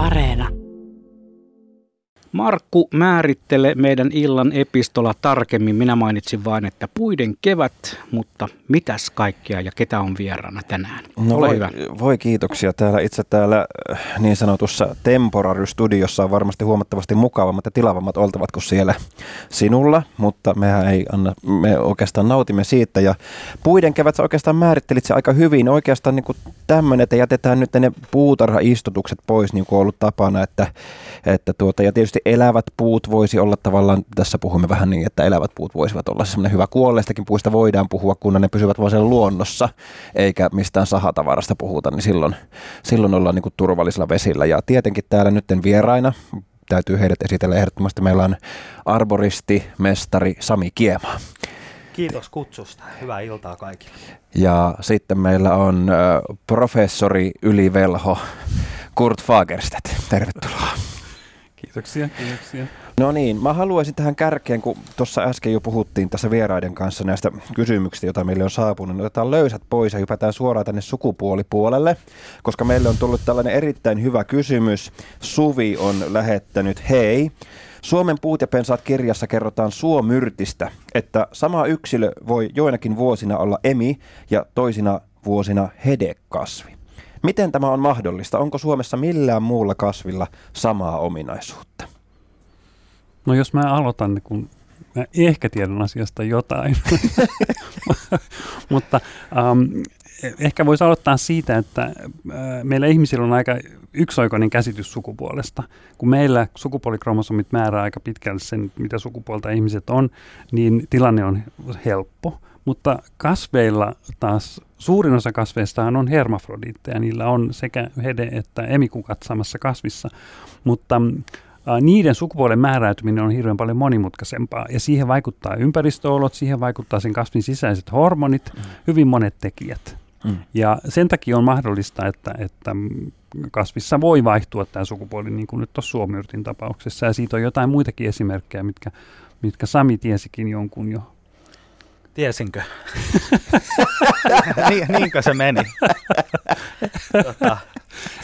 Areena. Markku määrittele meidän illan epistola tarkemmin. Minä mainitsin vain, että puiden kevät, mutta mitäs kaikkea ja ketä on vieraana tänään? No Ole voi, hyvä. voi kiitoksia. Täällä itse täällä äh, niin sanotussa Temporary-studiossa on varmasti huomattavasti mukavammat ja tilavammat oltavat kuin siellä sinulla, mutta mehän ei anna, me oikeastaan nautimme siitä. Ja puiden kevät sä oikeastaan määrittelit se aika hyvin. Oikeastaan niin tämmöinen, että jätetään nyt ne puutarhaistutukset pois, niin kuin on ollut tapana, että, että tuota, ja tietysti elävät puut voisi olla tavallaan, tässä puhumme vähän niin, että elävät puut voisivat olla semmoinen hyvä kuolleistakin puista voidaan puhua, kun ne pysyvät vaan siellä luonnossa, eikä mistään sahatavarasta puhuta, niin silloin, silloin ollaan niin kuin turvallisilla vesillä. Ja tietenkin täällä nytten vieraina, täytyy heidät esitellä ehdottomasti, meillä on arboristi, mestari Sami Kiema. Kiitos kutsusta. Hyvää iltaa kaikille. Ja sitten meillä on professori ylivelho Kurt Fagerstedt. Tervetuloa. Kiitoksia, kiitoksia. No niin, mä haluaisin tähän kärkeen, kun tuossa äsken jo puhuttiin tässä vieraiden kanssa näistä kysymyksistä, joita meille on saapunut, niin otetaan löysät pois ja hypätään suoraan tänne sukupuolipuolelle, koska meille on tullut tällainen erittäin hyvä kysymys. Suvi on lähettänyt, hei, Suomen puut ja pensaat kirjassa kerrotaan suomyrtistä, että sama yksilö voi joinakin vuosina olla emi ja toisina vuosina hedekasvi. Miten tämä on mahdollista? Onko Suomessa millään muulla kasvilla samaa ominaisuutta? No jos mä aloitan, niin kun mä ehkä tiedän asiasta jotain, mutta um, ehkä voisi aloittaa siitä, että äh, meillä ihmisillä on aika yksioikoinen käsitys sukupuolesta. Kun meillä sukupuolikromosomit määrää aika pitkälle sen, mitä sukupuolta ihmiset on, niin tilanne on helppo. Mutta kasveilla taas, suurin osa kasveista on hermafrodiitteja. Niillä on sekä hede että emikukat samassa kasvissa. Mutta niiden sukupuolen määräytyminen on hirveän paljon monimutkaisempaa ja siihen vaikuttaa ympäristöolot, siihen vaikuttaa sen kasvin sisäiset hormonit, mm. hyvin monet tekijät. Mm. Ja sen takia on mahdollista, että, että kasvissa voi vaihtua tämä sukupuoli, niin kuin nyt tuossa suomyrtin tapauksessa. Ja siitä on jotain muitakin esimerkkejä, mitkä, mitkä Sami tiesikin jonkun jo. Tiesinkö? niin, niinkö se meni? tota.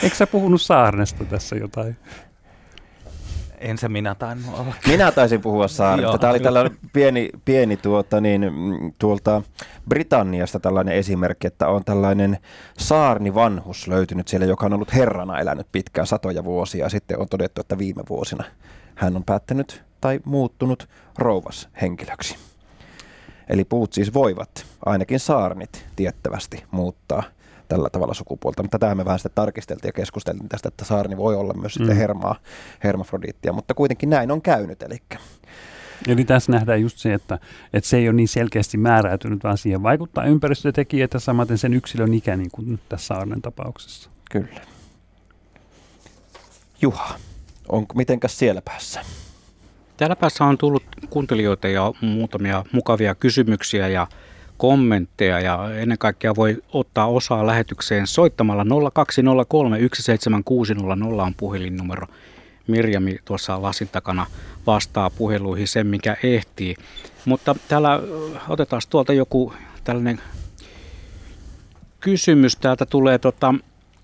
Eikö sä puhunut Saarnesta tässä jotain? En se minä tainnut olla. Minä taisin puhua saaresta. Tämä oli tällainen pieni, pieni tuota, niin, tuolta Britanniasta tällainen esimerkki, että on tällainen saarnivanhus löytynyt siellä, joka on ollut herrana elänyt pitkään satoja vuosia. Ja sitten on todettu, että viime vuosina hän on päättänyt tai muuttunut rouvas henkilöksi. Eli puut siis voivat, ainakin saarnit tiettävästi muuttaa tällä tavalla sukupuolta. Mutta tämä me vähän sitten tarkisteltiin ja keskusteltiin tästä, että saarni voi olla myös sitten mm. hermaa, hermafrodiittia, mutta kuitenkin näin on käynyt. Eli Eli tässä nähdään just se, että, että se ei ole niin selkeästi määräytynyt, vaan siihen vaikuttaa ympäristötekijät ja samaten sen yksilön ikä, niin kuin tässä Saarnen tapauksessa. Kyllä. Juha, onko mitenkäs siellä päässä? Täällä päässä on tullut kuuntelijoita ja muutamia mukavia kysymyksiä ja kommentteja ja ennen kaikkea voi ottaa osaa lähetykseen soittamalla 0203 17600 on puhelinnumero. Mirjami tuossa lasin takana vastaa puheluihin sen, mikä ehtii. Mutta täällä otetaan tuolta joku tällainen kysymys. Täältä tulee tota,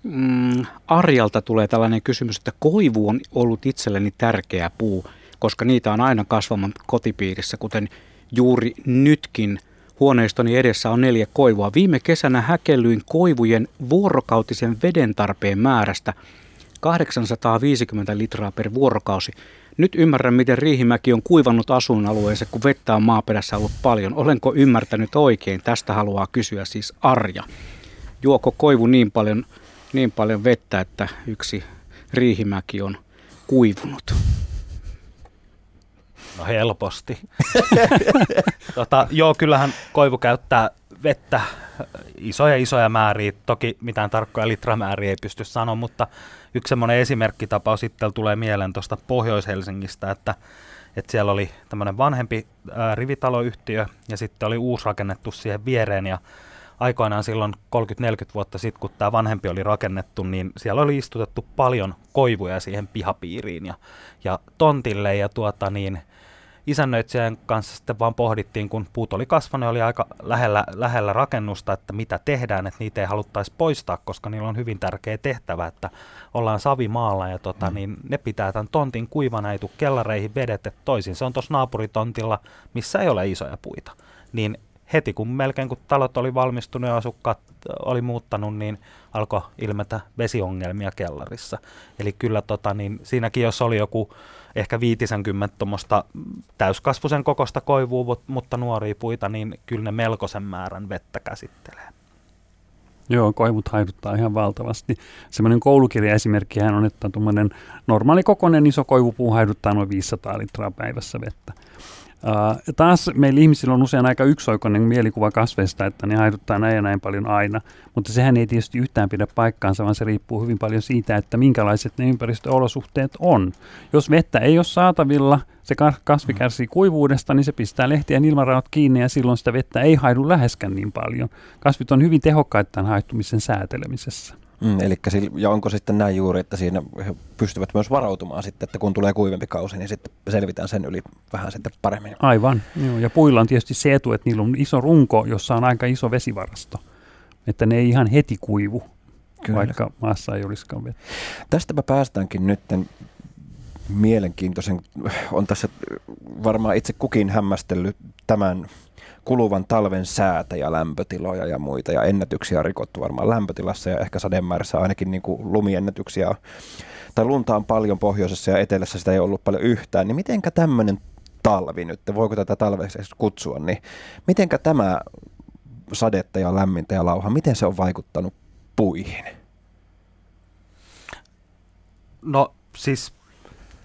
mm, Arjalta tulee tällainen kysymys, että koivu on ollut itselleni tärkeä puu, koska niitä on aina kasvamaan kotipiirissä, kuten juuri nytkin – Huoneistoni edessä on neljä koivua. Viime kesänä häkellyin koivujen vuorokautisen veden tarpeen määrästä 850 litraa per vuorokausi. Nyt ymmärrän, miten Riihimäki on kuivannut asuinalueensa, kun vettä on maaperässä ollut paljon. Olenko ymmärtänyt oikein? Tästä haluaa kysyä siis Arja. Juoko koivu niin paljon, niin paljon vettä, että yksi Riihimäki on kuivunut? No helposti. tota, joo, kyllähän koivu käyttää vettä isoja isoja määriä. Toki mitään tarkkoja litramääriä ei pysty sanoa, mutta yksi semmoinen esimerkkitapaus sitten tulee mieleen tuosta Pohjois-Helsingistä, että, että siellä oli tämmöinen vanhempi ää, rivitaloyhtiö ja sitten oli uusi rakennettu siihen viereen ja aikoinaan silloin 30-40 vuotta sitten, kun tämä vanhempi oli rakennettu, niin siellä oli istutettu paljon koivuja siihen pihapiiriin ja, ja tontille ja tuota niin, isännöitsijän kanssa sitten vaan pohdittiin, kun puut oli kasvanut oli aika lähellä, lähellä rakennusta, että mitä tehdään, että niitä ei haluttaisi poistaa, koska niillä on hyvin tärkeä tehtävä, että ollaan savimaalla ja tota, mm. niin ne pitää tämän tontin kuivana, ei tule kellareihin vedet, että toisin se on tuossa naapuritontilla, missä ei ole isoja puita. Niin heti kun melkein kun talot oli valmistunut ja asukkaat oli muuttanut, niin alkoi ilmetä vesiongelmia kellarissa. Eli kyllä tota, niin siinäkin, jos oli joku ehkä viitisen tuommoista täyskasvuisen kokosta koivua, mutta nuoria puita, niin kyllä ne melkoisen määrän vettä käsittelee. Joo, koivut haiduttaa ihan valtavasti. Semmoinen koulukirjaesimerkki on, että tuommoinen normaali kokoinen iso koivupuu haiduttaa noin 500 litraa päivässä vettä. Uh, taas meillä ihmisillä on usein aika yksioikoinen mielikuva kasveista, että ne haiduttaa näin ja näin paljon aina, mutta sehän ei tietysti yhtään pidä paikkaansa, vaan se riippuu hyvin paljon siitä, että minkälaiset ne ympäristöolosuhteet on. Jos vettä ei ole saatavilla, se kasvi kärsii kuivuudesta, niin se pistää lehtien ilmanraot kiinni ja silloin sitä vettä ei haidu läheskään niin paljon. Kasvit on hyvin tehokkaita tämän haihtumisen säätelemisessä. Mm, eli ja onko sitten näin juuri, että siinä he pystyvät myös varautumaan sitten, että kun tulee kuivempi kausi, niin sitten selvitään sen yli vähän sitten paremmin. Aivan, joo. ja puilla on tietysti se etu, että niillä on iso runko, jossa on aika iso vesivarasto, että ne ei ihan heti kuivu, Kyllä. vaikka maassa ei olisikaan vettä. Tästäpä päästäänkin nyt mielenkiintoisen, on tässä varmaan itse kukin hämmästellyt tämän kuluvan talven säätä ja lämpötiloja ja muita ja ennätyksiä on rikottu varmaan lämpötilassa ja ehkä sademäärässä ainakin niin kuin lumiennätyksiä tai lunta on paljon pohjoisessa ja etelässä sitä ei ollut paljon yhtään, niin mitenkä tämmöinen talvi nyt, voiko tätä talveksi kutsua, niin mitenkä tämä sadetta ja lämmintä ja lauha, miten se on vaikuttanut puihin? No siis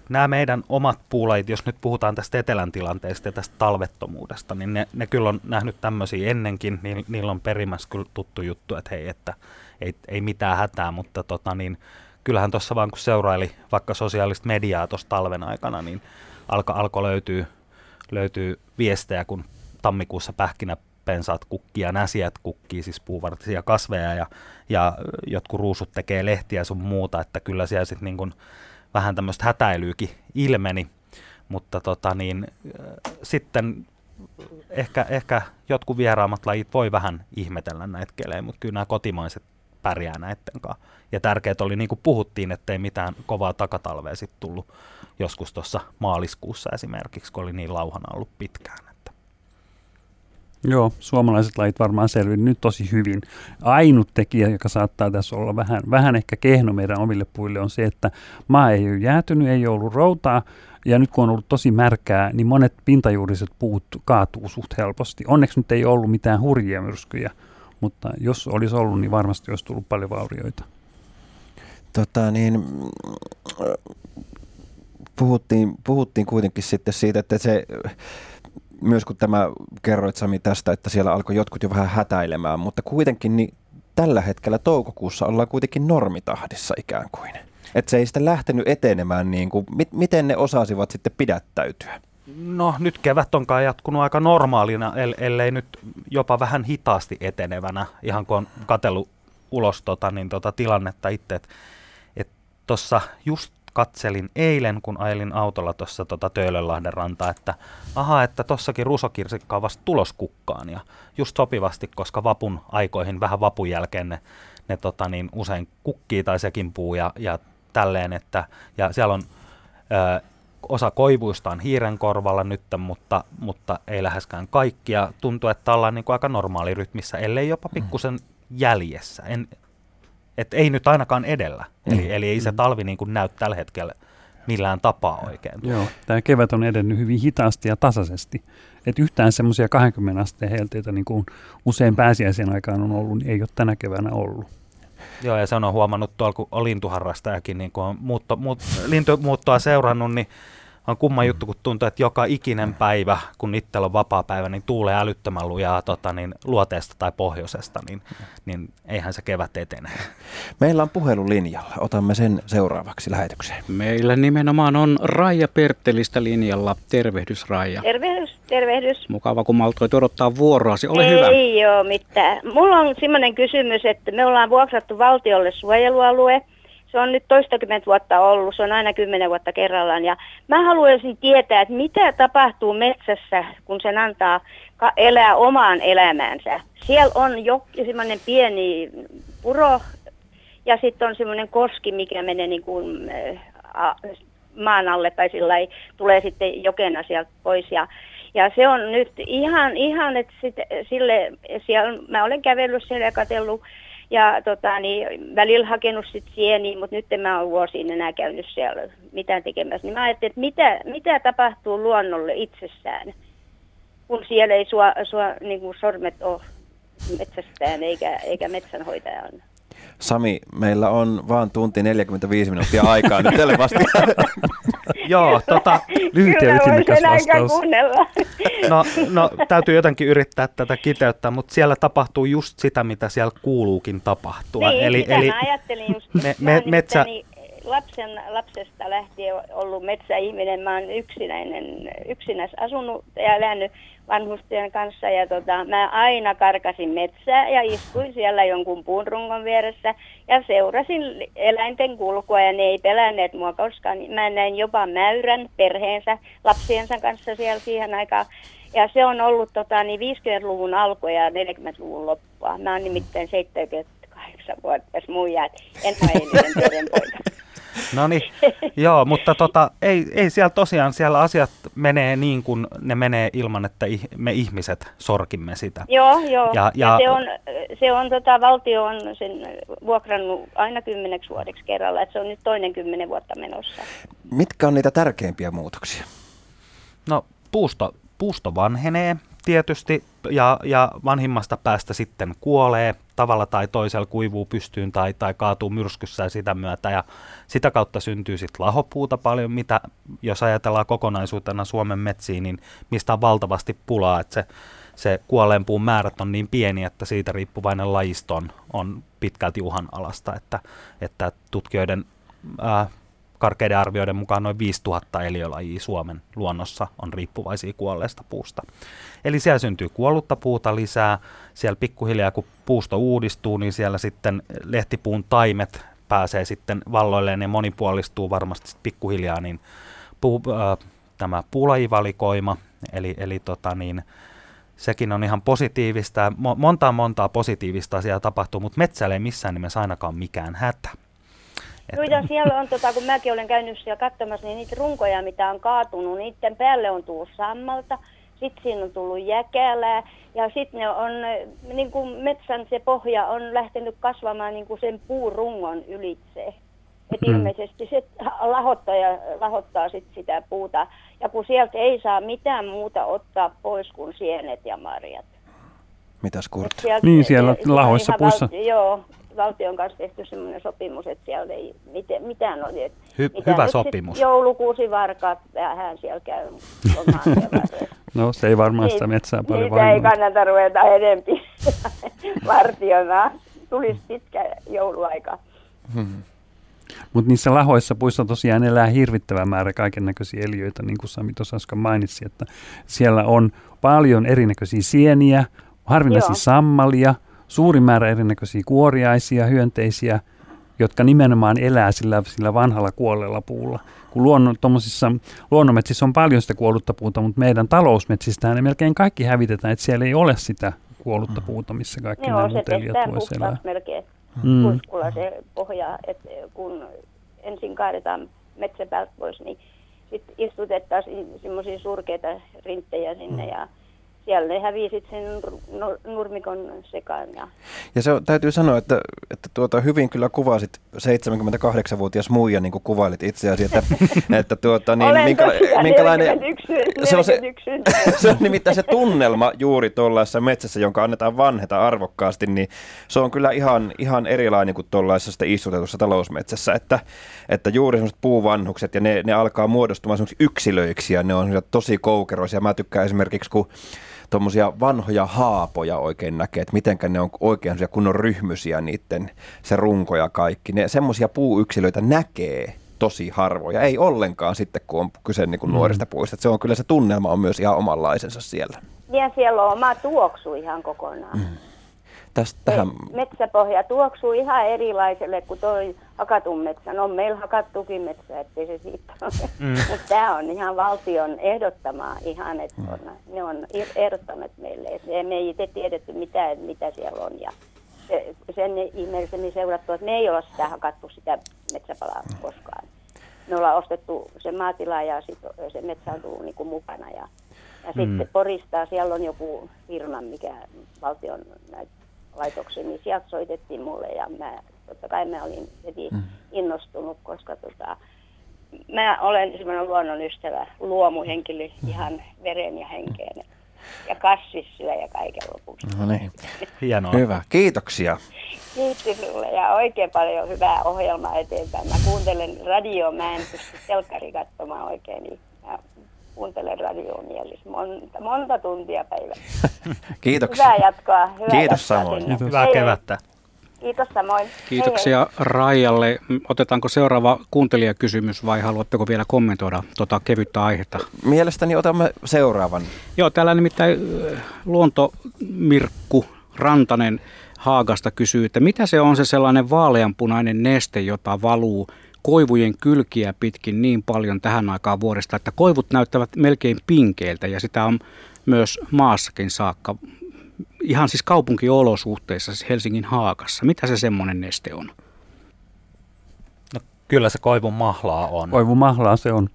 nämä meidän omat puulajit, jos nyt puhutaan tästä etelän tilanteesta ja tästä talvettomuudesta, niin ne, ne kyllä on nähnyt tämmöisiä ennenkin, niin niillä on perimässä kyllä tuttu juttu, että hei, että ei, ei mitään hätää, mutta tota, niin, kyllähän tuossa vaan kun seuraili vaikka sosiaalista mediaa tuossa talven aikana, niin alkoi alko löytyy, löytyy viestejä, kun tammikuussa pähkinä pensaat kukkii ja näsijät kukkii, siis puuvartisia kasveja ja, ja jotkut ruusut tekee lehtiä sun muuta, että kyllä siellä sitten niin vähän tämmöistä hätäilyykin ilmeni, mutta tota niin, äh, sitten ehkä, ehkä jotkut vieraammat lajit voi vähän ihmetellä näitä kelejä, mutta kyllä nämä kotimaiset pärjää näiden kanssa. Ja tärkeää oli, niin kuin puhuttiin, ettei mitään kovaa takatalvea sitten tullut joskus tuossa maaliskuussa esimerkiksi, kun oli niin lauhana ollut pitkään. Joo, suomalaiset lajit varmaan selvinnyt nyt tosi hyvin. Ainut tekijä, joka saattaa tässä olla vähän, vähän ehkä kehno meidän omille puille, on se, että maa ei ole jäätynyt, ei ole ollut routaa, ja nyt kun on ollut tosi märkää, niin monet pintajuuriset puut kaatuu suht helposti. Onneksi nyt ei ollut mitään hurjia myrskyjä, mutta jos olisi ollut, niin varmasti olisi tullut paljon vaurioita. Tota niin, puhuttiin, puhuttiin kuitenkin sitten siitä, että se myös kun tämä kerroit Sami tästä, että siellä alkoi jotkut jo vähän hätäilemään, mutta kuitenkin niin tällä hetkellä toukokuussa ollaan kuitenkin normitahdissa ikään kuin. Että se ei sitä lähtenyt etenemään niin kuin, miten ne osasivat sitten pidättäytyä? No nyt kevät onkaan jatkunut aika normaalina, ellei nyt jopa vähän hitaasti etenevänä, ihan kun on katsellut ulos tota, niin tota tilannetta itse. Tuossa just katselin eilen, kun ajelin autolla tuossa tota Töölönlahden rantaa, että aha, että tossakin rusokirsikka on vasta tuloskukkaan ja just sopivasti, koska vapun aikoihin, vähän vapun jälkeen ne, ne tota niin, usein kukkii tai sekin puu ja, ja tälleen, että ja siellä on ö, osa koivuista on hiiren korvalla nyt, mutta, mutta ei läheskään kaikkia. Tuntuu, että ollaan niin kuin aika normaali rytmissä, ellei jopa pikkusen jäljessä. En, että ei nyt ainakaan edellä. Mm. Eli, eli ei se mm. talvi niin kuin näy tällä hetkellä millään tapaa oikein. Joo, tämä kevät on edennyt hyvin hitaasti ja tasaisesti. Et yhtään semmoisia 20 asteen helteitä, niin kuin usein pääsiäisen aikaan on ollut, niin ei ole tänä keväänä ollut. Joo, ja se on huomannut tuolla, kun on lintuharrastajakin, niin kun on muutto, muut, lintumuuttoa seurannut, niin on kumma juttu, kun tuntuu, että joka ikinen päivä, kun itsellä on vapaa päivä, niin tuulee älyttömän lujaa tota, niin, luoteesta tai pohjoisesta, niin, niin eihän se kevät etene. Meillä on puhelulinjalla. Otamme sen seuraavaksi lähetykseen. Meillä nimenomaan on Raija Perttelistä linjalla. Tervehdys Raija. Tervehdys, tervehdys. Mukava, kun maltoit odottaa vuoroasi. Ole Ei hyvä. Ei ole mitään. Mulla on sellainen kysymys, että me ollaan vuokrattu valtiolle suojelualue – se on nyt toistakymmentä vuotta ollut, se on aina kymmenen vuotta kerrallaan. Ja mä haluaisin tietää, että mitä tapahtuu metsässä, kun sen antaa elää omaan elämäänsä. Siellä on jo semmoinen pieni puro ja sitten on semmoinen koski, mikä menee niin kuin, äh, maan alle tai sillä tulee sitten jokena sieltä pois. Ja, ja se on nyt ihan, ihan että sit, sille, siellä, mä olen kävellyt siellä ja katsellut ja tota, niin, välillä hakenut sit sieniä, mutta nyt en mä ole vuosiin enää käynyt siellä mitään tekemässä. Niin mä ajattelin, että mitä, mitä tapahtuu luonnolle itsessään, kun siellä ei sua, sua niin sormet ole metsästään eikä, eikä metsänhoitajan. Sami, meillä on vaan tunti 45 minuuttia aikaa nyt teille vasta. Joo, tota, lyhyt ja ytimekäs vastaus. No, no, täytyy jotenkin yrittää tätä kiteyttää, mutta siellä tapahtuu just sitä, mitä siellä kuuluukin tapahtua. Niin, eli, eli mä ajattelin just, me, me, metsä... lapsen, lapsesta lähtien ollut metsäihminen. Mä oon yksinäinen, yksinäis asunut ja elänyt vanhusten kanssa ja tota, mä aina karkasin metsää ja istuin siellä jonkun puun rungon vieressä ja seurasin eläinten kulkua ja ne ei pelänneet mua koskaan. Mä näin jopa mäyrän perheensä lapsiensa kanssa siellä siihen aikaan. Ja se on ollut tota, niin 50-luvun alku ja 40-luvun loppua. Mä oon nimittäin 78 vuotta muija, en ole eilinen poika. No niin, joo, mutta tota, ei, ei siellä tosiaan, siellä asiat menee niin kuin ne menee ilman, että me ihmiset sorkimme sitä. Joo, joo. Ja, ja, ja se on, se on tota, valtio on sen vuokrannut aina kymmeneksi vuodeksi kerralla, että se on nyt toinen kymmenen vuotta menossa. Mitkä on niitä tärkeimpiä muutoksia? No puusto, puusto vanhenee, tietysti ja, ja vanhimmasta päästä sitten kuolee tavalla tai toisella kuivuu pystyyn tai, tai kaatuu myrskyssä ja sitä myötä. Ja sitä kautta syntyy sitten lahopuuta paljon, mitä jos ajatellaan kokonaisuutena Suomen metsiin, niin mistä on valtavasti pulaa, että se, se kuolleen puun määrät on niin pieni, että siitä riippuvainen lajisto on, on pitkälti uhanalasta, että, että tutkijoiden ää, karkeiden arvioiden mukaan noin 5000 eliölajia Suomen luonnossa on riippuvaisia kuolleesta puusta. Eli siellä syntyy kuollutta puuta lisää, siellä pikkuhiljaa kun puusto uudistuu, niin siellä sitten lehtipuun taimet pääsee sitten valloilleen ja monipuolistuu varmasti pikkuhiljaa, niin puu, äh, tämä puulajivalikoima, eli, eli tota niin, sekin on ihan positiivista. Montaa montaa positiivista asiaa tapahtuu, mutta metsällä ei missään nimessä ainakaan mikään hätä. Joo, ja siellä on, tota, kun mäkin olen käynyt siellä katsomassa, niin niitä runkoja, mitä on kaatunut, niiden päälle on tullut sammalta, sitten siinä on tullut jäkälää, ja sitten ne on, niin kuin metsän se pohja on lähtenyt kasvamaan niin kuin sen puurungon ylitse. Et hmm. ilmeisesti se lahottaa, ja, lahottaa sit sitä puuta, ja kun sieltä ei saa mitään muuta ottaa pois kuin sienet ja marjat. Mitäs Kurt? Sieltä, niin, siellä lahoissa puissa. Valti, joo, valtion kanssa tehty sellainen sopimus, että siellä ei mitään, mitään ole. Että Hy, mitä hyvä sopimus. Joulukuusi varkaat vähän siellä käy No se ei varmaan sitä metsää paljon Niitä ei kannata ruveta enempi vartiona. Tulisi pitkä jouluaika. Hmm. Mutta niissä lahoissa puissa tosiaan elää hirvittävä määrä kaiken näköisiä eliöitä, niin kuin Sami tuossa äsken mainitsi, että siellä on paljon erinäköisiä sieniä, harvinaisia sammalia – suuri määrä erinäköisiä kuoriaisia, hyönteisiä, jotka nimenomaan elää sillä, sillä vanhalla kuolleella puulla. Kun luonnon, luonnonmetsissä on paljon sitä kuollutta puuta, mutta meidän talousmetsistä ne melkein kaikki hävitetään, että siellä ei ole sitä kuollutta mm. puuta, missä kaikki Joo, nämä uteliat voisi elää. melkein mm. se pohja, että kun ensin kaadetaan metsäpäältä pois, niin sitten istutettaisiin semmoisia surkeita rinttejä sinne mm. ja siellä ne hävisit sen nurmikon sekaan. Ja, ja se on, täytyy sanoa, että, että tuota, hyvin kyllä kuvasit 78-vuotias muija, niin kuin kuvailit itseäsi, että, että tuota, niin, minkä, minkälainen... se, on se, se on nimittäin se tunnelma juuri tuollaisessa metsässä, jonka annetaan vanheta arvokkaasti, niin se on kyllä ihan, ihan erilainen kuin tuollaisessa istutetussa talousmetsässä, että, että juuri sellaiset puuvanhukset ja ne, ne alkaa muodostumaan yksilöiksi ja ne on tosi koukeroisia. Mä tykkään esimerkiksi, kun tuommoisia vanhoja haapoja oikein näkee, että mitenkä ne on oikein kunnon ryhmysiä niiden, se runko ja kaikki. Ne semmoisia puuyksilöitä näkee tosi harvoja, ei ollenkaan sitten, kun on kyse niin kuin mm. nuorista puista. se on kyllä se tunnelma on myös ihan omanlaisensa siellä. Ja siellä on oma tuoksu ihan kokonaan. Mm. Tästä tähän... Metsäpohja tuoksuu ihan erilaiselle kuin toi hakatun metsä. No meillä hakattukin metsä, ettei se siitä ole. Mm. Mutta tämä on ihan valtion ehdottamaa ihan, että on, ne on ehdottaneet meille. Et me ei itse tiedetty mitä, mitä siellä on. Ja sen ihmeellisemmin seurattu, että me ei olla sitä hakattu sitä metsäpalaa koskaan. Me ollaan ostettu se maatila ja sit se metsä on tullut niinku mukana. Ja, ja mm. sitten Porista, siellä on joku firma, mikä valtion näitä laitoksen, niin sieltä soitettiin mulle ja mä, totta kai mä olin heti mm. innostunut, koska tota, mä olen semmoinen luonnonystävä, luomuhenkilö mm. ihan veren ja henkeen. Ja kasvissyö ja kaiken lopuksi. No niin. Hienoa. Hyvä. Kiitoksia. Kiitos sinulle ja oikein paljon hyvää ohjelmaa eteenpäin. Mä kuuntelen radio, mä en pysty telkkari katsomaan oikein, niin mä kuuntelen radioon mielessä monta, monta tuntia päivässä. Kiitoksia. Hyvää jatkoa. Hyvää Kiitos jatkoa samoin. sinne. Hyvää Hei, kevättä. Kiitos samoin. Kiitoksia Hei, Raijalle. Otetaanko seuraava kuuntelijakysymys vai haluatteko vielä kommentoida tuota kevyttä aihetta? Mielestäni otamme seuraavan. Joo, täällä nimittäin luontomirkku Rantanen Haagasta kysyy, että mitä se on se sellainen vaaleanpunainen neste, jota valuu koivujen kylkiä pitkin niin paljon tähän aikaan vuodesta, että koivut näyttävät melkein pinkeiltä ja sitä on myös maassakin saakka. Ihan siis kaupunkiolosuhteissa, siis Helsingin Haakassa. Mitä se semmoinen neste on? No, kyllä se koivun mahlaa on. Koivun mahlaa se on.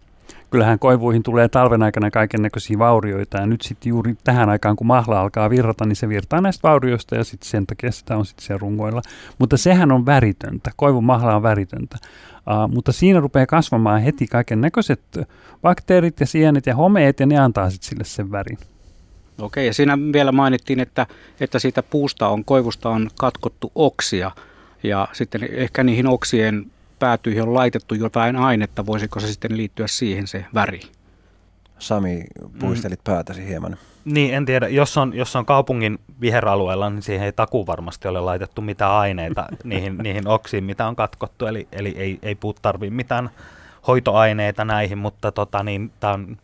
Kyllähän koivuihin tulee talven aikana kaiken näköisiä vaurioita ja nyt sitten juuri tähän aikaan, kun mahla alkaa virrata, niin se virtaa näistä vaurioista ja sitten sen takia sitä on sitten siellä rungoilla. Mutta sehän on väritöntä. Koivun mahla on väritöntä. Uh, mutta siinä rupeaa kasvamaan heti kaiken näköiset bakteerit ja sienet ja homeet ja ne antaa sitten sille sen värin. Okei, ja siinä vielä mainittiin, että, että siitä puusta on, koivusta on katkottu oksia ja sitten ehkä niihin oksien päätyihin on laitettu jotain ainetta. Voisiko se sitten liittyä siihen se väri? Sami, puistelit mm. päätäsi hieman. Niin, en tiedä. Jos on, jos on kaupungin viheralueella, niin siihen ei taku varmasti ole laitettu mitään aineita niihin, niihin oksiin, mitä on katkottu. Eli, eli ei, ei puut tarvii mitään hoitoaineita näihin, mutta tota, niin, tämä on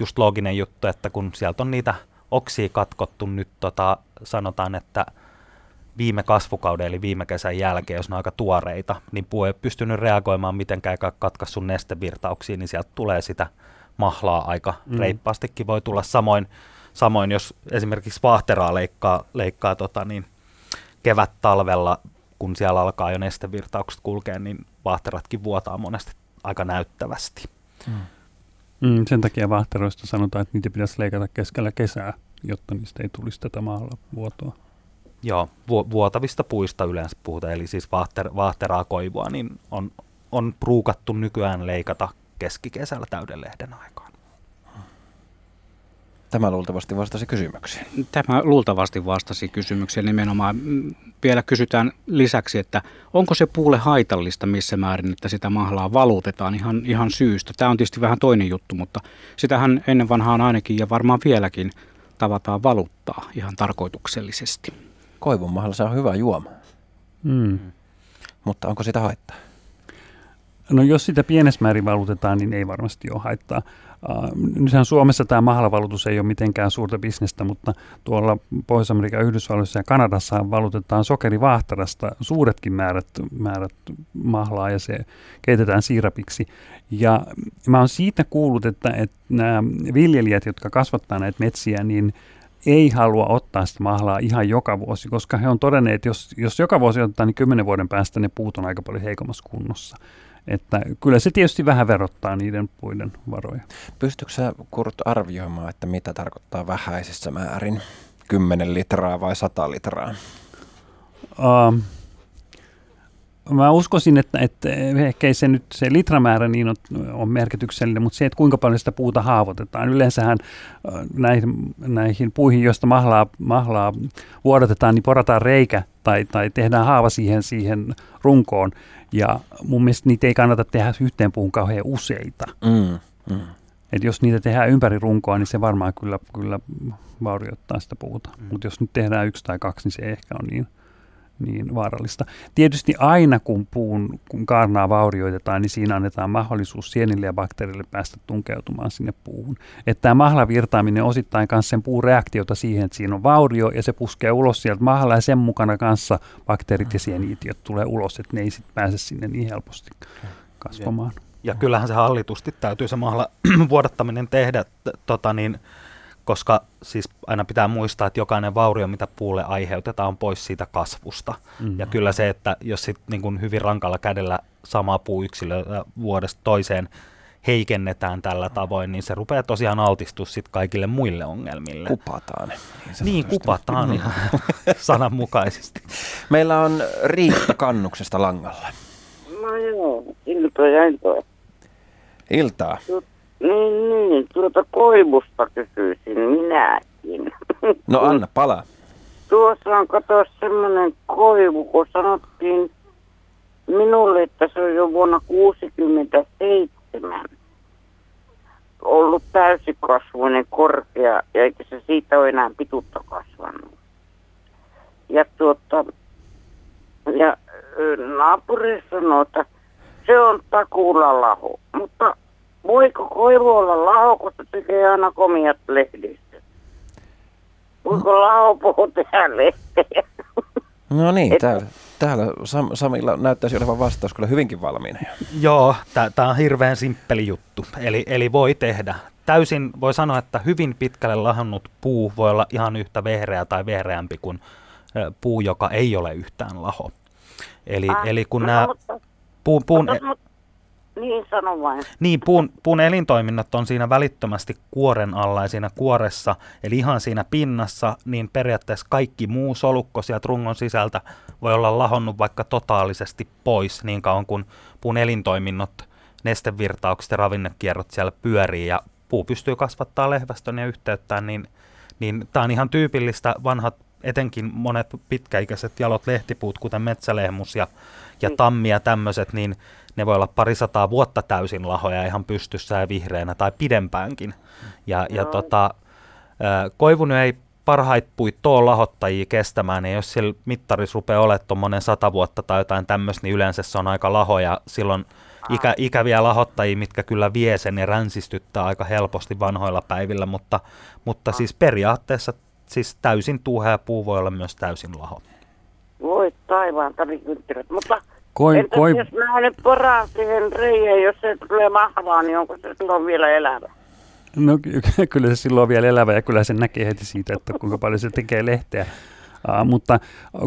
just looginen juttu, että kun sieltä on niitä oksia katkottu nyt, tota, sanotaan, että viime kasvukauden eli viime kesän jälkeen, jos ne on aika tuoreita, niin puu ei ole pystynyt reagoimaan mitenkään katkassun nestevirtauksiin, niin sieltä tulee sitä mahlaa aika mm. reippaastikin voi tulla. Samoin, samoin jos esimerkiksi vaahteraa leikkaa, leikkaa tota, niin kevät-talvella, kun siellä alkaa jo nestevirtaukset kulkea, niin vaahteratkin vuotaa monesti aika näyttävästi. Mm. Mm, sen takia vaahteroista sanotaan, että niitä pitäisi leikata keskellä kesää, jotta niistä ei tulisi tätä maalla vuotoa. Joo, vu- vuotavista puista yleensä puhutaan, eli siis vaahter- vaahteraa koivua, niin on, on pruukattu nykyään leikata keskikesällä täyden lehden aikaan. Tämä luultavasti vastasi kysymykseen. Tämä luultavasti vastasi kysymykseen nimenomaan. Mm, Vielä kysytään lisäksi, että onko se puulle haitallista missä määrin, että sitä mahlaa valutetaan ihan, ihan syystä. Tämä on tietysti vähän toinen juttu, mutta sitähän ennen vanhaan ainakin ja varmaan vieläkin tavataan valuttaa ihan tarkoituksellisesti. Koivun mahalla se on hyvä juoma, Mm. mutta onko sitä haittaa? No jos sitä pienessä määrin valutetaan, niin ei varmasti ole haittaa. Uh, nythän Suomessa tämä mahlavalutus ei ole mitenkään suurta bisnestä, mutta tuolla Pohjois-Amerikan, Yhdysvalloissa ja Kanadassa valutetaan sokerivaahtarasta suuretkin määrät, määrät mahlaa ja se keitetään siirapiksi. Ja mä oon siitä kuullut, että, että nämä viljelijät, jotka kasvattaa näitä metsiä, niin ei halua ottaa sitä mahlaa ihan joka vuosi, koska he on todenneet, että jos, jos joka vuosi otetaan, niin kymmenen vuoden päästä ne puut on aika paljon heikommassa kunnossa. Että kyllä se tietysti vähän verottaa niiden puiden varoja. Pystytkö sä Kurt arvioimaan, että mitä tarkoittaa vähäisessä määrin? 10 litraa vai 100 litraa? Uh, mä uskoisin, että, että ehkä ei se nyt se litramäärä niin on, on merkityksellinen, mutta se, että kuinka paljon sitä puuta haavoitetaan. Yleensähän äh, näihin, näihin puihin, joista mahlaa, mahlaa vuodatetaan, niin porataan reikä tai, tai tehdään haava siihen, siihen runkoon. Ja mun mielestä niitä ei kannata tehdä yhteen puuhun kauhean useita. Mm, mm. Et jos niitä tehdään ympäri runkoa, niin se varmaan kyllä, kyllä vaurioittaa sitä puuta. Mm. Mutta jos nyt tehdään yksi tai kaksi, niin se ehkä ole niin, niin vaarallista. Tietysti aina kun puun kun kaarnaa vaurioitetaan, niin siinä annetaan mahdollisuus sienille ja bakteereille päästä tunkeutumaan sinne puuhun. Että tämä mahlavirtaaminen osittain myös sen puun reaktiota siihen, että siinä on vaurio ja se puskee ulos sieltä mahla ja sen mukana kanssa bakteerit ja sieniitiot tulee ulos, että ne ei sitten pääse sinne niin helposti kasvamaan. Ja kyllähän se hallitusti täytyy se mahla vuodattaminen tehdä, tota niin, koska siis aina pitää muistaa, että jokainen vaurio, mitä puulle aiheutetaan, on pois siitä kasvusta. Mm. Ja kyllä se, että jos sit niin kuin hyvin rankalla kädellä samaa puuyksilöä vuodesta toiseen heikennetään tällä tavoin, niin se rupeaa tosiaan altistua sit kaikille muille ongelmille. Kupataan. Niin, niin kupataan ihan sananmukaisesti. Meillä on Riitta Kannuksesta langalla. No joo, ilta ja iltoja. Iltaa. Niin, niin, tuota koivusta kysyisin minäkin. No anna palaa. Tuossa on kato semmoinen koivu, kun sanottiin minulle, että se on jo vuonna 67 ollut täysikasvuinen korkea, ja eikä se siitä ole enää pituutta kasvanut. Ja tuota, ja naapuri sanoi, että se on takuulla laho. Mutta voiko koivu olla laho, kun se tekee aina komiat lehdistä? Voiko laho puhua tehdä lehtejä? No niin, Et- täällä, täällä Sam, Samilla näyttäisi olevan vastaus kyllä hyvinkin valmiina. jo. Joo, tämä on hirveän simppeli juttu. Eli, eli voi tehdä. Täysin voi sanoa, että hyvin pitkälle lahonnut puu voi olla ihan yhtä vehreä tai vehreämpi kuin puu, joka ei ole yhtään laho. Eli, Ah, eli kun no, nämä mutta- puun, puun, mutta- mutta- Niin, sano vain. niin, puun, puun elintoiminnot on siinä välittömästi kuoren alla ja siinä kuoressa, eli ihan siinä pinnassa, niin periaatteessa kaikki muu solukko sieltä rungon sisältä voi olla lahonnut vaikka totaalisesti pois niin kauan kuin puun elintoiminnot, nestevirtaukset ja ravinnekierrot siellä pyörii ja puu pystyy kasvattaa lehvästön ja yhteyttään, niin, niin tämä on ihan tyypillistä vanhat, etenkin monet pitkäikäiset jalot lehtipuut, kuten metsälehmus ja, ja tammi ja tämmöiset, niin ne voi olla parisataa vuotta täysin lahoja ihan pystyssä ja vihreänä tai pidempäänkin. Ja, ja tota, koivun ei parhaita puita ole lahottajia kestämään, niin jos sillä mittarissa rupeaa olemaan tuommoinen sata vuotta tai jotain tämmöistä, niin yleensä se on aika lahoja. Silloin ikä, ikäviä lahottajia, mitkä kyllä vie sen ja ränsistyttää aika helposti vanhoilla päivillä, mutta, mutta siis periaatteessa siis täysin tuuhea puu voi olla myös täysin laho. Voi taivaan talikynttilät. Mutta Koi, entäs koi, jos mä nyt poraan siihen reijään, jos se tulee mahlaa, niin onko se silloin vielä elävä? No ky- kyllä se silloin on vielä elävä ja kyllä se näkee heti siitä, että kuinka paljon se tekee lehteä. Uh, mutta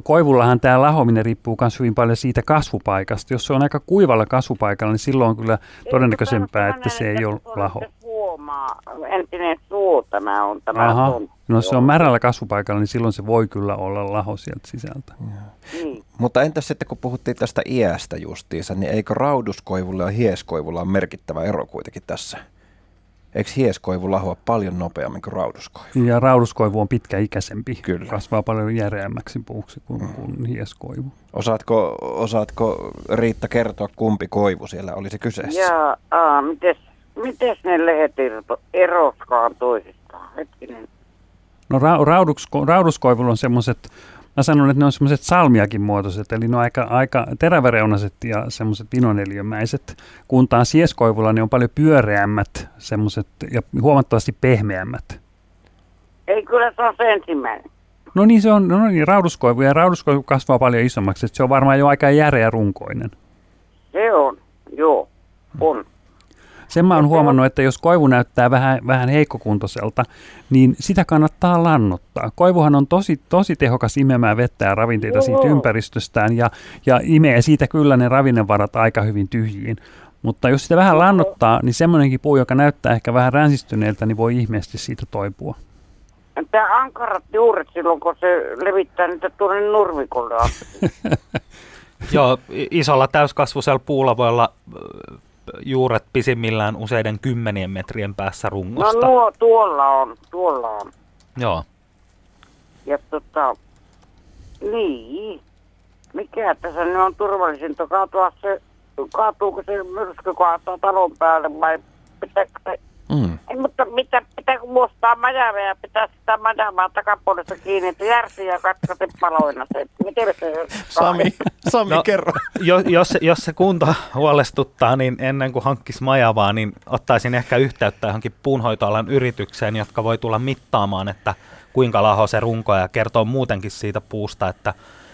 koivullahan tämä lahominen riippuu myös hyvin paljon siitä kasvupaikasta. Jos se on aika kuivalla kasvupaikalla, niin silloin on kyllä todennäköisempää, että se ei ole laho. Se suomaa, entinen suu tämä on tämä Aha, no se on märällä kasvupaikalla, niin silloin se voi kyllä olla laho sieltä sisältä. Niin. Mutta entäs sitten kun puhuttiin tästä iästä justiinsa, niin eikö rauduskoivulla ja hieskoivulla on merkittävä ero kuitenkin tässä? Eikö hieskoivu lahoa paljon nopeammin kuin rauduskoivu? Ja rauduskoivu on pitkäikäisempi, Kyllä. kasvaa paljon järeämmäksi puuksi kuin, kuin hieskoivu. Osaatko, osaatko Riitta kertoa, kumpi koivu siellä olisi kyseessä? Ja aa, mites, mites ne lehdet irto- eroskaan toisistaan? Hetkinen. No ra- raudusko, rauduskoivulla on semmoiset, mä sanon, että ne on semmoiset salmiakin muotoiset, eli ne on aika, aika teräväreunaiset ja semmoiset vinoneliömäiset, kun taas sieskoivulla ne on paljon pyöreämmät semmoiset ja huomattavasti pehmeämmät. Ei kyllä se on se ensimmäinen. No niin, se on no niin, rauduskoivu ja rauduskoivu kasvaa paljon isommaksi, että se on varmaan jo aika järeä runkoinen. Se on, joo, on. Sen mä oon huomannut, että jos koivu näyttää vähän, vähän heikkokuntoiselta, niin sitä kannattaa lannottaa. Koivuhan on tosi, tosi tehokas imemään vettä ja ravinteita siitä ympäristöstään ja, ja imee siitä kyllä ne ravinnevarat aika hyvin tyhjiin. Mutta jos sitä vähän lannottaa, niin semmoinenkin puu, joka näyttää ehkä vähän ränsistyneeltä, niin voi ihmeesti siitä toipua. Tämä ankarat juuret silloin, kun se levittää niitä tuonne nurmikolle. Joo, isolla täyskasvuisella puulla voi olla juuret pisimmillään useiden kymmenien metrien päässä No rungosta. nuo, tuolla on, tuolla on. Joo. Ja tota, niin, mikä tässä nyt on turvallisinta kaatua se, kaatuuko se myrsky kaataa talon päälle vai pitääkö se Mm. Ei, mutta mitä, pitää muostaa majavia ja pitää sitä majamaa takapuolesta kiinni, että järsi ja katkaisi paloina se. Miten se Sami, Sami No, kerro. Jo, jos, se- jos se kunta huolestuttaa, niin ennen kuin hankkisi majavaa, niin ottaisin ehkä yhteyttä johonkin puunhoitoalan yritykseen, jotka voi tulla mittaamaan, että kuinka laho se runko ja kertoo muutenkin siitä puusta, että,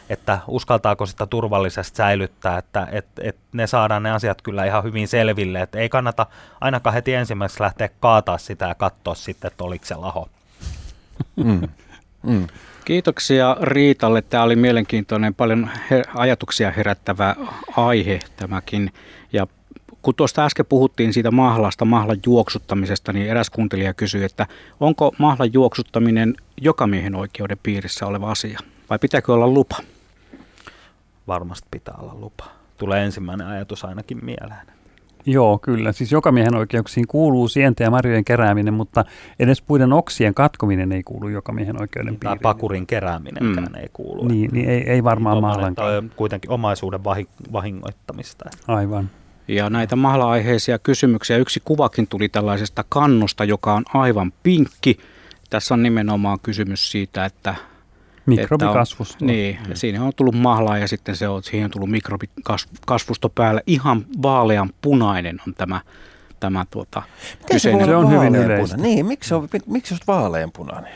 että uskaltaako sitä turvallisesti säilyttää, että et, et ne saadaan ne asiat kyllä ihan hyvin selville, että ei kannata ainakaan heti ensimmäiseksi lähteä kaataa sitä ja katsoa sitten, että oliko se laho. Mm. Mm. Kiitoksia Riitalle. Tämä oli mielenkiintoinen, paljon he- ajatuksia herättävä aihe tämäkin. Ja kun tuosta äsken puhuttiin siitä mahlasta, mahlan juoksuttamisesta, niin eräs kuuntelija kysyi, että onko mahlan juoksuttaminen jokamiehen oikeuden piirissä oleva asia vai pitääkö olla lupa? Varmasti pitää olla lupa. Tulee ensimmäinen ajatus ainakin mieleen. Joo, kyllä. Siis jokamiehen oikeuksiin kuuluu sienten ja marjojen kerääminen, mutta edes puiden oksien katkominen ei kuulu jokamiehen oikeuden Tai piiriin. pakurin kerääminenkään Mm. ei kuulu. Niin, niin ei, ei varmaan toi on kuitenkin omaisuuden vahi- vahingoittamista. Aivan. Ja näitä mahla-aiheisia kysymyksiä. Yksi kuvakin tuli tällaisesta kannosta, joka on aivan pinkki. Tässä on nimenomaan kysymys siitä, että Mikrobikasvusto. Että on, niin, ja siinä on tullut mahlaa ja sitten se on, siihen on tullut mikrobikasvusto päälle. Ihan vaalean punainen on tämä, tämä tuota, Miten se, kyseinen. Se olla on hyvin yleistä. Niin, miksi se on, miksi se on vaaleanpunainen?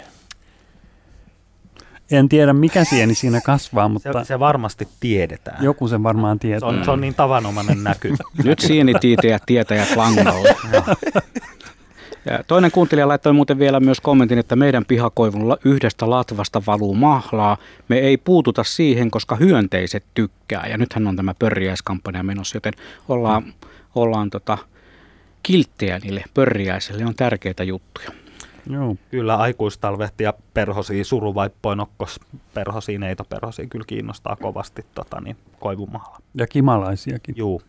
En tiedä mikä sieni siinä kasvaa, Se, mutta se varmasti tiedetään. joku sen varmaan Se tietää. on, se on niin tavanomainen näky. Nyt sienitiitejät tietäjät langalla. Ja toinen kuuntelija laittoi muuten vielä myös kommentin, että meidän pihakoivulla yhdestä latvasta valuu mahlaa. Me ei puututa siihen, koska hyönteiset tykkää. Ja nythän on tämä pörjäiskampanja menossa, joten ollaan, ollaan tota, kilttejä niille pörjäisille. On tärkeitä juttuja. Joo. Kyllä aikuistalvehti ja perhosia, suruvaippoin okkos, perhosia, neitoperhosia kyllä kiinnostaa kovasti tota, niin, koivumahla. Ja kimalaisiakin. Juu,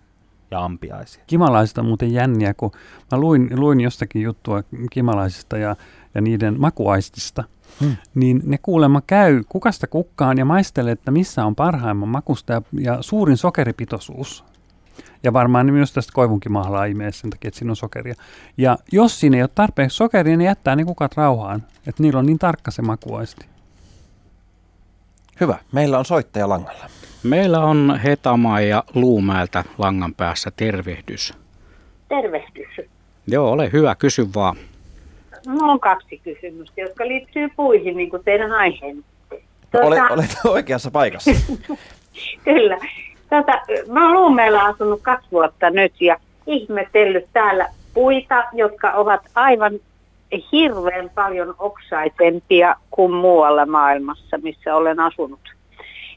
ja ampiaisia. Kimalaiset on muuten jänniä, kun mä luin, luin jostakin juttua kimalaisista ja, ja niiden makuaistista. Hmm. Niin ne kuulemma käy kukasta kukkaan ja maistelee, että missä on parhaimman makusta ja, ja suurin sokeripitoisuus. Ja varmaan ne myös tästä koivunkimahlaa imee sen takia, että siinä on sokeria. Ja jos siinä ei ole tarpeeksi sokeria, niin ne jättää ne kukat rauhaan. Että niillä on niin tarkka se makuaisti. Hyvä, meillä on soittaja langalla. Meillä on Hetamaa ja Luumäeltä langan päässä tervehdys. Tervehdys. Joo, ole hyvä, kysy vaan. Minulla on kaksi kysymystä, jotka liittyy puihin, niin kuin teidän aiheenne. Tuota, Olet, olet oikeassa paikassa. Kyllä. Tuota, mä oon Luumeella asunut kaksi vuotta nyt ja ihmetellyt täällä puita, jotka ovat aivan hirveän paljon oksaisempia kuin muualla maailmassa, missä olen asunut.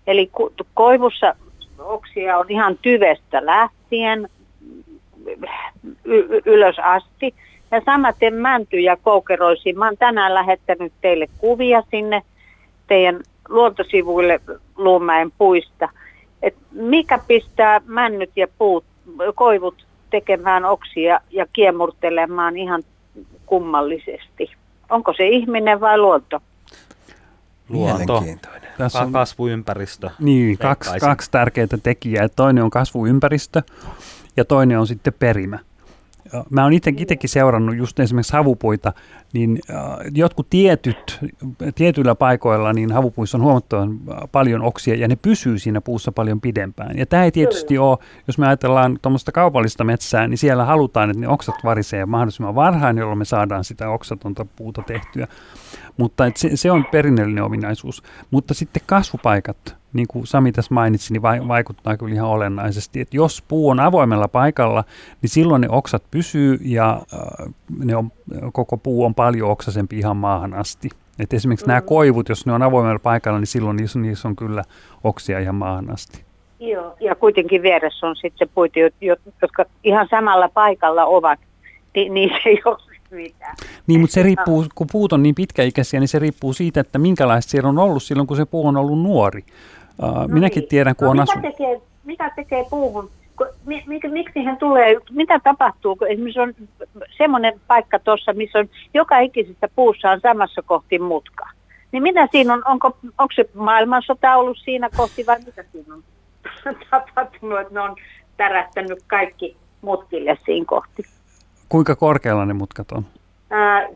Eli koivussa oksia on ihan tyvestä lähtien ylös asti. Ja samaten mänty ja koukeroisiin. Mä oon tänään lähettänyt teille kuvia sinne teidän luontosivuille Luumäen puista. Et mikä pistää männyt ja puut, koivut tekemään oksia ja kiemurtelemaan ihan kummallisesti? Onko se ihminen vai luonto? Luonto, Mielenkiintoinen. Tässä on kasvuympäristö. Niin, kaksi, kaksi tärkeää tekijää. Toinen on kasvuympäristö ja toinen on sitten perimä. Mä oon itsekin seurannut just esimerkiksi havupuita, niin jotkut tietyt, tietyillä paikoilla niin havupuissa on huomattavan paljon oksia ja ne pysyy siinä puussa paljon pidempään. Ja tämä ei tietysti ole, jos me ajatellaan tuommoista kaupallista metsää, niin siellä halutaan, että ne oksat varisee mahdollisimman varhain, jolloin me saadaan sitä oksatonta puuta tehtyä. Mutta et se, se on perinnöllinen ominaisuus. Mutta sitten kasvupaikat, niin kuin Sami tässä mainitsi, niin vai, vaikuttaa kyllä ihan olennaisesti. Et jos puu on avoimella paikalla, niin silloin ne oksat pysyy ja äh, ne on, koko puu on paljon oksasempi ihan maahan asti. Et esimerkiksi mm. nämä koivut, jos ne on avoimella paikalla, niin silloin niissä, niissä on kyllä oksia ihan maahan asti. Joo. Ja kuitenkin vieressä on sitten puita, jo- jo- jotka ihan samalla paikalla ovat, niin niissä ei ole mitään. Niin, mutta se riippuu, kun puut on niin pitkäikäisiä, niin se riippuu siitä, että minkälaista siellä on ollut silloin, kun se puu on ollut nuori. Uh, No minäkin niin. tiedän, kun no on mitä asunut. tekee, mitä tekee puuhun? Mik, miksi siihen tulee, mitä tapahtuu, kun esimerkiksi on semmoinen paikka tuossa, missä on joka ikisessä puussa on samassa kohti mutka. Niin mitä siinä on, onko, onko se maailmansota ollut siinä kohti vai mitä siinä on tapahtunut, että ne on tärähtänyt kaikki mutkille siinä kohti? Kuinka korkealla ne mutkat on?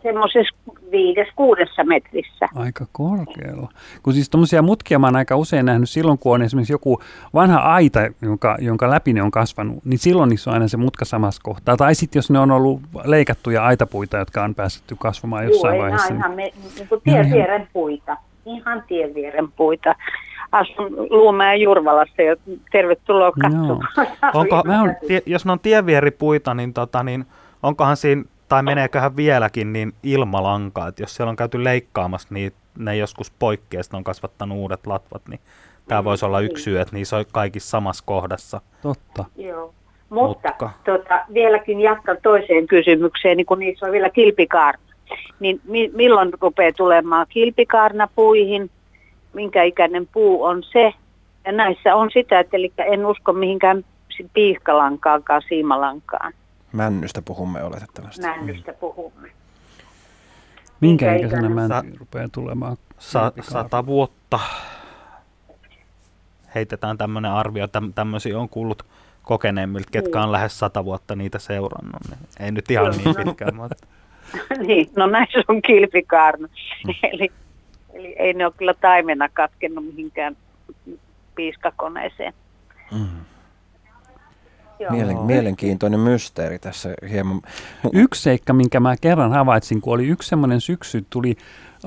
Semmoisessa viides, kuudessa metrissä. Aika korkealla. Kun siis tuommoisia mutkia mä oon aika usein nähnyt silloin, kun on esimerkiksi joku vanha aita, jonka, jonka läpi ne on kasvanut, niin silloin niissä on aina se mutka samassa kohtaa. Tai sitten jos ne on ollut leikattuja aitapuita, jotka on päästetty kasvamaan jossain Joo, vaiheessa. Joo, ihan me, niin kuin tien vieren puita. Ihan tien vieren puita. Asun Luumäen Jurvalassa ja tervetuloa katsomaan. Onko, on, tie, jos ne on tienvieripuita, niin, tota, niin onkohan siinä tai meneeköhän vieläkin niin ilmalankaa, että jos siellä on käyty leikkaamassa, niin ne joskus poikkeaa, on kasvattanut uudet latvat, niin tämä voisi olla yksi syy, että niissä on kaikissa samassa kohdassa. Totta. Joo. Mutta tota, vieläkin jatkan toiseen kysymykseen, niin kun niissä on vielä kilpikaarna. Niin mi- milloin rupeaa tulemaan kilpikaarna puihin? Minkä ikäinen puu on se? Ja näissä on sitä, että eli en usko mihinkään piihkalankaankaan, siimalankaan. Männystä puhumme oletettavasti. Männystä puhumme. Minkä ikäisenä mänty rupeaa tulemaan? Sa- sata vuotta. Heitetään tämmöinen arvio. Täm- tämmöisiä on kuullut kokeneemmilta, ketkä on lähes sata vuotta niitä seurannut. Niin ei nyt ihan niin pitkään. mutta... niin, no näissä on kilpikaarna. Mm. eli, eli ei ne ole kyllä taimena katkennut mihinkään piiskakoneeseen. Mm. Mielen, mielenkiintoinen mysteeri tässä hieman. Yksi seikka, minkä mä kerran havaitsin, kun oli yksi semmoinen syksy, tuli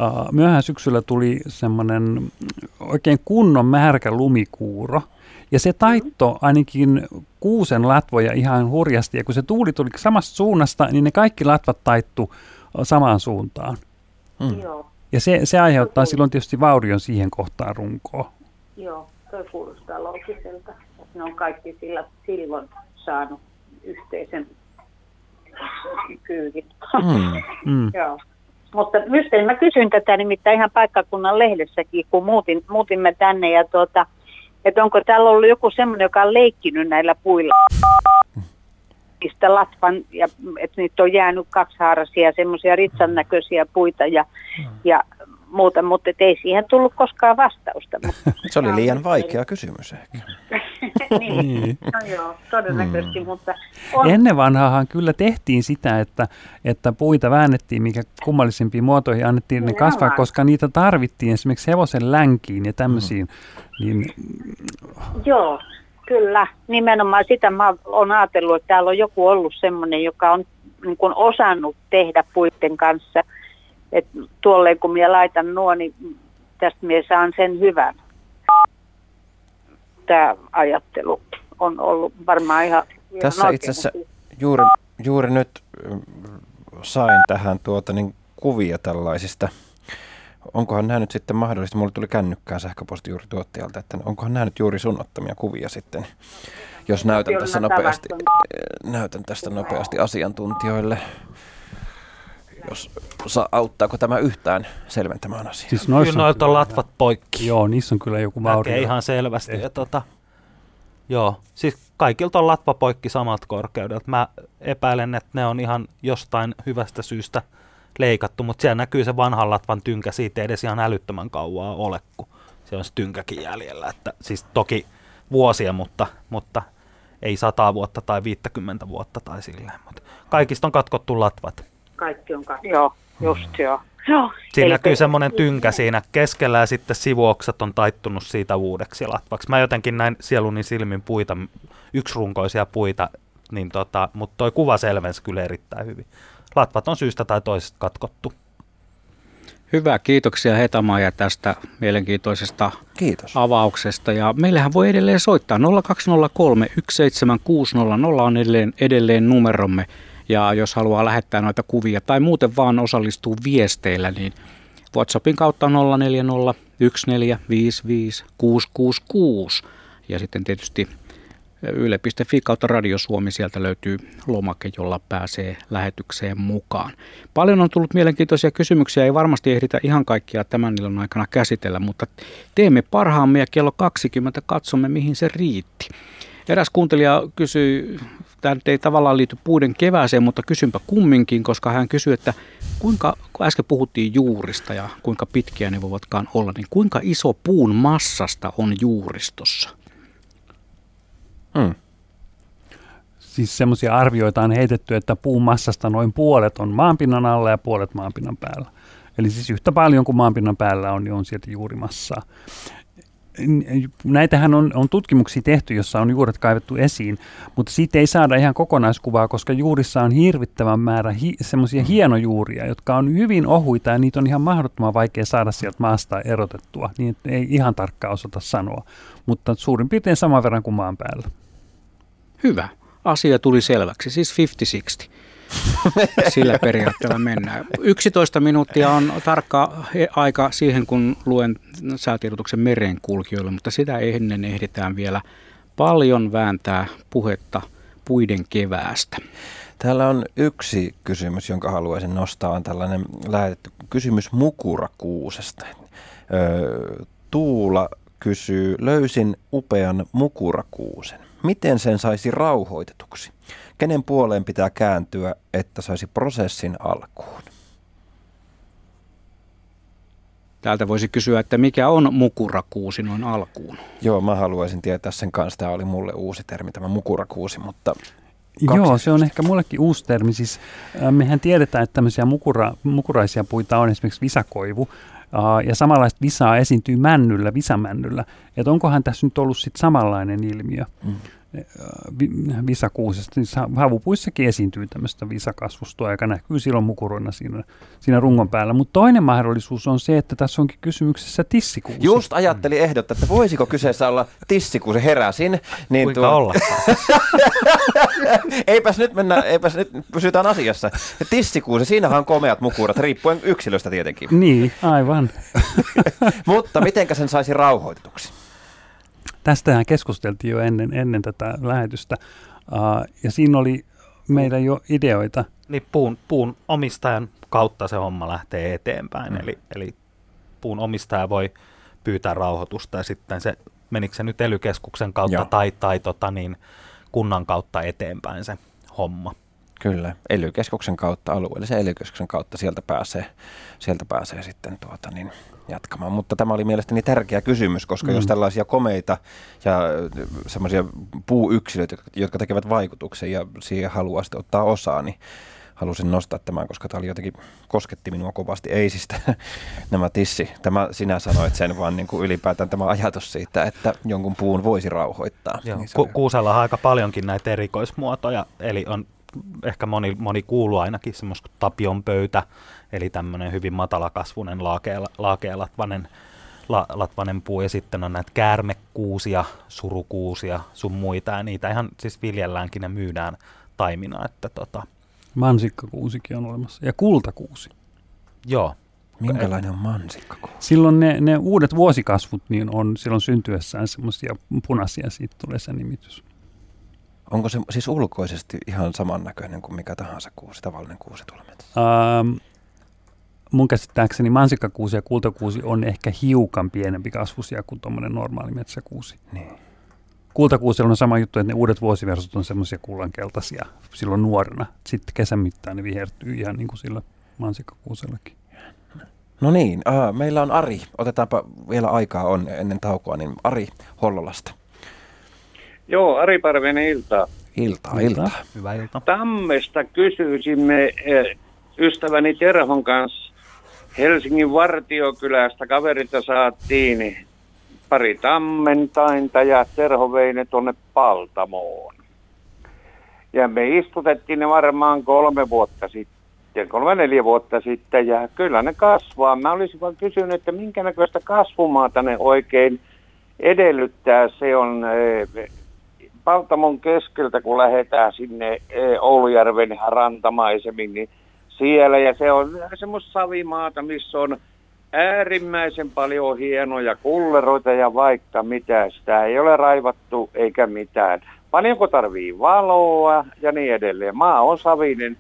uh, myöhään syksyllä tuli semmoinen oikein kunnon märkä lumikuuro. Ja se taitto ainakin kuusen latvoja ihan hurjasti. Ja kun se tuuli tuli samasta suunnasta, niin ne kaikki latvat taittu samaan suuntaan. Mm. Ja se, se aiheuttaa silloin tietysti vaurion siihen kohtaan runkoa. Joo, toi kuulostaa loogiselta ne on kaikki sillä, silloin saanut yhteisen kyydin. Mm. Mm. Joo. Mutta mysteeri, mä kysyin tätä nimittäin ihan paikkakunnan lehdessäkin, kun muutin, muutimme tänne ja tuota, että onko täällä ollut joku semmoinen, joka on leikkinyt näillä puilla mistä latvan, ja että niitä on jäänyt kaksihaaraisia, semmoisia ritsan näköisiä puita ja, mm. ja muuta, mutta ei siihen tullut koskaan vastausta. Mutta Se oli liian vaikea kysymys ehkä. niin, niin. No joo, todennäköisesti, mm. mutta... On... Ennen vanhaahan kyllä tehtiin sitä, että, että puita väännettiin, mikä kummallisimpiin muotoihin annettiin ne kasvaa, koska niitä tarvittiin esimerkiksi hevosen länkiin ja tämmöisiin. Mm. Niin... Joo, kyllä. Nimenomaan sitä mä oon ajatellut, että täällä on joku ollut semmoinen, joka on niin kuin osannut tehdä puitten kanssa – että tuolleen kun minä laitan nuo, niin tästä minä saan sen hyvän. Tämä ajattelu on ollut varmaan ihan, ihan Tässä itse asiassa juuri, juuri nyt sain tähän tuota, niin kuvia tällaisista. Onkohan nämä nyt sitten mahdollista, mulle tuli kännykkään sähköposti juuri tuottajalta, että onkohan nämä nyt juuri sun ottamia kuvia sitten, jos näytän tässä nopeasti, näytän tästä nopeasti asiantuntijoille jos sa, auttaako tämä yhtään selventämään asiaa. Siis kyllä noilta on latvat poikki. Joo, niissä on kyllä joku vaurio. Näkee ihan selvästi. Ja tota, joo, siis kaikilta on latva poikki samalta korkeudelta. Mä epäilen, että ne on ihan jostain hyvästä syystä leikattu, mutta siellä näkyy se vanhan latvan tynkä, siitä ei edes ihan älyttömän kauaa ole, kun se on se tynkäkin jäljellä. Että, siis toki vuosia, mutta, mutta ei sataa vuotta tai 50 vuotta tai silleen. Mutta kaikista on katkottu latvat kaikki on katsottu. Joo, just joo. Joo. Siinä näkyy semmoinen tynkä siinä keskellä ja sitten sivuokset on taittunut siitä uudeksi latvaksi. Mä jotenkin näin sieluni silmin puita, yksirunkoisia puita, niin tota, mutta toi kuva selvensi kyllä erittäin hyvin. Latvat on syystä tai toisesta katkottu. Hyvä, kiitoksia Hetamaja tästä mielenkiintoisesta Kiitos. avauksesta. Ja meillähän voi edelleen soittaa 0203 17600 on edelleen, edelleen numeromme. Ja jos haluaa lähettää noita kuvia tai muuten vaan osallistuu viesteillä, niin WhatsAppin kautta 040 666. Ja sitten tietysti yle.fi kautta Radio Suomi, sieltä löytyy lomake, jolla pääsee lähetykseen mukaan. Paljon on tullut mielenkiintoisia kysymyksiä, ei varmasti ehditä ihan kaikkia tämän illan aikana käsitellä, mutta teemme parhaamme ja kello 20 katsomme, mihin se riitti. Eräs kuuntelija kysyi tämä nyt ei tavallaan liity puiden kevääseen, mutta kysynpä kumminkin, koska hän kysyi, että kuinka, kun äsken puhuttiin juurista ja kuinka pitkiä ne voivatkaan olla, niin kuinka iso puun massasta on juuristossa? Hmm. siis semmoisia arvioita on heitetty, että puun massasta noin puolet on maanpinnan alla ja puolet maanpinnan päällä. Eli siis yhtä paljon kuin maanpinnan päällä on, niin on sieltä juurimassaa näitähän on, on tutkimuksia tehty, jossa on juuret kaivettu esiin, mutta siitä ei saada ihan kokonaiskuvaa, koska juurissa on hirvittävän määrä hi, semmoisia hienojuuria, jotka on hyvin ohuita ja niitä on ihan mahdottoman vaikea saada sieltä maasta erotettua, niin ei ihan tarkkaan osata sanoa, mutta suurin piirtein saman verran kuin maan päällä. Hyvä. Asia tuli selväksi, siis 50-60. Sillä periaatteella mennään. 11 minuuttia on tarkka aika siihen, kun luen säätiedotuksen merenkulkijoille, mutta sitä ennen ehditään vielä paljon vääntää puhetta puiden keväästä. Täällä on yksi kysymys, jonka haluaisin nostaa, on tällainen lähetetty kysymys mukurakuusesta. Tuula kysyy, löysin upean mukurakuusen. Miten sen saisi rauhoitetuksi? Kenen puoleen pitää kääntyä, että saisi prosessin alkuun? Täältä voisi kysyä, että mikä on mukurakuusi noin alkuun? Joo, mä haluaisin tietää sen kanssa. Tämä oli mulle uusi termi, tämä mukurakuusi, mutta Joo, se on ehkä mullekin uusi termi. Siis, äh, mehän tiedetään, että tämmöisiä mukura, mukuraisia puita on esimerkiksi visakoivu, äh, ja samanlaista visaa esiintyy männyllä, visamännyllä. Että onkohan tässä nyt ollut sitten samanlainen ilmiö? Mm visakuusesta. Siis havupuissakin esiintyy tämmöistä visakasvustoa, joka näkyy silloin mukuroina siinä, siinä rungon päällä. Mutta toinen mahdollisuus on se, että tässä onkin kysymyksessä tissikuusi. Just ajattelin ehdottaa, että voisiko kyseessä olla tissikuusi. Heräsin. Niin Kuinka tuo... olla? eipäs nyt mennä, eipäs nyt pysytään asiassa. Tissikuusi, siinähän on komeat mukurat, riippuen yksilöstä tietenkin. Niin, aivan. Mutta mitenkä sen saisi rauhoitetuksi? Tästähän keskusteltiin jo ennen, ennen tätä lähetystä, uh, ja siinä oli meidän jo ideoita. Niin puun, puun omistajan kautta se homma lähtee eteenpäin, mm. eli, eli puun omistaja voi pyytää rauhoitusta ja sitten se, menikö se nyt ely kautta Joo. tai, tai tota niin, kunnan kautta eteenpäin se homma. Kyllä, ely kautta, alueellisen ely kautta sieltä pääsee, sieltä pääsee sitten tuota niin, jatkamaan. Mutta tämä oli mielestäni tärkeä kysymys, koska mm. jos tällaisia komeita ja semmoisia puuyksilöitä, jotka tekevät vaikutuksen ja siihen haluaa sitten ottaa osaa, niin halusin nostaa tämän, koska tämä oli jotenkin, kosketti minua kovasti. Ei siis nämä tissi, tämä sinä sanoit sen, vaan niin kuin ylipäätään tämä ajatus siitä, että jonkun puun voisi rauhoittaa. Joo, niin ku- kuusella on aika paljonkin näitä erikoismuotoja, eli on ehkä moni, moni kuuluu ainakin semmoista tapion pöytä, eli tämmöinen hyvin matalakasvunen laakealatvanen la, latvanen puu, ja sitten on näitä käärmekuusia, surukuusia, sun muita, ja niitä ihan siis viljelläänkin ja myydään taimina. Että tota. Mansikkakuusikin on olemassa, ja kultakuusi. Joo. Minkälainen on mansikkakuusi? Silloin ne, ne uudet vuosikasvut niin on silloin syntyessään semmoisia punaisia, siitä tulee se nimitys. Onko se siis ulkoisesti ihan samannäköinen kuin mikä tahansa kuusi, tavallinen kuusi tuolla ähm, mun käsittääkseni mansikkakuusi ja kultakuusi on ehkä hiukan pienempi kasvusia kuin tuommoinen normaali metsäkuusi. Niin. Kultakuusilla on sama juttu, että ne uudet vuosiversot on semmoisia kullankeltaisia silloin nuorena. Sitten kesän mittaan ne vihertyy ihan niin kuin sillä mansikkakuusellakin. No niin, äh, meillä on Ari. Otetaanpa vielä aikaa on ennen taukoa, niin Ari Hollolasta. Joo, Ari Parvenen iltaa. Iltaa, iltaa. Hyvää iltaa. Tammesta kysyisimme eh, ystäväni Terhon kanssa Helsingin Vartiokylästä kaverilta saatiin pari tammentainta ja Terho vei ne tuonne Paltamoon. Ja me istutettiin ne varmaan kolme vuotta sitten, kolme neljä vuotta sitten ja kyllä ne kasvaa. Mä olisin vaan kysynyt, että minkä näköistä kasvumaata ne oikein edellyttää. Se on eh, Paltamon keskeltä, kun lähdetään sinne e, Oulujärven rantamaisemmin, niin siellä, ja se on semmoista savimaata, missä on äärimmäisen paljon hienoja kulleroita ja vaikka mitä. Sitä ei ole raivattu eikä mitään. Paljonko tarvii valoa ja niin edelleen. Maa on savinen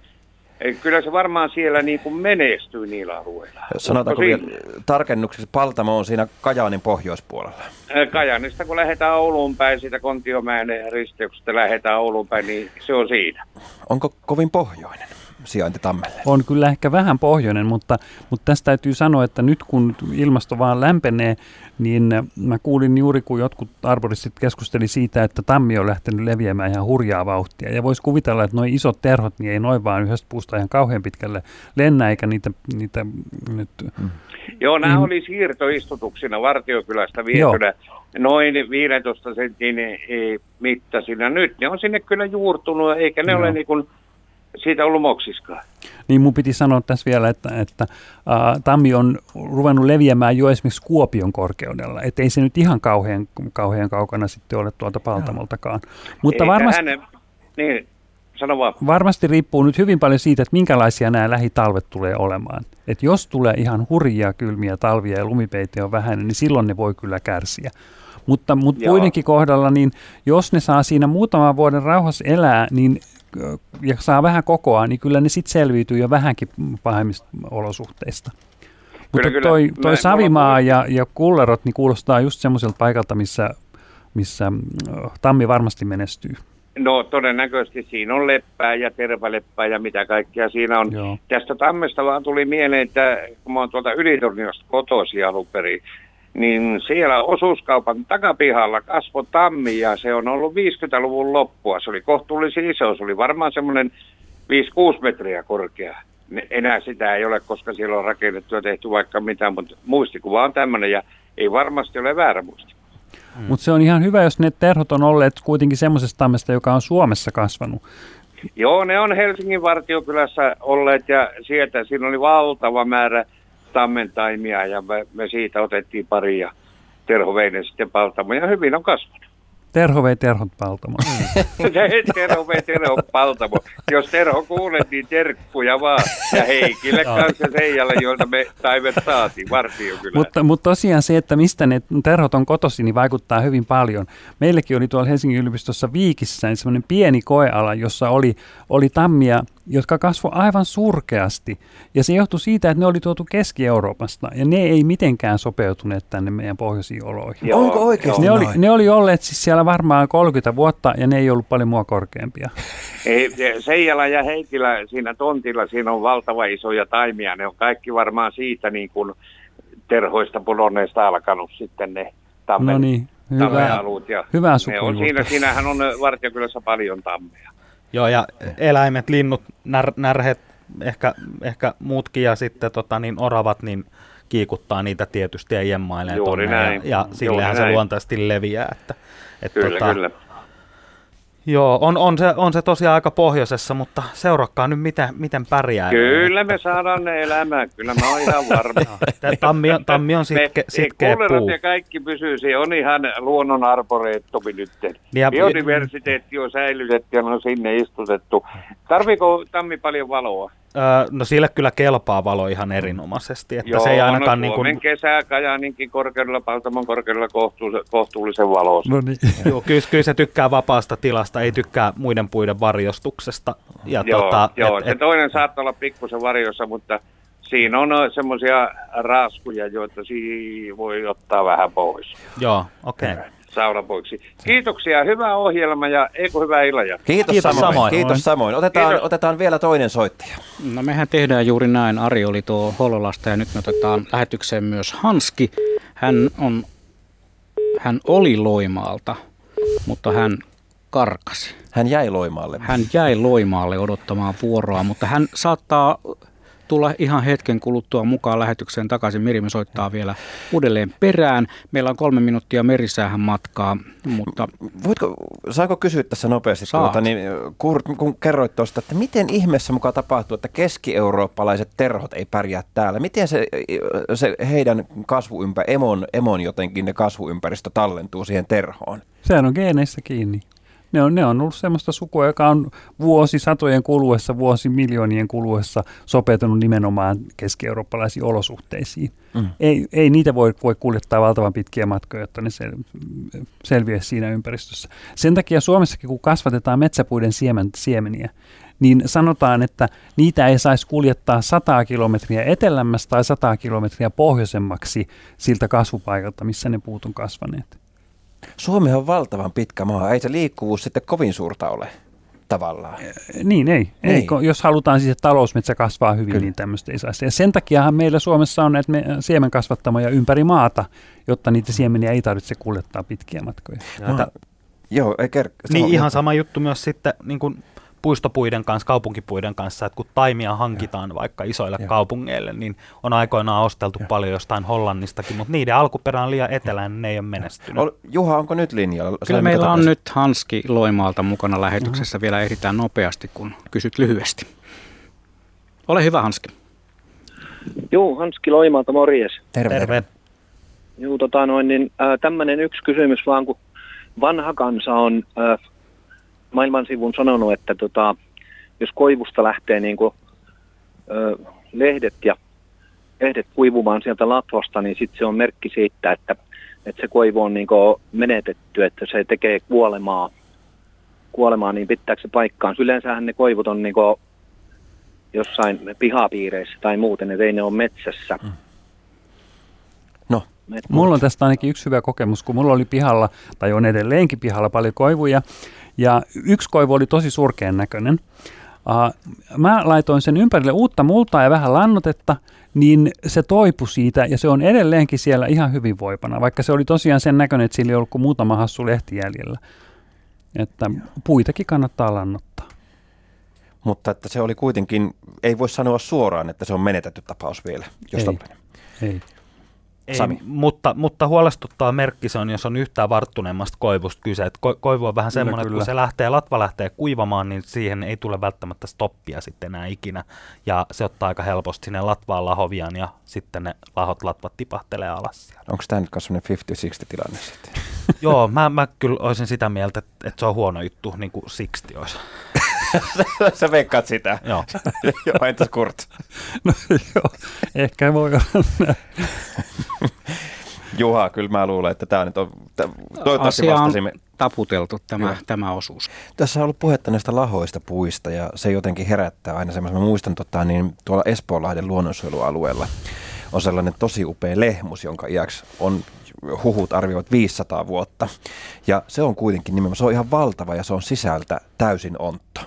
Kyllä se varmaan siellä niin kuin menestyy niillä alueilla. Sanotaanko vielä tarkennuksessa, Paltamo on siinä Kajaanin pohjoispuolella? Kajaanista kun lähdetään Ouluun päin, siitä Kontiomäen risteyksestä lähdetään Ouluun päin, niin se on siinä. Onko kovin pohjoinen? Sijainti tammelle? On kyllä ehkä vähän pohjoinen, mutta, mutta tästä täytyy sanoa, että nyt kun ilmasto vaan lämpenee, niin mä kuulin juuri, kun jotkut arboristit keskusteli siitä, että tammi on lähtenyt leviämään ihan hurjaa vauhtia. Ja voisi kuvitella, että nuo isot terhot niin ei noin vaan yhdestä puusta ihan kauhean pitkälle lennä, eikä niitä, niitä nyt... Mm. Joo, nämä mm. oli siirtoistutuksina Vartiokylästä vietynä Joo. noin 15 sentin e, mittaisina. Nyt ne on sinne kyllä juurtunut, eikä ne Joo. ole niin kuin siitä ollut moksiskaan. Niin mun piti sanoa tässä vielä, että, että ä, tammi on ruvennut leviämään jo esimerkiksi Kuopion korkeudella. Että ei se nyt ihan kauhean, kauhean kaukana sitten ole tuolta Paltamoltakaan. Mutta varmasti... Hänen, niin, sano vaan. Varmasti riippuu nyt hyvin paljon siitä, että minkälaisia nämä lähitalvet tulee olemaan. Että jos tulee ihan hurjia kylmiä talvia ja lumipeite on vähäinen, niin silloin ne voi kyllä kärsiä. Mutta, mutta muidenkin kohdalla, niin jos ne saa siinä muutaman vuoden rauhassa elää, niin ja saa vähän kokoa, niin kyllä ne sitten selviytyy jo vähänkin pahemmista olosuhteista. Kyllä, Mutta kyllä. toi, toi Savimaa ja, ja Kullerot niin kuulostaa just semmoiselta paikalta, missä, missä tammi varmasti menestyy. No todennäköisesti siinä on leppää ja tervaleppää ja mitä kaikkea siinä on. Joo. Tästä tammesta vaan tuli mieleen, että kun mä oon tuolta Ylitorniosta kotoisin alun perin, niin siellä osuuskaupan takapihalla kasvo tammi ja se on ollut 50-luvun loppua. Se oli kohtuullisen iso, se oli varmaan semmoinen 5-6 metriä korkea. Enää sitä ei ole, koska siellä on rakennettu ja tehty vaikka mitään, mutta muistikuva on tämmöinen ja ei varmasti ole väärä muisti. Hmm. Mutta se on ihan hyvä, jos ne terhot on olleet kuitenkin semmoisesta tammesta, joka on Suomessa kasvanut. Joo, ne on Helsingin vartiokylässä olleet ja sieltä siinä oli valtava määrä tammentaimia ja me, me siitä otettiin pari ja Terho vei ne sitten paltamo ja hyvin on kasvanut. Terho vei Terhon paltamo. Terho vei Terhon paltamo. Jos Terho kuulet, niin terkkuja vaan. Ja Heikille kanssa Seijalle, joilta me taimet saatiin, varsin kyllä. Mutta, mutta tosiaan se, että mistä ne Terhot on kotosi, niin vaikuttaa hyvin paljon. Meilläkin oli tuolla Helsingin yliopistossa Viikissä niin semmoinen pieni koeala, jossa oli, oli tammia jotka kasvoivat aivan surkeasti. Ja se johtui siitä, että ne oli tuotu Keski-Euroopasta ja ne ei mitenkään sopeutuneet tänne meidän pohjoisiin oloihin. Joo, Onko oikeasti ne oli, ne oli olleet siis siellä varmaan 30 vuotta ja ne ei ollut paljon mua korkeampia. Ei, Seijala ja Heikkilä siinä tontilla, siinä on valtava isoja taimia. Ne on kaikki varmaan siitä niin kuin terhoista pudonneista alkanut sitten ne tammen, no niin, hyvä, ja hyvä ne on siinä, Siinähän on Vartiokylässä paljon tammeja. Joo, ja eläimet, linnut, när, närhet, ehkä, ehkä muutkin ja sitten tota, niin oravat, niin kiikuttaa niitä tietysti ja jemmailee Juuri tonne, näin. ja, ja sillehän se luontaisesti leviää. Että, et kyllä, tota, kyllä. Joo, on, on, se, on se tosiaan aika pohjoisessa, mutta seurakkaa nyt miten, miten pärjää. Kyllä me saadaan ne elämään, kyllä mä oon ihan varma. tammi, on, tammi on sitke, me, sitkeä puu. ja kaikki pysyy, se on ihan luonnon arboreettomi nyt. Ja, Biodiversiteetti on säilytetty ja on sinne istutettu. Tarviiko tammi paljon valoa? No sille kyllä kelpaa valo ihan erinomaisesti. Että Joo, se ei ainakaan no, niin kuin... kesä Kajaaninkin korkeudella, Paltamon korkeudella kohtuullisen, kohtuullisen valossa. No niin. Joo, kyllä, kyllä, se tykkää vapaasta tilasta, ei tykkää muiden puiden varjostuksesta. Ja joo, tota, joo et, se et... toinen saattaa olla pikkusen varjossa, mutta siinä on semmoisia raaskuja, joita siinä voi ottaa vähän pois. Joo, okei. Okay saunapoiksi. Kiitoksia, hyvä ohjelma ja eikö hyvää illanjatkoa. Kiitos, Kiitos samoin. samoin. Kiitos samoin. Otetaan, Kiitos. otetaan vielä toinen soittaja. No mehän tehdään juuri näin. Ari oli tuo Hololasta ja nyt me otetaan lähetykseen myös Hanski. Hän, on, hän oli Loimaalta, mutta hän karkasi. Hän jäi Loimaalle. Hän jäi Loimaalle odottamaan vuoroa, mutta hän saattaa tulla ihan hetken kuluttua mukaan lähetykseen takaisin. Mirimi soittaa vielä uudelleen perään. Meillä on kolme minuuttia merisäähän matkaa, mutta... Voitko, saako kysyä tässä nopeasti, tuota, niin, kun, kun kerroit tuosta, että miten ihmeessä mukaan tapahtuu, että keski-eurooppalaiset terhot ei pärjää täällä? Miten se, se heidän kasvuympä, emon, emon jotenkin ne kasvuympäristö tallentuu siihen terhoon? Sehän on geeneissä kiinni. Ne on, ne on ollut sellaista sukua, joka on vuosisatojen kuluessa, vuosimiljoonien kuluessa sopeutunut nimenomaan keski-eurooppalaisiin olosuhteisiin. Mm. Ei, ei niitä voi, voi kuljettaa valtavan pitkiä matkoja, jotta ne sel, selviää siinä ympäristössä. Sen takia Suomessakin, kun kasvatetaan metsäpuiden siemen, siemeniä, niin sanotaan, että niitä ei saisi kuljettaa 100 kilometriä etelämmästä tai 100 kilometriä pohjoisemmaksi siltä kasvupaikalta, missä ne puut on kasvaneet. Suomi on valtavan pitkä maa, ei se liikkuvuus sitten kovin suurta ole. tavallaan. Niin, ei. ei. Ei. Ko- Jos halutaan siis, että talousmetsä kasvaa hyvin, Kyllä. niin tämmöistä ei saisi. Ja sen takiahan meillä Suomessa on näitä me- siemenkasvattamoja ympäri maata, jotta niitä siemeniä ei tarvitse kuljettaa pitkiä matkoja. Ja Mä- Joo, ei ker- Niin ihan sama juttu myös sitten niin kuin puistopuiden kanssa, kaupunkipuiden kanssa, että kun taimia hankitaan vaikka isoille Joo. kaupungeille, niin on aikoinaan osteltu paljon jostain Hollannistakin, mutta niiden alkuperä on liian eteläinen, ne ei ole menestynyt. Ol- Juha, onko nyt linjalla? Kyllä meillä on nyt Hanski Loimaalta mukana lähetyksessä. Vielä ehditään nopeasti, kun kysyt lyhyesti. Ole hyvä, Hanski. Juu, Hanski Loimaalta, morjes. Terve. Terve. Juu, tota noin, niin äh, tämmöinen yksi kysymys vaan, kun vanha kansa on äh, maailman sivun sanonut, että tota, jos koivusta lähtee niin kuin, äh, lehdet ja lehdet kuivumaan sieltä latvosta, niin sitten se on merkki siitä, että, että se koivu on niin kuin menetetty, että se tekee kuolemaa, kuolemaa niin pitääkö se paikkaan. Yleensähän ne koivut on niin kuin jossain pihapiireissä tai muuten, että ei ne ole metsässä. No, Met- Mulla on tästä ainakin yksi hyvä kokemus, kun mulla oli pihalla, tai on edelleenkin pihalla paljon koivuja, ja yksi koivu oli tosi surkean näköinen. Uh, mä laitoin sen ympärille uutta multaa ja vähän lannotetta, niin se toipui siitä ja se on edelleenkin siellä ihan hyvinvoipana, vaikka se oli tosiaan sen näköinen, että sillä ei ollut kuin muutama hassu lehti jäljellä. Että puitakin kannattaa lannottaa. mutta että se oli kuitenkin, ei voi sanoa suoraan, että se on menetetty tapaus vielä. Jos Ei. Ei. Ei, Sami. mutta, mutta huolestuttaa merkki se on, jos on yhtään varttuneemmasta koivusta kyse. Et ko, koivu on vähän semmoinen, että kun se lähtee, latva lähtee kuivamaan, niin siihen ei tule välttämättä stoppia sitten enää ikinä. Ja se ottaa aika helposti sinne latvaan lahovian ja sitten ne lahot latvat tipahtelee alas siellä. Onko tämä nyt semmoinen 50-60 tilanne sitten? Joo, mä, mä kyllä olisin sitä mieltä, että, että se on huono juttu, niin kuin Sixti olisi. Sä veikkaat sitä. Joo. Joo, entäs Kurt? No joo, ehkä voi olla. Juha, kyllä mä luulen, että tämä nyt on, toivottavasti Asia on vastasimme. taputeltu tämä, Joo. tämä osuus. Tässä on ollut puhetta näistä lahoista puista ja se jotenkin herättää aina semmoisen. Mä muistan tota, niin tuolla Espoonlahden luonnonsuojelualueella on sellainen tosi upea lehmus, jonka iäksi on huhut arvioivat 500 vuotta. Ja se on kuitenkin nimenomaan, se on ihan valtava ja se on sisältä täysin ontto.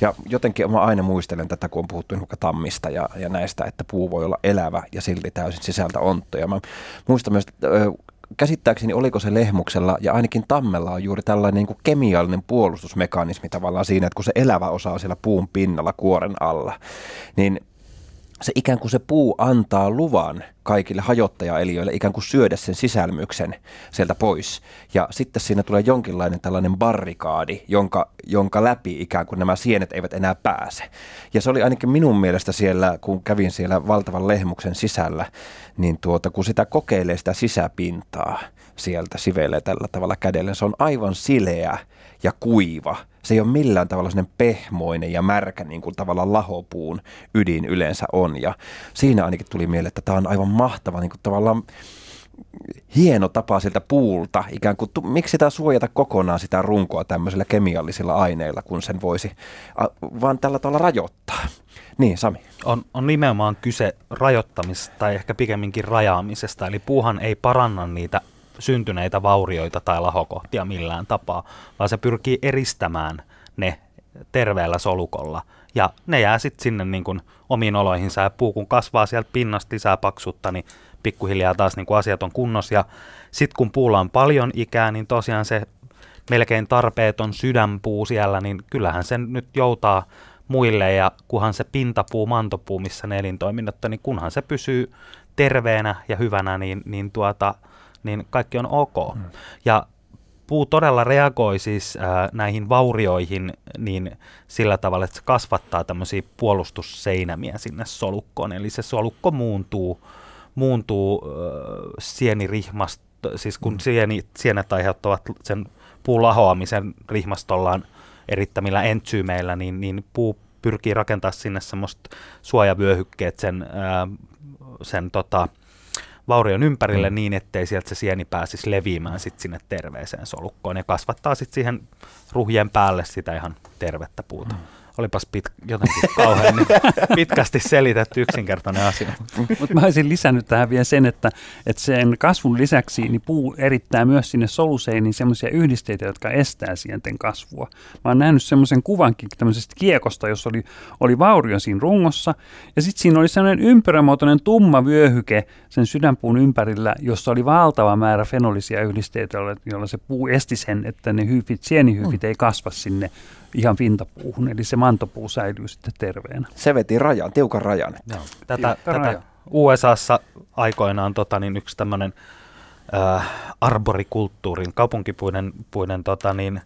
Ja jotenkin mä aina muistelen tätä, kun on puhuttu vaikka tammista ja, ja näistä, että puu voi olla elävä ja silti täysin sisältä ontto. Ja mä muistan myös, käsittääkseni oliko se lehmuksella ja ainakin tammella on juuri tällainen niin kuin kemiallinen puolustusmekanismi tavallaan siinä, että kun se elävä osa on siellä puun pinnalla kuoren alla, niin se ikään kuin se puu antaa luvan kaikille hajottajaeliöille ikään kuin syödä sen sisälmyksen sieltä pois. Ja sitten siinä tulee jonkinlainen tällainen barrikaadi, jonka, jonka läpi ikään kuin nämä sienet eivät enää pääse. Ja se oli ainakin minun mielestä siellä, kun kävin siellä valtavan lehmuksen sisällä, niin tuota, kun sitä kokeilee sitä sisäpintaa sieltä, sivelee tällä tavalla kädellä, se on aivan sileä ja kuiva. Se ei ole millään tavalla sellainen pehmoinen ja märkä, niin kuin tavallaan lahopuun ydin yleensä on. Ja siinä ainakin tuli mieleen, että tämä on aivan mahtava niin kuin tavallaan hieno tapa siltä puulta, ikään kuin, miksi sitä suojata kokonaan sitä runkoa tämmöisillä kemiallisilla aineilla, kun sen voisi a, vaan tällä tavalla rajoittaa. Niin, Sami. on, on nimenomaan kyse rajoittamisesta tai ehkä pikemminkin rajaamisesta. Eli puuhan ei paranna niitä syntyneitä vaurioita tai lahokohtia millään tapaa, vaan se pyrkii eristämään ne terveellä solukolla. Ja ne jää sitten sinne niin kuin omiin oloihinsa ja puu kun kasvaa sieltä pinnasta lisää paksuutta, niin pikkuhiljaa taas niin kuin asiat on kunnossa. Ja sitten kun puulla on paljon ikää, niin tosiaan se melkein tarpeeton sydänpuu siellä, niin kyllähän sen nyt joutaa muille ja kunhan se pintapuu, mantopuu, missä ne elintoiminnot, niin kunhan se pysyy terveenä ja hyvänä, niin, niin, tuota, niin kaikki on ok. Mm. Ja puu todella reagoi siis ää, näihin vaurioihin niin sillä tavalla, että se kasvattaa tämmöisiä puolustusseinämiä sinne solukkoon. Eli se solukko muuntuu, muuntuu äh, sienirihmasta, siis kun sieni, sienet aiheuttavat sen puun lahoamisen rihmastollaan erittämillä entsyymeillä, niin, niin puu pyrkii rakentamaan sinne semmoista suojavyöhykkeet sen, ää, sen tota, vaurion ympärille mm. niin, ettei sieltä se sieni pääsisi leviämään sit sinne terveeseen solukkoon ja kasvattaa sitten siihen ruhjen päälle sitä ihan tervettä puuta. Mm. Olipas pit, jotenkin kauhean niin pitkästi selitetty yksinkertainen asia. Mutta mä olisin lisännyt tähän vielä sen, että, että sen kasvun lisäksi niin puu erittää myös sinne soluseiniin semmoisia yhdisteitä, jotka estää sienten kasvua. Mä oon nähnyt semmoisen kuvankin tämmöisestä kiekosta, jossa oli, oli vaurio siinä rungossa, ja sitten siinä oli semmoinen ympyrämuotoinen tumma vyöhyke sen sydänpuun ympärillä, jossa oli valtava määrä fenolisia yhdisteitä, joilla se puu esti sen, että ne hyfit, sienihyfit mm. ei kasva sinne ihan pintapuuhun, eli se mantopuu säilyy sitten terveenä. Se veti rajan, tiukan rajan. Joo. Tätä, tätä raja. USAssa aikoinaan tota, niin yksi tämmöinen äh, arborikulttuurin, kaupunkipuiden puiden, tota, niin,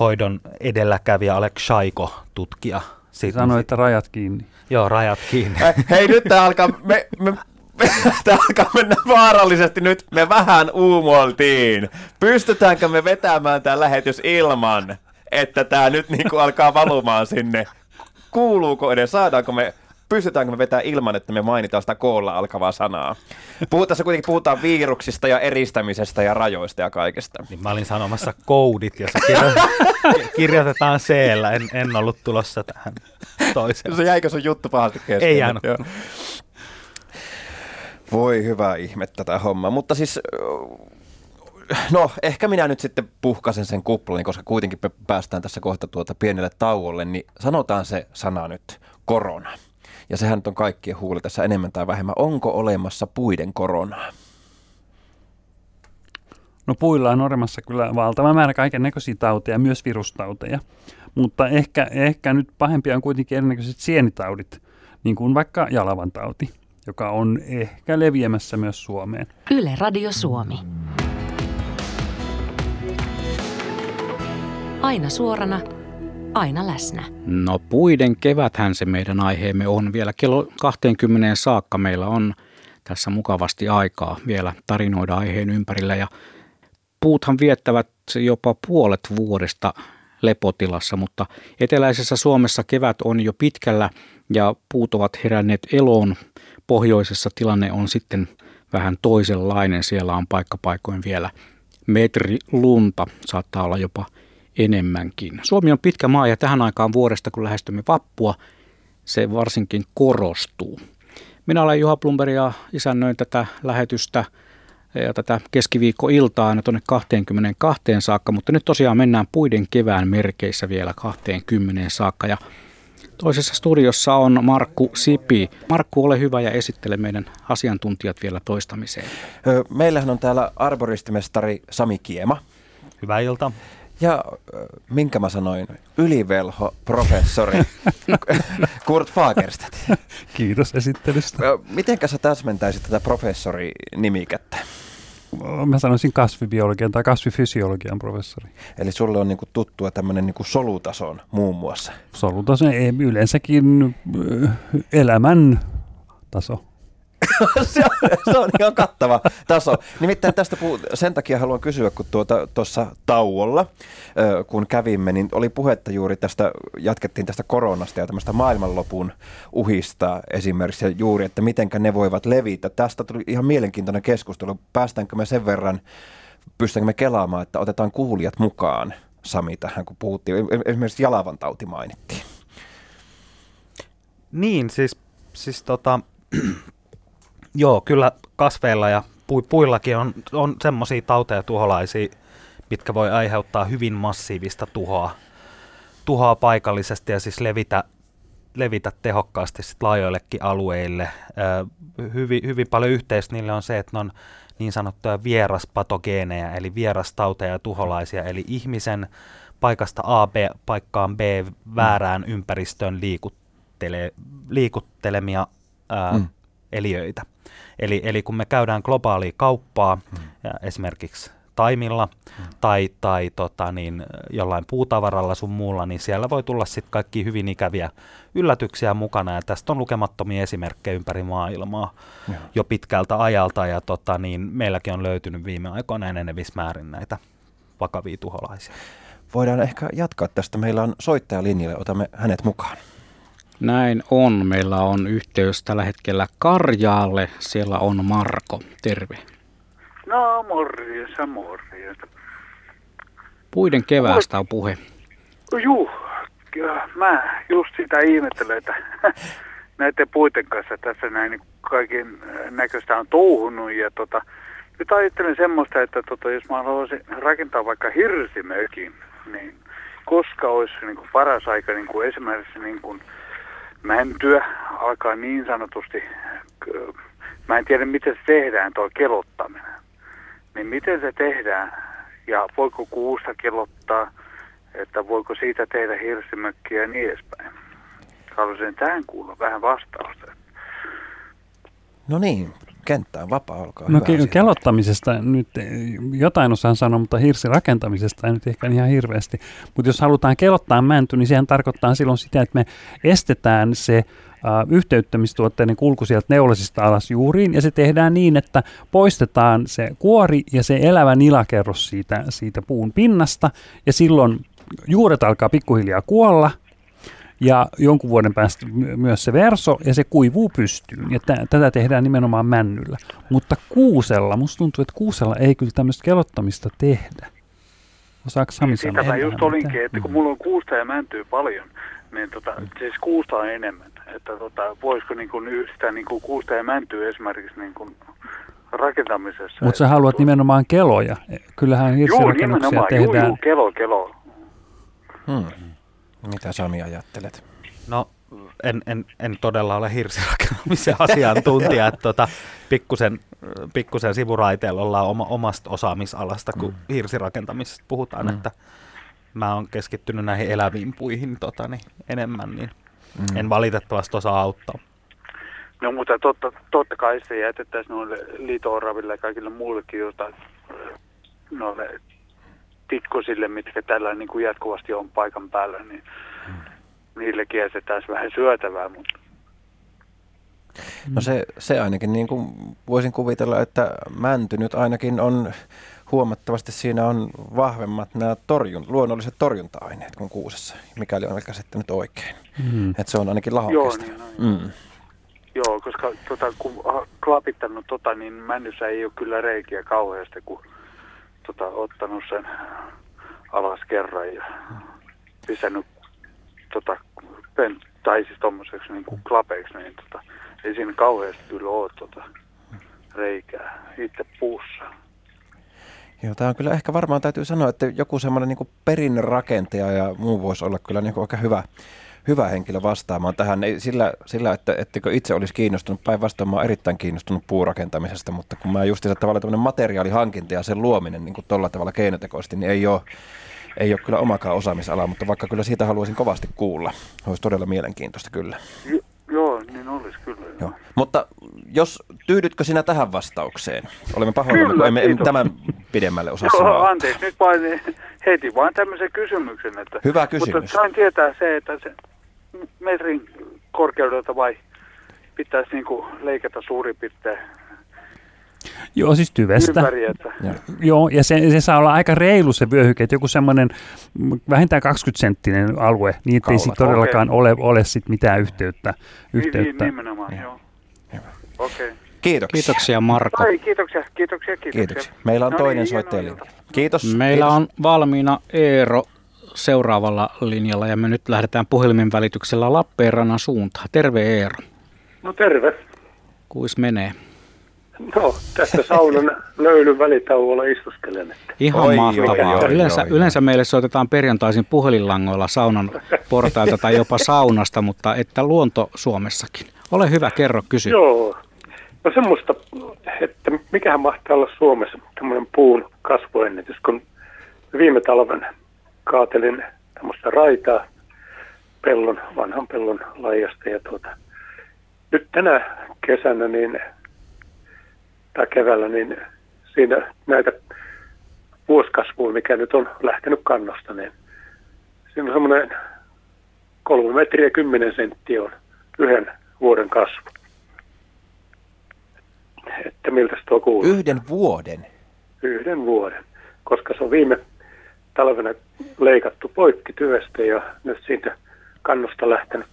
hoidon edelläkävijä Alek Shaiko tutkija. Siitä Sanoi, että rajat kiinni. Joo, rajat kiinni. Hei, nyt tämä alkaa, me, me, Tämä alkaa mennä vaarallisesti nyt. Me vähän uumoltiin. Pystytäänkö me vetämään tämä lähetys ilman, että tämä nyt niinku alkaa valumaan sinne? Kuuluuko edes? Saadaanko me pystytäänkö me vetämään ilman, että me mainitaan sitä koolla alkavaa sanaa. Puhutaan kuitenkin puhutaan viruksista ja eristämisestä ja rajoista ja kaikesta. Niin mä olin sanomassa koudit, jossa kirjoitetaan c en, en ollut tulossa tähän toiseen. Se jäikö sun juttu pahasti kesken? Ei jäänyt. Voi hyvä ihmettä tämä homma, mutta siis no ehkä minä nyt sitten puhkasen sen kuplani, koska kuitenkin päästään tässä kohta tuota pienelle tauolle, niin sanotaan se sana nyt, korona. Ja sehän nyt on kaikkien huuli tässä enemmän tai vähemmän. Onko olemassa puiden koronaa? No puilla on olemassa kyllä valtava määrä kaiken näköisiä tauteja, myös virustauteja. Mutta ehkä, ehkä nyt pahempia on kuitenkin erinäköiset sienitaudit, niin kuin vaikka jalavan tauti joka on ehkä leviämässä myös Suomeen. Yle Radio Suomi. Aina suorana, aina läsnä. No puiden keväthän se meidän aiheemme on. Vielä kello 20 saakka meillä on tässä mukavasti aikaa vielä tarinoida aiheen ympärillä. Ja puuthan viettävät jopa puolet vuodesta lepotilassa, mutta eteläisessä Suomessa kevät on jo pitkällä ja puut ovat heränneet eloon Pohjoisessa tilanne on sitten vähän toisenlainen. Siellä on paikkapaikoin vielä metri lunta, saattaa olla jopa enemmänkin. Suomi on pitkä maa ja tähän aikaan vuodesta, kun lähestymme vappua, se varsinkin korostuu. Minä olen Juha Plumberg ja isännöin tätä lähetystä ja tätä keskiviikkoiltaa aina tuonne 22 saakka, mutta nyt tosiaan mennään puiden kevään merkeissä vielä 20 saakka ja Toisessa studiossa on Markku Sipi. Markku, ole hyvä ja esittele meidän asiantuntijat vielä toistamiseen. Meillähän on täällä arboristimestari Sami Kiema. Hyvää iltaa. Ja minkä mä sanoin, ylivelho professori Kurt Fagerstedt. Kiitos esittelystä. Mitenkä sä täsmentäisit tätä professori-nimikettä? mä sanoisin kasvibiologian tai kasvifysiologian professori. Eli sulle on niinku tuttua tämmöinen niinku solutason muun muassa? Solutason, ei yleensäkin elämän taso. se, on, se on ihan kattava taso. Nimittäin tästä puu, sen takia haluan kysyä, kun tuota, tuossa tauolla, kun kävimme, niin oli puhetta juuri tästä, jatkettiin tästä koronasta ja tämmöistä maailmanlopun uhista esimerkiksi, ja juuri, että mitenkä ne voivat levitä. Tästä tuli ihan mielenkiintoinen keskustelu. Päästäänkö me sen verran, pystytäänkö me kelaamaan, että otetaan kuulijat mukaan, Sami, tähän, kun puhuttiin, esimerkiksi jalavan tauti mainittiin. Niin, siis, siis tota, Joo, kyllä kasveilla ja pu, puillakin on, on semmoisia tauteja tuholaisia, mitkä voi aiheuttaa hyvin massiivista tuhoa, tuhoa paikallisesti ja siis levitä, levitä tehokkaasti sit laajoillekin alueille. hyvin, hyvin paljon yhteistä niille on se, että ne on niin sanottuja vieraspatogeeneja, eli vierastauteja ja tuholaisia, eli ihmisen paikasta A B, paikkaan B väärään ympäristöön liikuttele, liikuttelemia ää, mm. eliöitä. Eli, eli kun me käydään globaalia kauppaa, hmm. ja esimerkiksi taimilla hmm. tai, tai tota, niin, jollain puutavaralla sun muulla, niin siellä voi tulla sitten kaikki hyvin ikäviä yllätyksiä mukana. Ja tästä on lukemattomia esimerkkejä ympäri maailmaa hmm. jo pitkältä ajalta. Ja tota, niin, meilläkin on löytynyt viime aikoina enenevissä määrin näitä vakavia tuholaisia. Voidaan ehkä jatkaa tästä. Meillä on soittaja linjalle, otamme hänet mukaan. Näin on. Meillä on yhteys tällä hetkellä Karjaalle. Siellä on Marko. Terve. No morjens, morjens. Puiden keväästä on puhe. Juu, mä just sitä ihmettelen, että näiden puiden kanssa tässä näin niin kaiken näköistä on touhunut ja tota, nyt ajattelen semmoista, että tota, jos mä haluaisin rakentaa vaikka hirsimökin, niin koska olisi niin kuin paras aika niin kuin esimerkiksi niin kuin mäntyä alkaa niin sanotusti, mä en tiedä miten se tehdään tuo kelottaminen, niin miten se tehdään ja voiko kuusta kelottaa, että voiko siitä tehdä hirsimökkiä ja niin edespäin. Haluaisin tähän kuulla vähän vastausta. No niin, kenttä on vapaa, olkaa No hyvä. ke- kelottamisesta nyt jotain osaan sanoa, mutta hirsirakentamisesta ei nyt ehkä ihan hirveästi. Mutta jos halutaan kelottaa mänty, niin sehän tarkoittaa silloin sitä, että me estetään se Uh, yhteyttämistuotteiden kulku sieltä neulasista alas juuriin, ja se tehdään niin, että poistetaan se kuori ja se elävä nilakerros siitä, siitä puun pinnasta, ja silloin juuret alkaa pikkuhiljaa kuolla, ja jonkun vuoden päästä my- myös se verso, ja se kuivuu pystyyn. Ja t- tätä tehdään nimenomaan männyllä. Mutta kuusella, musta tuntuu, että kuusella ei kyllä tämmöistä kelottamista tehdä. Osaako Sami sanoa? Sitä mä just olinkin, mitään? että kun mulla on kuusta ja mäntyä paljon, niin tota, siis kuusta on enemmän. Että tota, voisiko niin kuin yhdistää niin kuin kuusta ja mäntyä esimerkiksi niin kuin rakentamisessa. Mutta sä haluat nimenomaan keloja. Kyllähän Juu, hirsirakennuksia nimenomaan. Juu, tehdään. juu, kelo, kelo. Hmm. Mitä Sami ajattelet? No en, en, en todella ole hirsirakentamisen asiantuntija, että tota, pikkusen, pikkusen sivuraiteella ollaan oma, omasta osaamisalasta, kun mm. hirsirakentamisesta puhutaan, mm. että mä oon keskittynyt näihin eläviin puihin tota, niin enemmän, niin mm. en valitettavasti osaa auttaa. No mutta totta, totta kai se jätettäisiin noille liito-oraville ja kaikille muillekin jotain noille tikkosille, mitkä tällä niin kuin jatkuvasti on paikan päällä, niin mm. niillekin jätettäisiin vähän syötävää, mutta No se, se ainakin niin kuin voisin kuvitella, että mänty nyt ainakin on huomattavasti siinä on vahvemmat nämä torjun, luonnolliset torjunta-aineet kuin kuusessa, mikäli on käsittänyt oikein. Mm. Että se on ainakin lahokesta. Joo, niin, no, mm. Joo, koska tota, kun on klapittanut tota, niin männyssä ei ole kyllä reikiä kauheasti, kun tota, ottanut sen alas kerran ja pistänyt tota, pen, tai siis tommoseksi niin kuin klapeiksi, niin tota, ei siinä kauheasti kyllä ole tota, reikää itse puussa. Joo, tämä on kyllä ehkä varmaan täytyy sanoa, että joku semmoinen niin perinnerakentaja ja muu voisi olla kyllä niin aika hyvä, hyvä henkilö vastaamaan tähän. Ei sillä, sillä että ettekö itse olisi kiinnostunut, päinvastoin mä olen erittäin kiinnostunut puurakentamisesta, mutta kun mä just tavallaan tämmöinen materiaalihankinta ja sen luominen niin tuolla tavalla keinotekoisesti, niin ei ole, ei ole kyllä omakaan osaamisala, mutta vaikka kyllä siitä haluaisin kovasti kuulla. Olisi todella mielenkiintoista kyllä. Jo, joo, niin olisi kyllä. Joo. Mutta jos tyydytkö sinä tähän vastaukseen? Olemme pahoillamme, kun emme, emme tämän pidemmälle osaa Joo, sanoa. anteeksi, nyt vain heti vain tämmöisen kysymyksen. Että, Hyvä kysymys. Mutta sain tietää se, että se metrin korkeudelta vai pitäisi niinku leikata suurin piirtein Joo, siis tyvestä. ympäri, että Joo. Joo, ja se, se saa olla aika reilu se vyöhyke, että joku semmoinen vähintään 20-senttinen alue, niin ettei siitä todellakaan ole, ole sit mitään yhteyttä. niin, yhteyttä. niin, nimenomaan, joo. Okei. Okay. Kiitoksia. Kiitoksia Marko. Ai, kiitoksia, kiitoksia, kiitoksia. Kiitoksia. Meillä on No toinen niin, soittaja hienoa linjalla. Kiitos. Meillä Kiitos. on valmiina Eero seuraavalla linjalla ja me nyt lähdetään puhelimen välityksellä Lappeenrannan suuntaan. Terve Eero. No terve. Kuis menee? No, tässä saunan löylyn välitauolla istuskelen. Että. Ihan Oi, mahtavaa. oi, oi, yleensä, oi, oi. yleensä meille soitetaan perjantaisin puhelinlangoilla saunan portailta tai jopa saunasta, mutta että luonto Suomessakin. Ole hyvä, kerro, kysy. Joo. No semmoista, että mikähän mahtaa olla Suomessa tämmöinen puun kasvuennätys, kun viime talven kaatelin tämmöistä raitaa pellon, vanhan pellon laajasta ja tuota, nyt tänä kesänä niin, tai keväällä, niin siinä näitä vuosikasvua, mikä nyt on lähtenyt kannosta, niin siinä on semmoinen kolme metriä kymmenen senttiä on yhden vuoden kasvu. Että miltä se tuo kuuluu? Yhden vuoden. Yhden vuoden. Koska se on viime talvena leikattu poikki työstä ja nyt siitä kannosta lähtenyt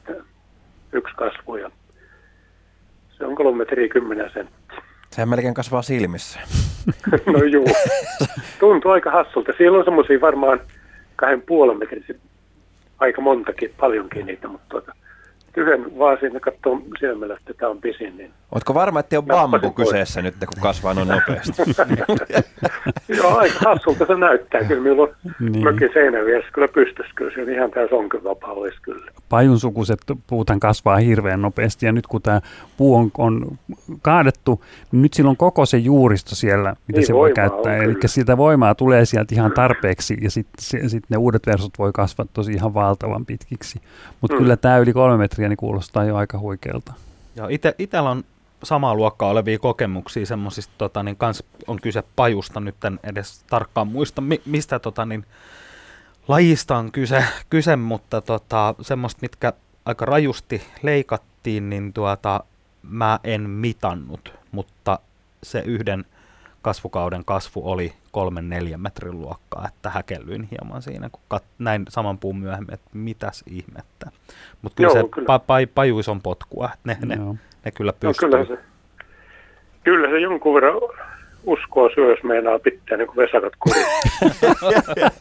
yksi kasvu ja se on kolme metriä kymmenen senttiä. Sehän melkein kasvaa silmissä. No juu. Tuntuu aika hassulta. Siellä on semmoisia varmaan kahden puolen metrin aika montakin, paljonkin niitä, mutta tuota, yhden vaan siinä katsoo silmällä, että tämä on pisin. Niin Oletko varma, että on Nappasin bambu kyseessä nyt, kun kasvaa noin nopeasti? Joo, aika hassulta se näyttää. Kyllä minulla on Niin. mökin seinän vieressä kyllä pystyisi. Kyllä se on ihan tämä sonkyvapaa olisi kyllä. pajunsukuiset puuthan kasvaa hirveän nopeasti ja nyt kun tämä puu on, on kaadettu, niin nyt sillä on koko se juuristo siellä, mitä Niin, se voi käyttää. Eli siitä voimaa tulee sieltä ihan tarpeeksi ja sitten sit ne uudet versot voi kasvaa tosi ihan valtavan pitkiksi. Mutta Mm. kyllä tämä yli kolme metriä niin kuulostaa jo aika huikealta. Ja ite, itellä on samaa luokkaa olevia kokemuksia semmoisista, tota, niin kans on kyse pajusta, nyt en edes tarkkaan muista, mi, mistä tota, niin, lajista on kyse, kyse mutta tota, semmoista, mitkä aika rajusti leikattiin, niin tuota, mä en mitannut, mutta se yhden kasvukauden kasvu oli kolmen neljän metrin luokkaa, että häkellyin hieman siinä, kun kat, näin saman puun myöhemmin, että mitäs ihmettä. Mutta kyllä Joo, se kyllä. Pa, pa, pajuis on potkua, että ne, ne, Joo. ne kyllä No, pystyy. kyllä, se, kyllä se jonkun verran uskoa syö, jos meinaa pitää niin kuin vesakat kurissa.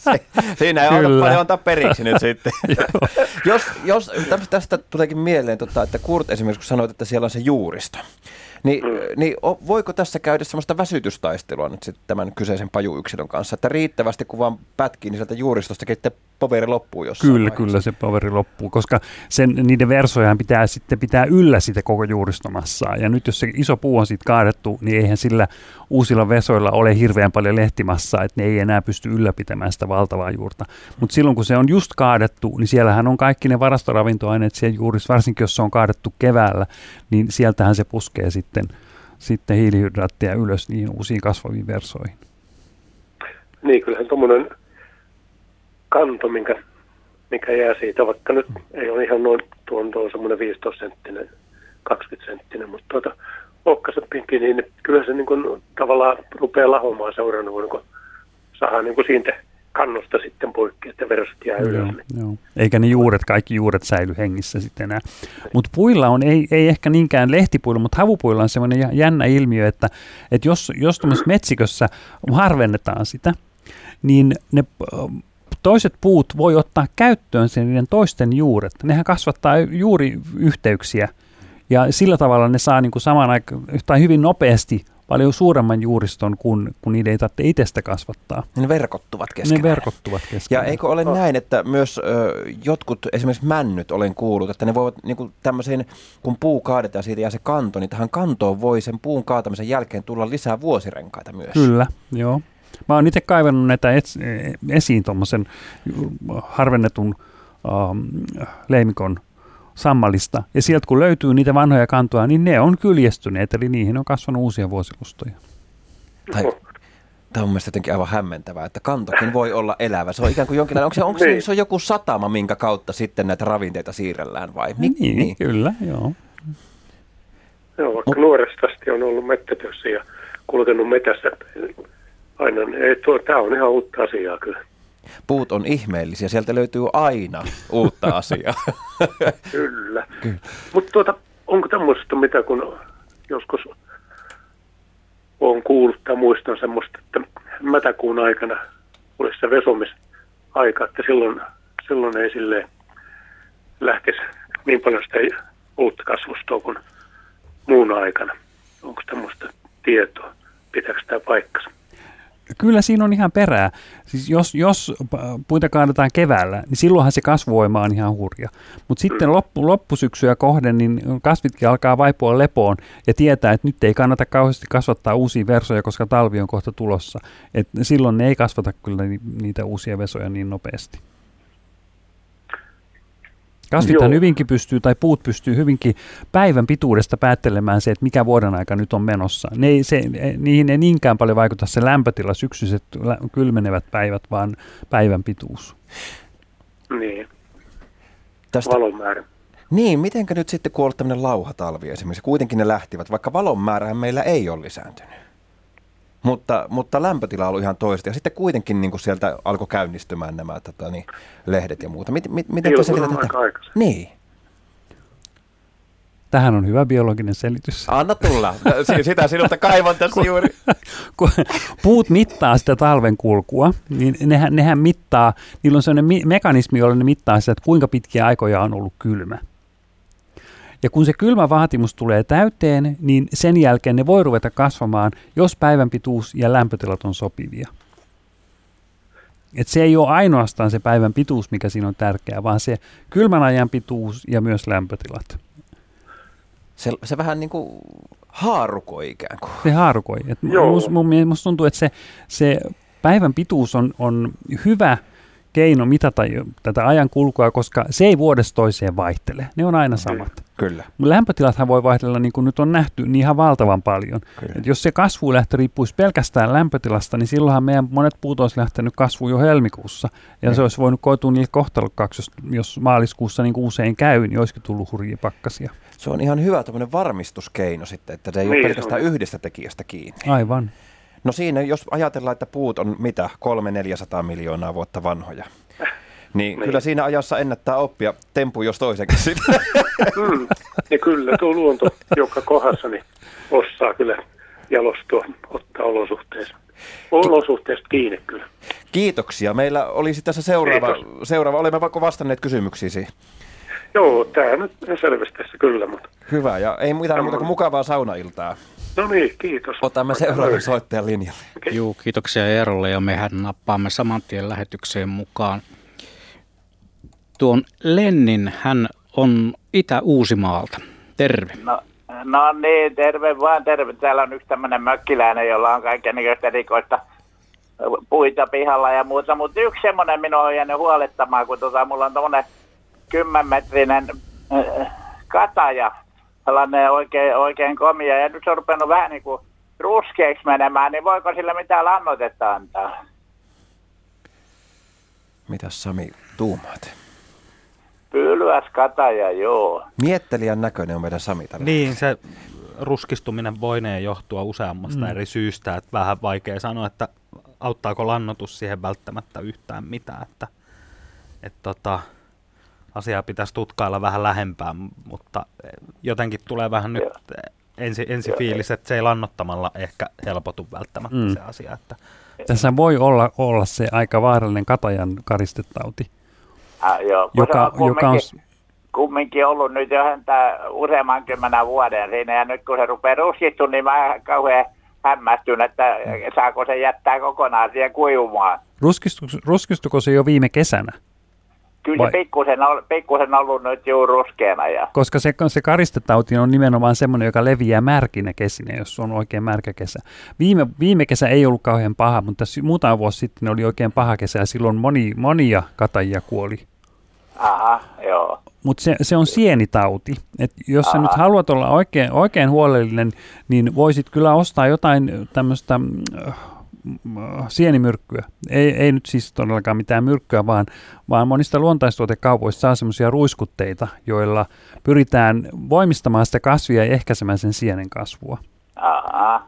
Siinä ei Kyllä. ole paljon antaa periksi nyt sitten. jos, jos tästä, tästä tuleekin mieleen, tota, että Kurt esimerkiksi kun sanoit, että siellä on se juuristo, niin, Mm. niin voiko tässä käydä sellaista väsytystaistelua nyt sitten tämän kyseisen pajuyksilön kanssa, että riittävästi kun vaan pätkii, niin sieltä juuristostakin sitten poveri loppuu jossain Kyllä, vaiheessa? kyllä se poveri loppuu, koska sen, niiden versojahan pitää sitten pitää yllä sitä koko juuristomassaa. Ja nyt jos se iso puu on siitä kaadettu, niin eihän sillä uusilla vesoilla ole hirveän paljon lehtimassaa, että ne ei enää pysty ylläpitämään sitä valtavaa juurta. Mutta silloin kun se on just kaadettu, niin siellähän on kaikki ne varastoravintoaineet siellä juurissa, varsinkin jos se on kaadettu keväällä, niin sieltähän se puskee sitten, sitten hiilihydraatteja ylös niihin uusiin kasvaviin versoihin. niin kyllähän tuommoinen kanto, minkä, mikä jää siitä, vaikka nyt ei ole ihan noin tuon, tuon semmoinen 15 senttinen, 20 senttinen, mutta tuota, okkasempikin, niin kyllä se niin kuin, tavallaan rupeaa lahomaan seuraavana vuonna, kun saadaan niin kuin siitä kannosta sitten poikki, että versot jää ylös. Joo, joo. Eikä ne juuret, kaikki juuret säily hengissä sitten enää. Mutta puilla on, ei, ei ehkä niinkään lehtipuilla, mutta havupuilla on semmoinen jä- jännä ilmiö, että, että jos, jos tuommoisessa metsikössä harvennetaan sitä, niin ne toiset puut voi ottaa käyttöön sen niiden toisten juuret. Nehän kasvattaa juuriyhteyksiä ja sillä tavalla ne saa niin kuin saman aikaan, tai hyvin nopeasti paljon suuremman juuriston, kun, kun niiden ei tarvitse itsestä kasvattaa. Ne verkottuvat keskenään. Ne verkottuvat Ja keskenään. eikö ole näin, että myös ö, jotkut, esimerkiksi männyt olen kuullut, että ne voivat niin kuin tämmöiseen, kun puu kaadetaan siitä ja se kanto, niin tähän kantoon voi sen puun kaatamisen jälkeen tulla lisää vuosirenkaita myös. Kyllä, joo. Mä oon itse kaivannut näitä ets, esiin tuommoisen harvennetun ähm, leimikon sammalista. Ja sieltä kun löytyy niitä vanhoja kantoja, niin ne on kyljestyneet, eli niihin on kasvanut uusia vuosilustoja. Tai, tämä on mielestäni jotenkin aivan hämmentävää, että kantokin voi olla elävä. Se on ikään kuin jonkinlainen, onko se, onko se, Niin. se on joku satama, minkä kautta sitten näitä ravinteita siirrellään vai? Mi- Niin, niin. kyllä, joo. Joo, vaikka nuoresta asti on ollut mettätössä ja kulkenut metässä aina, niin ei tuo, tämä on ihan uutta asiaa kyllä. Puut on ihmeellisiä, sieltä löytyy aina uutta asiaa. Kyllä. Mutta tuota, onko tämmöistä mitä, kun joskus olen kuullut tai muistan semmoista, että mätäkuun aikana olisi se vesomisaika, että silloin, silloin ei sille lähtisi niin paljon sitä uutta kasvustoa kuin muuna aikana. Onko tämmöistä tietoa? Pitääkö tämä paikkansa? Kyllä siinä on ihan perää. Siis jos, jos puita kaadetaan keväällä, niin silloinhan se kasvuvoima on ihan hurja. Mutta sitten loppu, loppusyksyä kohden, niin kasvitkin alkaa vaipua lepoon ja tietää, että nyt ei kannata kauheasti kasvattaa uusia versoja, koska talvi on kohta tulossa. Et silloin ne ei kasvata kyllä ni- niitä uusia vesoja niin nopeasti. Kasvithan Joo. hyvinkin pystyy, tai puut pystyy hyvinkin päivän pituudesta päättelemään se, että mikä vuoden aika nyt on menossa. Ne ei, se, niihin ei niinkään paljon vaikuta se lämpötila, syksyiset kylmenevät päivät, vaan päivän pituus. Niin, Tästä, valon määrä. niin, mitenkä nyt sitten kun on tämmöinen lauhatalvi esimerkiksi, kuitenkin ne lähtivät, vaikka valon määrähän meillä ei ole lisääntynyt. Mutta, mutta lämpötila on ollut ihan toista ja sitten kuitenkin niin kuin sieltä alkoi käynnistymään nämä tota, niin, lehdet ja muuta. Mit, mit, miten te tätä? Niin. Tähän on hyvä biologinen selitys. Anna tulla. Si- Sitä sinulta kaivan tässä juuri. kun puut mittaa sitä talven kulkua, niin nehän, nehän mittaa, niillä on sellainen mi- mekanismi, jolla ne mittaa sitä, että kuinka pitkiä aikoja on ollut kylmä. Ja kun se kylmä vaatimus tulee täyteen, niin sen jälkeen ne voi ruveta kasvamaan, jos päivän pituus ja lämpötilat on sopivia. Et se ei ole ainoastaan se päivän pituus, mikä siinä on tärkeää, vaan se kylmän ajan pituus ja myös lämpötilat. Se, se vähän niin kuin haarukoi ikään kuin. Se haarukoi. Et must, mun, mielestä- musta tuntuu, että se, se päivän pituus on, on hyvä keino mitata tätä ajan kulkua, koska se ei vuodesta toiseen vaihtele. Ne on aina samat. Kyllä. Mutta lämpötilathan voi vaihdella, niin kuin nyt on nähty, niin ihan valtavan paljon. Kyllä. Et jos se kasvulähtö riippuisi pelkästään lämpötilasta, niin silloinhan meidän monet puut olisi lähtenyt kasvuun jo helmikuussa. Ja se olisi voinut koitua niille kohtalokkaaksi, jos, jos maaliskuussa niin kuin usein käy, niin olisikin tullut hurjia pakkasia. Se on ihan hyvä tämmöinen varmistuskeino sitten, että se ei ole Niin, se pelkästään on. yhdestä tekijästä kiinni. Aivan. No siinä, jos ajatellaan, että puut on mitä, 300-400 miljoonaa vuotta vanhoja, niin, Niin. kyllä siinä ajassa ennättää oppia tempu jos toisenkin sitten. Mm. Ja kyllä tuo luonto joka kohdassa niin osaa kyllä jalostua, ottaa olosuhteessa. Olosuhteesta kiinni kyllä. Kiitoksia. Meillä olisi tässä seuraava, Kiitos. seuraava. olemme vaikka vastanneet kysymyksiisi. Joo, tämä nyt selvästi tässä kyllä, mutta Hyvä, ja ei mitään muuta kuin mukavaa saunailtaa. no niin, kiitos. Otamme seuraavan soittajan linjalle. Juu, kiitoksia Eerolle ja mehän nappaamme saman tien lähetykseen mukaan. Tuon Lennin, hän on Itä-Uusimaalta. Terve. No, no niin, terve vaan, terve. Täällä on yksi tämmöinen mökkiläinen, jolla on kaikenlaista erikoista puita pihalla ja muuta. Mutta yksi semmoinen minua on jäänyt huolettamaan, kun tota, mulla on tuommoinen kymmenmetrinen äh, kataja, sellainen oikein, oikein komia. Ja nyt se on rupenut vähän niin kuin ruskeaksi menemään, niin voiko sillä mitään lannoitetta antaa? Mitäs Sami tuumaat? Pylväs kataja, joo. Miettelijän näköinen on meidän Sami tällä Niin, se ruskistuminen voinee johtua useammasta Mm. eri syystä, että vähän vaikea sanoa, että auttaako lannotus siihen välttämättä yhtään mitään, että, että tota, asiaa pitäisi tutkailla vähän lähempää, mutta jotenkin tulee vähän nyt ensi, ensi fiilis, että se ei lannottamalla ehkä helpotu välttämättä Mm. mm. se asia, että Tässä voi olla, olla se aika vaarallinen katajan karistetauti, Ah, joo, kun joka, on joka on, kumminkin- ollut nyt jo häntä useamman kymmenen vuoden siinä ja nyt kun se rupeaa ruskistumaan, niin mä kauhean hämmästyn, että saako se jättää kokonaan siihen kuivumaan. ruskistu, ruskistuko se jo viime kesänä? Kyllä Vai- se pikkusen, pikkusen ollut nyt juuri ruskeana ja Koska se, se karistetauti on nimenomaan semmoinen, joka leviää märkinä kesinä, jos on oikein märkä kesä. Viime, viime kesä ei ollut kauhean paha, mutta muutama vuosi sitten oli oikein paha kesä ja silloin moni, monia katajia kuoli. Aha, joo. Mutta se, se on sienitauti. Et jos sä Aha. nyt haluat olla oikein, oikein huolellinen, niin voisit kyllä ostaa jotain tämmöistä sienimyrkkyä. Ei, ei nyt siis todellakaan mitään myrkkyä, vaan, vaan monista luontaistuotekaupoista saa semmoisia ruiskutteita, joilla pyritään voimistamaan sitä kasvia ja ehkäisemään sen sienen kasvua. Aha,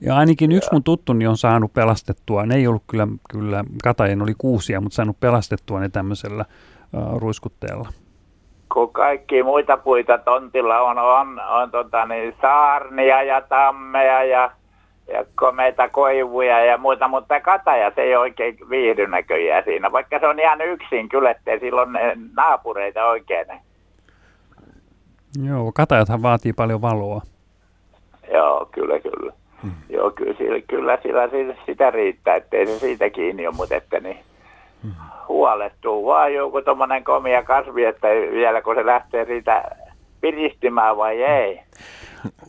Ja ainakin yksi mun tuttuni on saanut pelastettua, ne ei ollut kyllä, kyllä katajen oli kuusia, mutta saanut pelastettua ne tämmöisellä ruiskutteella. kun kaikki muita puita tontilla on, on, on tota, niin, saarnia ja tammeja ja, ja komeita koivuja ja muuta, mutta kataja se ei oikein viihdy näköjään siinä, vaikka se on ihan yksin kyllä, ettei silloin naapureita oikein. Joo, katajathan vaatii paljon valoa. Joo, kyllä, kyllä. Hmm. Joo, kyllä, kyllä sillä, sitä riittää, ettei se siitä kiinni ole, mutta että niin. Huolestuu vaan joku tuommoinen komia kasvi, että vielä kun se lähtee siitä piristymään vai ei.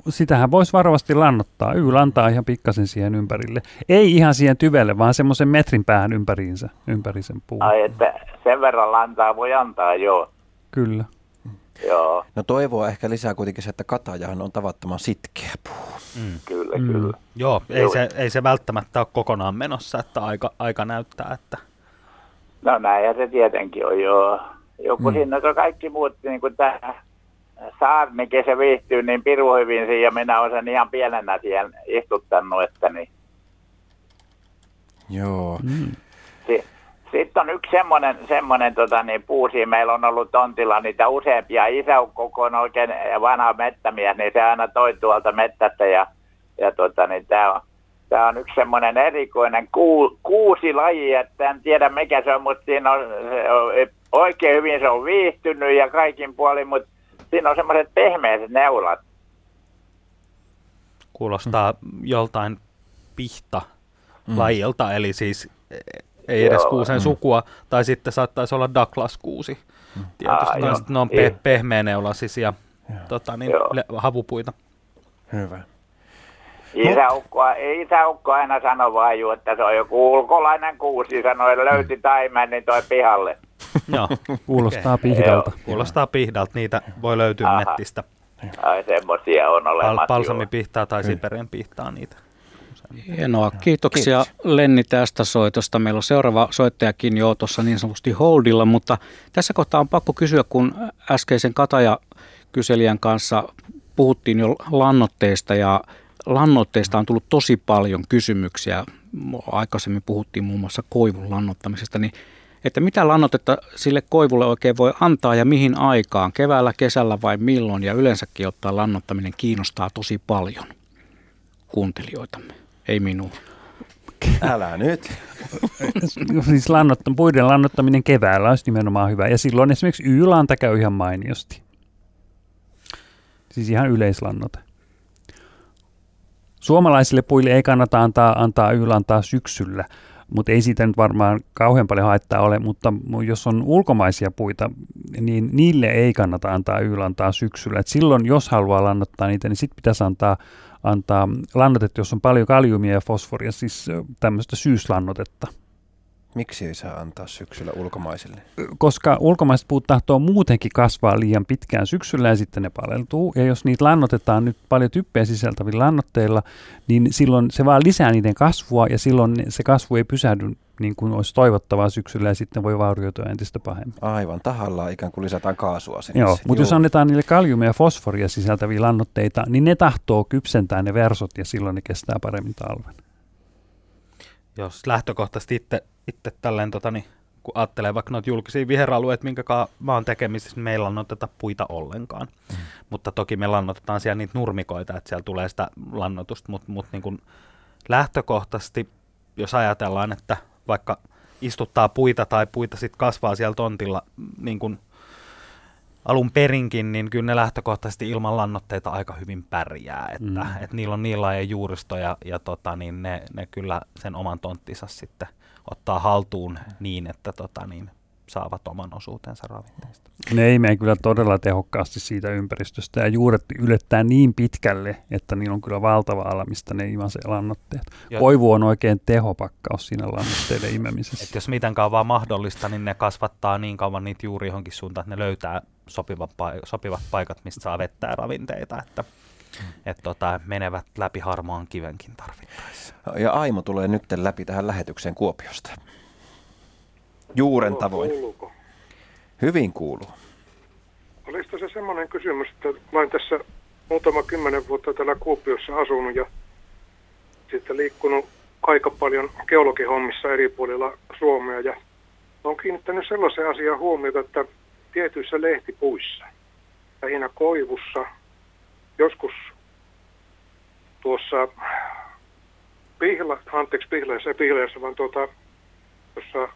Sitähän voisi varovasti lannottaa. Y lantaa ihan pikkasen siihen ympärille. Ei ihan siihen tyvelle, vaan semmoisen metrin päähän ympäriinsä, ympäri sen puun. Ai, että sen verran lantaa voi antaa, joo. Kyllä. Joo, No toivoa ehkä lisää kuitenkin se, että katajahan on tavattoman sitkeä puu. mm. kyllä, Mm. kyllä. joo, ei Joo. se, ei se välttämättä ole kokonaan menossa, että aika, aika näyttää, että No näinhän se tietenkin on, joo. Joku Mm. siinä on kaikki muut, niin kuin tämä saarnikin se viihtyy niin piru hyvin siinä, ja minä olen sen ihan pienenä siihen istuttanut, että niin Joo. Mm. si, sitten on yksi semmoinen, semmoinen tota, niin, puusi, meillä on ollut tontilla niitä useampia. Isäukko, kun on oikein vanha mettämies, niin se aina toi tuolta mettästä ja, ja tota, niin, tämä on, tää on yksi semmoinen erikoinen kuu, kuusi laji, että en tiedä mikä se on, mutta siinä on, se on oikein hyvin se on viihtynyt ja kaikin puolin, mutta siinä on semmoiset pehmeät neulat. Kuulostaa joltain pihta lajilta, eli siis ei edes Joo. kuusen Mm. sukua, tai sitten saattaisi olla Douglas kuusi. Tietysti Aa, kans, joo. ne on pe- pehmeäneulasisia tota, niin, le- havupuita. Hyvä. Isäukko, isäukko aina sanoi vaan ju, että se on joku ulkolainen kuusi, sanoi, että löyti taimen, niin toi pihalle. Joo. Kuulostaa Okei. pihdalta. Joo, Kuulostaa pihdalta, niitä voi löytyä Aha. nettistä. Ai semmosia on Pal- olemassa. palsamipihtaa tai sipereen pihtaa niitä. Hienoa. Kiitoksia Lenni tästä soitosta. Meillä on seuraava soittajakin jo tuossa niin sanotusti holdilla, mutta tässä kohtaa on pakko kysyä, kun äskeisen Kataja kyselijän kanssa puhuttiin jo lannoitteista ja lannoitteista on tullut tosi paljon kysymyksiä. Aikaisemmin puhuttiin muun muassa koivun lannoittamisesta, niin että mitä lannoitetta sille koivulle oikein voi antaa ja mihin aikaan, keväällä, kesällä vai milloin ja yleensäkin ottaa lannoittaminen kiinnostaa tosi paljon kuuntelijoitamme, ei minua. Älä nyt. siis lannotta, puiden lannottaminen keväällä olisi nimenomaan hyvä. Ja silloin esimerkiksi Y-lanta käy ihan mainiosti. Siis ihan yleislannote. Suomalaisille puille ei kannata antaa, antaa Y-lantaa syksyllä, mutta ei siitä nyt varmaan kauhean paljon haittaa ole, mutta jos on ulkomaisia puita, niin niille ei kannata antaa Y-lantaa syksyllä. Et silloin, jos haluaa lannottaa niitä, niin sitten pitäisi antaa, antaa lannotetta, jos on paljon kaliumia ja fosforia, siis tämmöistä syyslannotetta. Miksi ei saa antaa syksyllä ulkomaisille? koska ulkomaiset puut tahtoo muutenkin kasvaa liian pitkään syksyllä ja sitten ne paleltuu. Ja jos niitä lannotetaan nyt paljon typpeä sisältävillä lannoitteilla, niin silloin se vaan lisää niiden kasvua ja silloin se kasvu ei pysähdy niin kuin olisi toivottavaa syksyllä ja sitten voi vaurioitua entistä pahemmin. Aivan tahallaan ikään kuin lisätään kaasua sinne. Joo, mutta jos annetaan niille kaliumia ja fosforia sisältäviä lannoitteita, niin ne tahtoo kypsentää ne versot ja silloin ne kestää paremmin talven. Jos lähtökohtaisesti itse, itse tälleen, tota, niin, kun ajattelee vaikka noita julkisia viheralueita, minkä mä oon tekemisissä, niin meillä lannoteta puita ollenkaan. Mm. Mutta toki me lannotetaan siellä niitä nurmikoita, että siellä tulee sitä lannotusta, mutta mut, niin kun lähtökohtaisesti, jos ajatellaan, että vaikka istuttaa puita tai puita sitten kasvaa siellä tontilla niin kun alun perinkin, niin kyllä ne lähtökohtaisesti ilman lannoitteita aika hyvin pärjää, että, Mm. että niillä on niin laaja juuristo ja, ja tota, niin ne, ne kyllä sen oman tonttinsa sitten ottaa haltuun niin, että tota, niin, saavat oman osuutensa ravinteista. Ne ei mene kyllä todella tehokkaasti siitä ympäristöstä ja juuret ylettää niin pitkälle, että niillä on kyllä valtava ala, mistä ne imasee lannoitteet. Koivu on oikein tehopakkaus siinä lannoitteiden imemisessä. Et jos mitenkään vaan mahdollista, niin ne kasvattaa niin kauan niitä juuri johonkin suuntaan, että ne löytää sopivat, pai- sopivat paikat, mistä saa vettä ja ravinteita, että et tota, menevät läpi harmaan kivenkin tarvittaessa. Ja Aimo tulee nyt läpi tähän lähetykseen Kuopiosta. Juuren tavoin. Kuuluuko? Hyvin kuuluu. Olisiko se semmoinen kysymys, että mä olen tässä muutama kymmenen vuotta täällä Kuopiossa asunut ja sitten liikkunut aika paljon geologihommissa eri puolilla Suomea ja olen kiinnittänyt sellaisen asian huomiota, että tietyissä lehtipuissa, lähinnä koivussa, joskus tuossa pihla, anteeksi pihleessä, pihleessä, vaan tuota, tuossa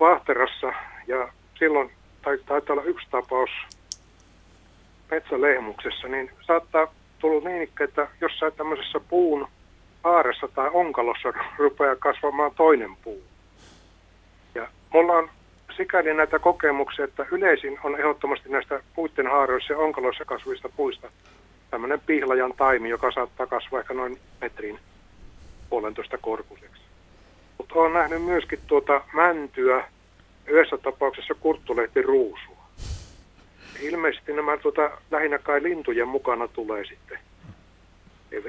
Vahterassa ja silloin tai, taitaa olla yksi tapaus metsälehmuksessa, niin saattaa tulla niin, että jossain tämmöisessä puun haaressa tai onkalossa rupeaa kasvamaan toinen puu. Ja mulla on sikäli näitä kokemuksia, että yleisin on ehdottomasti näistä puitten haaroissa ja onkaloissa kasvavista puista tämmöinen pihlajan taimi, joka saattaa kasvaa ehkä noin metrin puolentoista korkuiseksi. Mutta olen nähnyt myöskin tuota mäntyä, yhdessä tapauksessa kurttulehti ruusua. Ilmeisesti nämä tuota, lähinnä kai lintujen mukana tulee sitten,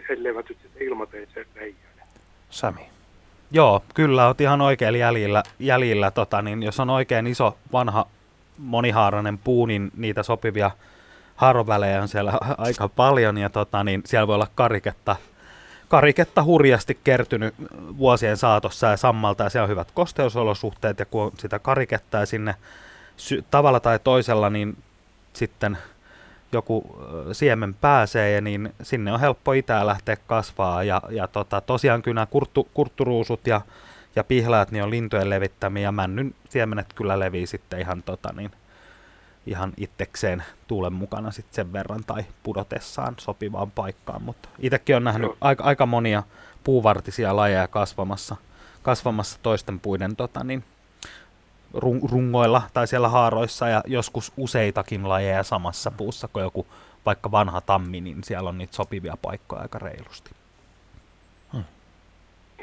elleivät nyt ilmateitse. Sami. Joo, kyllä olet ihan oikein jäljillä. jäljillä tota, niin jos on oikein iso vanha monihaarainen puu, niin niitä sopivia haarovälejä on siellä aika paljon ja tota, niin siellä voi olla kariketta, kariketta hurjasti kertynyt vuosien saatossa ja sammalta ja siellä on hyvät kosteusolosuhteet ja kun sitä kariketta ja sinne sy- tavalla tai toisella niin sitten joku siemen pääsee niin sinne on helppo itää lähteä kasvaa ja, ja tota, tosiaan kyllä nämä kurttu, kurtturuusut ja, ja pihlaat niin on lintujen levittämiä ja männyn siemenet kyllä levii sitten ihan tota niin, ihan itsekseen tuulen mukana sitten sen verran tai pudotessaan sopivaan paikkaan. Mutta itsekin on nähnyt aika, aika monia puuvartisia lajeja kasvamassa, kasvamassa toisten puiden tota, niin, rungoilla tai siellä haaroissa ja joskus useitakin lajeja samassa puussa, kuin joku vaikka vanha tammi, niin siellä on niitä sopivia paikkoja aika reilusti. Hmm.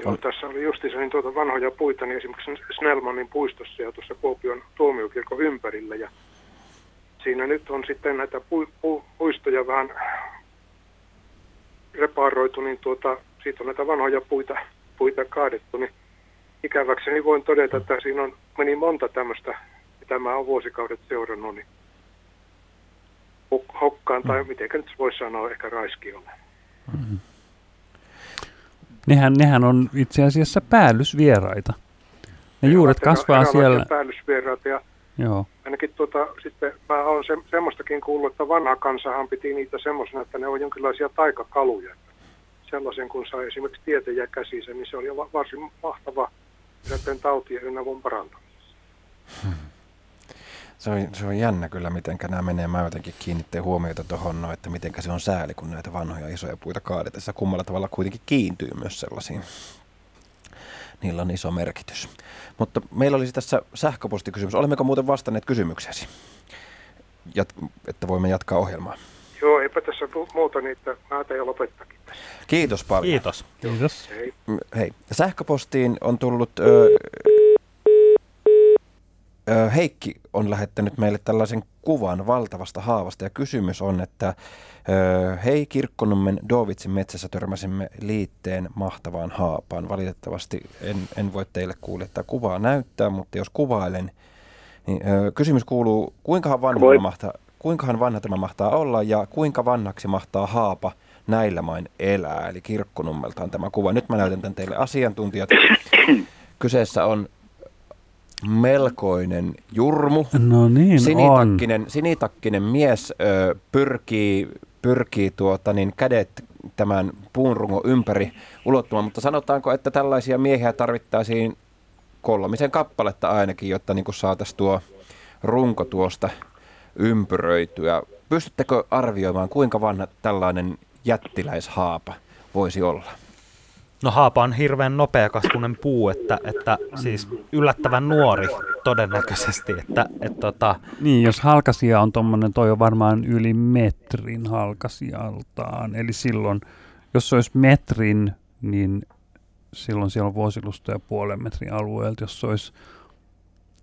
Joo, tässä oli justiinsa niin tuota vanhoja puita, niin esimerkiksi Snellmanin puistossa ja tuossa Kuopion tuomiokirkon ympärillä. Ja siinä nyt on sitten näitä pu, pu, puistoja vähän reparoitu, niin tuota, siitä on näitä vanhoja puita, puita kaadettu, niin ikäväkseni voin todeta, että siinä on, meni monta tämmöistä, mitä mä oon vuosikaudet seurannut, niin hokkaan, tai mm. miten nyt voisi sanoa, ehkä raiskiolle. Mm. Nehän, nehän on itse asiassa päällysvieraita. Ne juuret kasvaa siellä. Päällysvieraita ja Joo. Ainakin tuota, sitten mä oon se, semmoistakin kuullut, että vanha kansahan piti niitä semmoisena, että ne on jonkinlaisia taikakaluja. Sellaisen kun sai esimerkiksi tietejä käsissä, niin se oli varsin mahtava näiden tautien ynnä muun parantamisessa. Hmm. Se on, se on jännä kyllä, miten nämä menee. Mä jotenkin kiinnittää huomiota tuohon, no, että miten se on sääli, kun näitä vanhoja isoja puita kaadetessa kummalla tavalla kuitenkin kiintyy myös sellaisiin. Niillä on iso merkitys. Mutta meillä olisi tässä sähköpostikysymys. Olemmeko muuten vastanneet kysymyksesi, Jat- että voimme jatkaa ohjelmaa? Joo, eipä tässä muuta niitä. Mä jo lopettakin. Kiitos paljon. Kiitos. Kiitos. Hei. Hei. Sähköpostiin on tullut... Ö, ö, Heikki on lähettänyt meille tällaisen kuvan valtavasta haavasta ja kysymys on, että ö, hei Kirkkonummen Dovitsin metsässä törmäsimme liitteen mahtavaan haapaan. Valitettavasti en, en voi teille kuulettaa kuvaa näyttää, mutta jos kuvailen, niin ö, kysymys kuuluu, kuinkahan vanha, mahtaa, kuinkahan vanha tämä mahtaa olla ja kuinka vanhaksi mahtaa haapa – näillä main elää. Eli Kirkkonummelta on tämä kuva. Nyt mä näytän tämän teille asiantuntijat. Kyseessä on melkoinen jurmu. No niin sinitakkinen, on. sinitakkinen mies ö, pyrkii, pyrkii tuota, niin kädet tämän puunrungon ympäri ulottumaan, mutta sanotaanko, että tällaisia miehiä tarvittaisiin kolmisen kappaletta ainakin, jotta niin saataisiin tuo runko tuosta ympyröityä. Pystyttekö arvioimaan, kuinka vanha tällainen jättiläishaapa voisi olla? No haapa on hirveän nopeakasvuinen puu, että, että siis yllättävän nuori todennäköisesti. Että, että tota... Niin, jos halkasia on tuommoinen, toi on varmaan yli metrin halkasijaltaan. Eli silloin, jos se olisi metrin, niin silloin siellä on vuosilustoja puolen metrin alueelta. Jos se olisi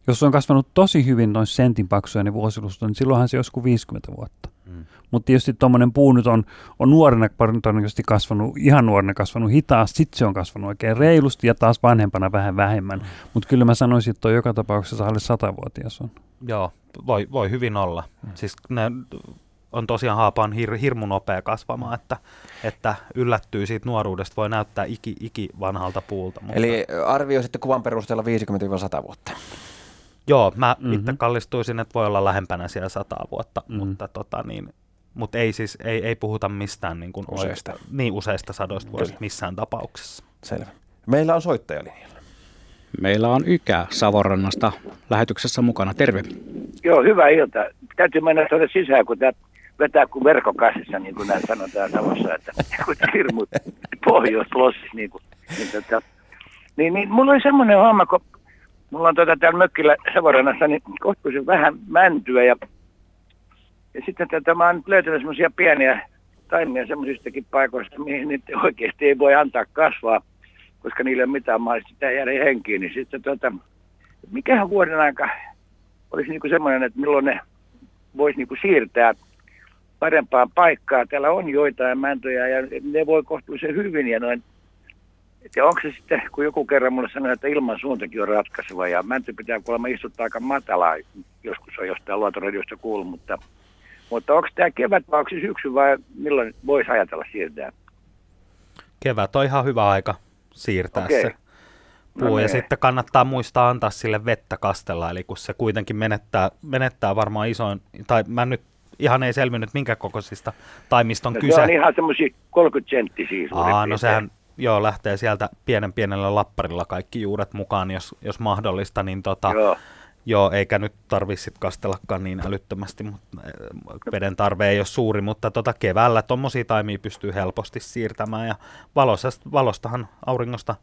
jos se on kasvanut tosi hyvin noin sentin paksuja niin vuosilusto, niin silloinhan se joskus 50 vuotta. Mm. Mutta tietysti tuommoinen puu nyt on, on nuorena todennäköisesti kasvanut, ihan nuorena kasvanut hitaasti, sitten se on kasvanut oikein reilusti ja taas vanhempana vähän vähemmän. Mm. Mutta kyllä mä sanoisin, että joka tapauksessa alle satavuotias on. Joo, voi, voi hyvin olla. Mm. Siis ne on tosiaan haapaan hir, hirmu nopea kasvamaan, että, että yllättyy siitä nuoruudesta, voi näyttää iki, iki vanhalta puulta. Mutta... Eli arvioisitte kuvan perusteella 50-100 vuotta? Joo, mä mm-hmm. itse kallistuisin, että voi olla lähempänä siellä sataa vuotta, mm-hmm. mutta tota niin, mutta ei siis, ei, ei puhuta mistään niin kuin useista. Oikeasta, niin useista sadoista vuosista missään tapauksessa. Selvä. Meillä on soittajalinjalla. Meillä on Ykä Savorannasta lähetyksessä mukana. Terve. Joo, hyvää iltaa. Täytyy mennä tuonne sisään, kun tämä vetää kuin verkkokassissa, niin kuin näin sanotaan Savossa, että kun hirmut pohjoisplossis, niin kuin. Niin, tota, niin, niin, mulla oli semmoinen homma, kun mulla on tuota täällä mökkillä Savonrannassa, niin kohtuullisen vähän mäntyä ja, ja sitten tätä, mä oon nyt löytänyt semmoisia pieniä taimia semmoisistakin paikoista, mihin niitä oikeasti ei voi antaa kasvaa, koska niillä ei mitään mahdollista sitä jäädä henkiin, niin sitten tuota, mikähän vuoden aika olisi niinku semmoinen, että milloin ne voisi niinku siirtää parempaan paikkaan. Täällä on joitain mäntöjä ja ne voi kohtuullisen hyvin ja noin ja onko se sitten, kun joku kerran mulle sanoi, että ilman suuntakin on ratkaiseva ja mänty pitää kuulemma istuttaa aika matalaa, joskus on jostain luotoradiosta kuullut, mutta, mutta onko tämä kevät vai onko se syksy vai milloin voisi ajatella siirtää? kevät on ihan hyvä aika siirtää Okei. se No puu. ja niin. sitten kannattaa muistaa antaa sille vettä kastella, eli kun se kuitenkin menettää, menettää varmaan isoin, tai mä nyt ihan ei selvinnyt, minkä kokoisista taimista on No, kyse. se on ihan semmoisia 30 senttisiä suurin Aa, no sehän joo, lähtee sieltä pienen pienellä lapparilla kaikki juuret mukaan, jos, jos mahdollista, niin tota, Joo. joo, eikä nyt tarvitse kastellakaan niin älyttömästi, mutta veden tarve ei ole suuri, mutta tota, keväällä tuommoisia taimia pystyy helposti siirtämään, ja valosta, valostahan auringosta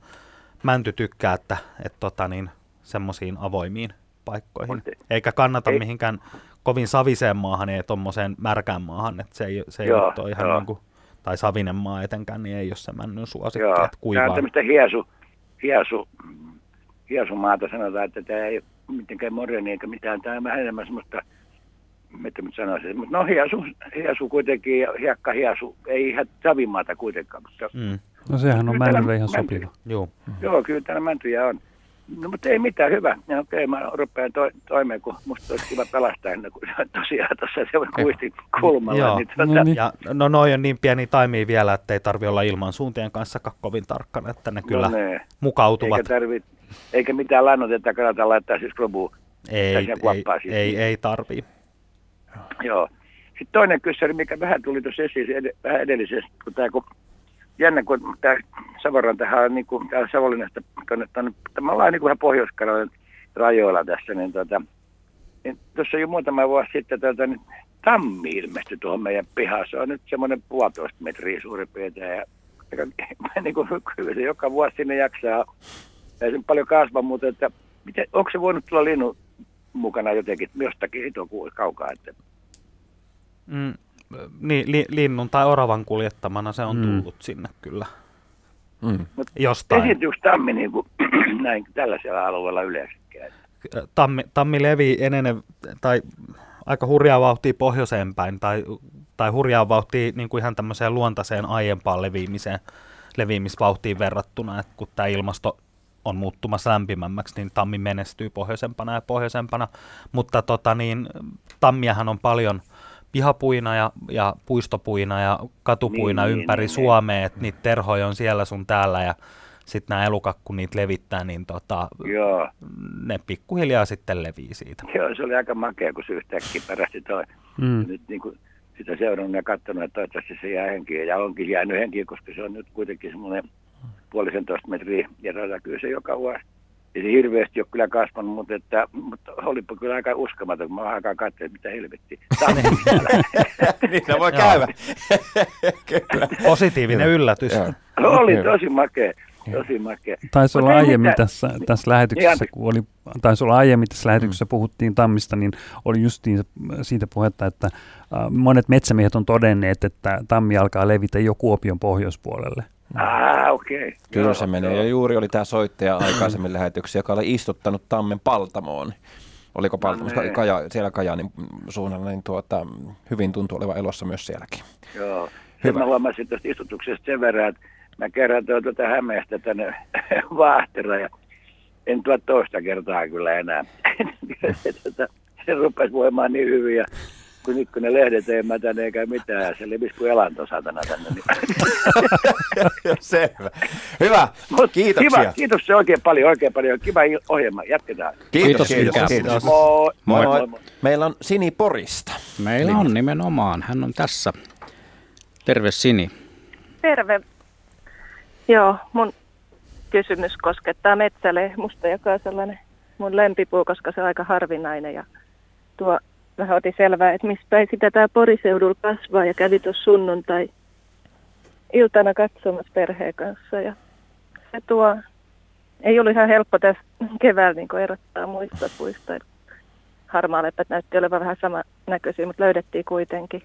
mänty tykkää, että et, tota, niin, semmoisiin avoimiin paikkoihin, eikä kannata ei- mihinkään kovin saviseen maahan, ei tuommoiseen märkään maahan, että se ei, se ei Joo, ole ihan joo. niin kuin, tai savinen maa etenkään, niin ei ole se männyn suosikki, Joo, että tämä kuivaa. on tämmöistä hiesu, hiesu, hiesumaata sanotaan, että tämä ei ole mitenkään moderni eikä mitään. Tämä on vähän enemmän semmoista, mitä mä sanoisin, mutta no hiesu, hiesu kuitenkin, ja hiekka hiesu, ei ihan savimaata kuitenkaan. Mutta, Mm. No sehän on männylle ihan sopiva. Joo. Joo, kyllä täällä mäntyjä on. No, mutta ei mitään, hyvä. Ja okei, mä rupean to- toimeen, kun musta olisi kiva pelastaa ennen kuin se on tosiaan tuossa se kuistin kulmalla. Joo. Niin, tuota, Ja, no noi on niin pieni taimia vielä, että ei tarvi olla ilman suuntien kanssa kovin tarkkana, että ne kyllä No ne. mukautuvat. Eikä, tarvi, eikä mitään lannoitetta kannata laittaa siis klobuun. Ei, ei, siis. ei, ei tarvii. Joo. Sitten toinen kysymys, mikä vähän tuli tuossa esiin vähän edellisessä, kun tämä kun jännä, kun tämä Savonrantahan on niin kuin täällä Savonlinnasta tuonne, tämä ollaan niin kuin vähän pohjois rajoilla tässä, niin, tota, niin tuossa jo muutama vuosi sitten tuota, niin tammi ilmestyi tuohon meidän pihaan. Se on nyt semmoinen puolitoista metriä suurin piirtein. Ja, ja niin kuin, kyllä se joka vuosi sinne jaksaa. Ei se paljon kasva, mutta että, miten, onko se voinut tulla linnun mukana jotenkin jostakin hito kaukaa? Että, Mm, niin, li, linnun tai oravan kuljettamana se on Mm. tullut sinne kyllä. Mm. Jostain. Esiintyykö tammi niin kuin, näin tällaisella alueella yleensä? Tammi, tammi levii enene, tai aika hurjaa vauhtia pohjoiseen päin, tai, tai hurjaa vauhtia niin kuin ihan tämmöiseen luontaiseen aiempaan leviimiseen, leviimisvauhtiin verrattuna, että kun tämä ilmasto on muuttumassa lämpimämmäksi, niin tammi menestyy pohjoisempana ja pohjoisempana, mutta tota niin, tammiahan on paljon pihapuina ja, ja puistopuina ja katupuina Niin, niin, niin, ympäri niin, Suomea, että niitä terhoja on siellä sun täällä ja sitten nämä elukat, kun niitä levittää, niin tota, Joo. ne pikkuhiljaa sitten levii siitä. Joo, se oli aika makea, kun se yhtäkkiä perästi toi. Mm. Nyt niin kuin sitä seurannut ja katsonut, että toivottavasti se jää henkiin. Ja onkin jäänyt henkiin, koska se on nyt kuitenkin semmoinen puolisentoista metriä eroa. Kyllä se joka vuosi. Ei se hirveästi ole kyllä kasvanut, mutta, että, mutta olipa kyllä aika uskomaton, kun mä oon aikaa katsoin, että mitä helvettiä. niin se voi käydä. Kyllä. Positiivinen Joo. yllätys. Joo. oli tosi makea, tosi makea. Taisi olla aiemmin mitään. tässä, tässä lähetyksessä, Niin, kun oli, taisi olla aiemmin tässä lähetyksessä puhuttiin tammista, niin oli justiin se- siitä puhetta, että äh, monet metsämiehet on todenneet, että tammi alkaa levitä jo Kuopion pohjoispuolelle. Ah, okei. Kyllä Joo, se menee. joo. Ja juuri oli tämä soittaja aikaisemmin lähetyksessä, joka oli istuttanut tammen paltamoon. Oliko Paltamo, No niin. Kaja, siellä Kajaanin suunnalla, niin tuota, hyvin tuntuu olevan elossa myös sielläkin. Joo. Hyvä. Mä huomasin tuosta istutuksesta sen verran, että mä kerran tuon tuota Hämeestä tänne Vaahtera ja en tuo toista kertaa kyllä enää. Se rupesi voimaan niin hyvin ja kun nyt kun ne lehdet ei mätäne eikä mitään, se levisi kuin elanto satana tänne. Niin. Selvä. Hyvä. Mut Kiitoksia. Kiva, kiitos se oikein paljon, oikein paljon. Kiva ohjelma, jatketaan. Kiitos, Kiitos, kiitos, kiitos. Moi, moi, moi. moi. Meillä on Sini Porista. Meillä on nimenomaan. Hän on tässä. Terve Sini. Terve. Joo, mun kysymys koskettaa metsälehmusta, joka on sellainen mun lempipuu, koska se on aika harvinainen. Ja tuo vähän otin selvää, että mistä päin sitä tämä poriseudulla kasvaa ja kävi tuossa sunnuntai iltana katsomassa perheen kanssa. Ja se tuo, ei ollut ihan helppo tässä keväällä niin erottaa muista puista. Harmaaleppät näytti olevan vähän samannäköisiä, mutta löydettiin kuitenkin.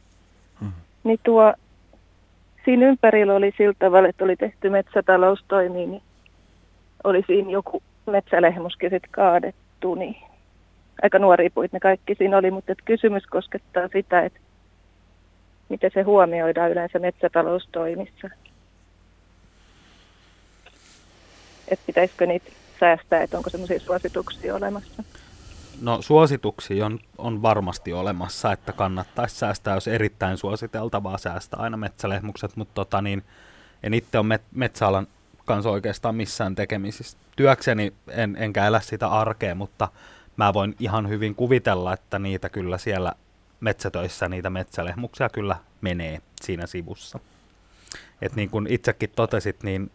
Niin tuo siinä ympärillä oli sillä tavalla, että oli tehty metsätaloustoimia, niin oli siinä joku metsälehmuskin sitten kaadettu, niin aika nuoria puita ne kaikki siinä oli, mutta et kysymys koskettaa sitä, että miten se huomioidaan yleensä metsätaloustoimissa. Että pitäisikö niitä säästää, että onko semmoisia suosituksia olemassa. No suosituksia on, on varmasti olemassa, että kannattaisi säästää, jos erittäin suositeltavaa säästää aina metsälehmukset, mutta tota niin, en itse ole met- metsäalan kanssa oikeastaan missään tekemisissä. Työkseni en, enkä elä sitä arkea, mutta mä voin ihan hyvin kuvitella, että niitä kyllä siellä metsätöissä, niitä metsälehmuksia kyllä menee siinä sivussa. Et niin kuin itsekin totesit, niin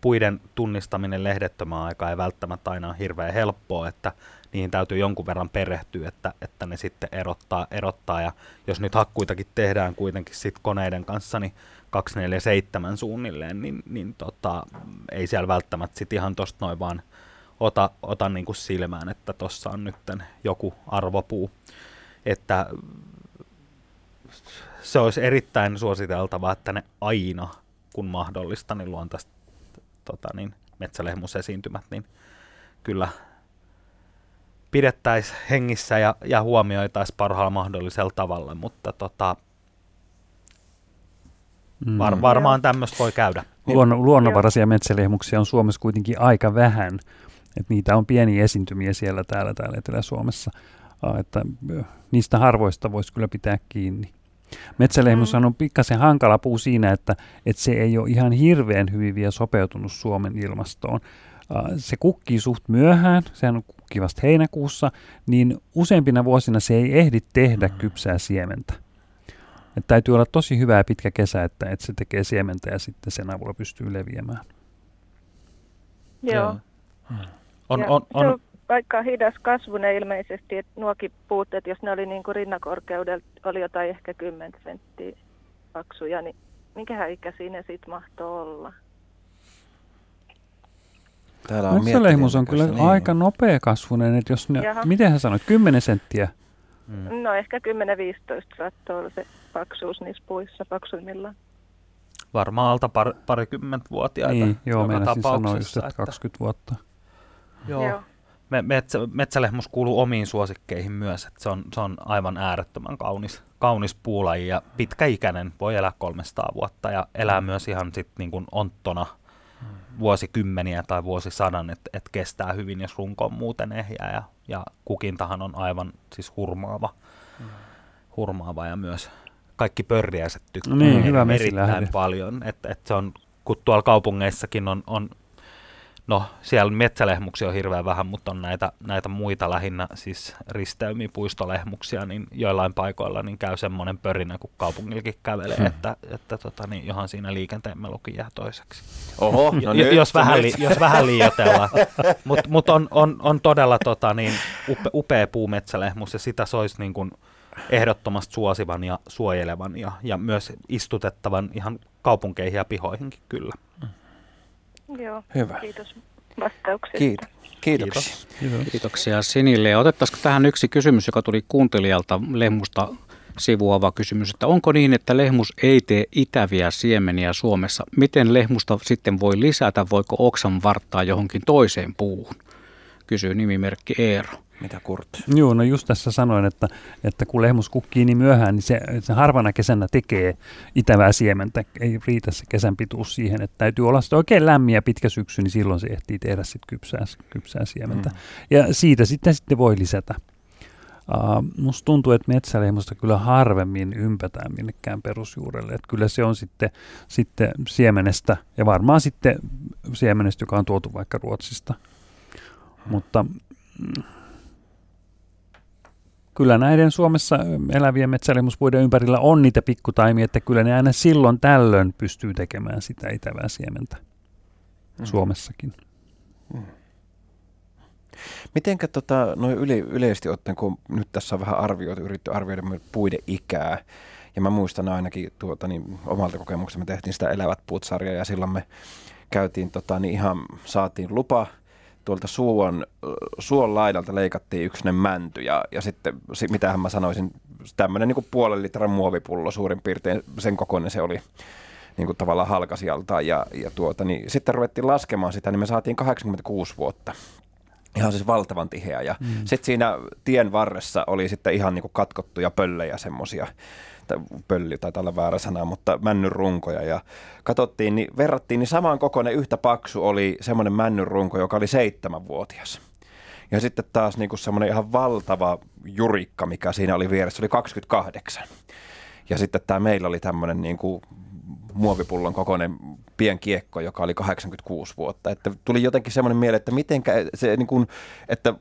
puiden tunnistaminen lehdettömään aikaa ei välttämättä aina ole hirveän helppoa, että niihin täytyy jonkun verran perehtyä, että, että ne sitten erottaa, erottaa. Ja jos nyt hakkuitakin tehdään kuitenkin sit koneiden kanssa, niin 247 suunnilleen, niin, niin tota, ei siellä välttämättä sit ihan tosta noin vaan ota, ota niin kuin silmään, että tuossa on nyt joku arvopuu. Että se olisi erittäin suositeltavaa, että ne aina, kun mahdollista, niin luontaista tota, niin, metsälehmusesiintymät, niin kyllä pidettäisiin hengissä ja, ja huomioitaisiin parhaalla mahdollisella tavalla, mutta tota, var, varmaan tämmöistä voi käydä. Luonno, luonnonvaraisia metsälehmuksia on Suomessa kuitenkin aika vähän. Et niitä on pieniä esiintymiä siellä täällä, täällä Etelä-Suomessa. Että niistä harvoista voisi kyllä pitää kiinni. Metsälehmus mm. on pikkasen hankala puu siinä, että, että se ei ole ihan hirveän hyvin vielä sopeutunut Suomen ilmastoon. Se kukkii suht myöhään, sehän on kukki vasta heinäkuussa, niin useimpina vuosina se ei ehdi tehdä kypsää siementä. Että täytyy olla tosi hyvää pitkä kesä, että, että se tekee siementä ja sitten sen avulla pystyy leviämään. Joo. On, ja on, Se on, on aika hidas kasvune ilmeisesti, että nuokin puutteet, jos ne oli niin kuin rinnakorkeudelta, oli jotain ehkä 10 senttiä paksuja, niin mikähän ikä siinä sitten mahtoo olla? Täällä on Metsälehmus on kyllä miettinyt, aika nopea kasvunen, että jos ne, Jaha. miten hän sanoit, 10 senttiä? Mm. No ehkä 10-15 saattoi olla se paksuus niissä puissa paksuimmillaan. varmaan alta par, parikymmentä vuotiaita. Niin, joo, meinasin sanoa just, tapauksessa, että 20 vuotta. Joo. Joo. Me, metsä, metsälehmus kuuluu omiin suosikkeihin myös, että se on, se on aivan äärettömän kaunis, kaunis puulaji ja pitkäikäinen, voi elää 300 vuotta ja elää myös ihan sit niin kuin onttona vuosikymmeniä tai vuosisadan, että et kestää hyvin, jos runko on muuten ehjä ja, ja kukintahan on aivan siis hurmaava, hurmaava ja myös kaikki pörriäiset tykkää No niin, hyvä erittäin mesilähde. paljon, että et se on, kun tuolla kaupungeissakin on, on No, siellä metsälehmuksia on hirveän vähän, mutta on näitä, näitä muita lähinnä siis risteymiä puistolehmuksia, niin joillain paikoilla niin käy semmoinen pörinä, kun kaupungillakin kävelee, Hmm. että, että tota, niin johan siinä liikenteen melukin jää toiseksi. Oho, no nyt, jos, vähän li, jos vähän liioitellaan. Mutta mut on, on, on todella tota, niin, upe, upea puumetsälehmus ja sitä soisi niin kuin ehdottomasti suosivan ja suojelevan ja, ja myös istutettavan ihan kaupunkeihin ja pihoihinkin kyllä. Joo, Hyvä. kiitos vastauksesta. Kiitos. Kiitoksia. Kiitos. Kiitoksia Sinille. Ja otettaisiko tähän yksi kysymys, joka tuli kuuntelijalta Lehmusta sivuava kysymys, että onko niin, että lehmus ei tee itäviä siemeniä Suomessa? Miten lehmusta sitten voi lisätä? Voiko oksan varttaa johonkin toiseen puuhun? Kysyy nimimerkki Eero. Mitä Kurt? Joo, no just tässä sanoin, että, että kun lehmus kukkii niin myöhään, niin se, se harvana kesänä tekee itävää siementä. Ei riitä se kesän pituus siihen, että täytyy olla sitten oikein lämmin ja pitkä syksy, niin silloin se ehtii tehdä sitten kypsää, kypsää siementä. Mm. Ja siitä sitten, sitten voi lisätä. Uh, musta tuntuu, että metsälehmusta kyllä harvemmin ympätään minnekään perusjuurelle. Että kyllä se on sitten, sitten siemenestä ja varmaan sitten siemenestä, joka on tuotu vaikka Ruotsista. Mutta mm, kyllä näiden Suomessa elävien metsälehmuspuiden ympärillä on niitä pikkutaimia, että kyllä ne aina silloin tällöin pystyy tekemään sitä itävää siementä Suomessakin. Mitenkä tota, noin yle, yleisesti ottaen, kun nyt tässä on vähän arvioitu, yritetty arvioida myös puiden ikää, ja mä muistan ainakin tuota, niin omalta kokemuksesta, me tehtiin sitä Elävät puut-sarjaa, ja silloin me käytiin, tota, niin ihan saatiin lupa tuolta suon, suon laidalta leikattiin yksinen mänty, ja, ja sitten, si- mitähän mä sanoisin, tämmöinen niin puolen litran muovipullo suurin piirtein, sen kokoinen se oli niin kuin tavallaan halkasijaltaan, ja, ja tuota, niin sitten ruvettiin laskemaan sitä, niin me saatiin 86 vuotta ihan siis valtavan tiheä. Ja mm. sitten siinä tien varressa oli sitten ihan niin kuin katkottuja pöllejä semmoisia, pölli taitaa olla väärä sana, mutta männyn runkoja. Ja katsottiin, niin verrattiin, niin saman kokoinen yhtä paksu oli semmoinen männyn runko, joka oli seitsemänvuotias. Ja sitten taas niin kuin semmoinen ihan valtava jurikka, mikä siinä oli vieressä, oli 28. Ja sitten tämä meillä oli tämmöinen niin kuin muovipullon kokoinen pienkiekko, joka oli 86 vuotta. Että tuli jotenkin semmoinen mieleen, että mitenkä se niin kuin, että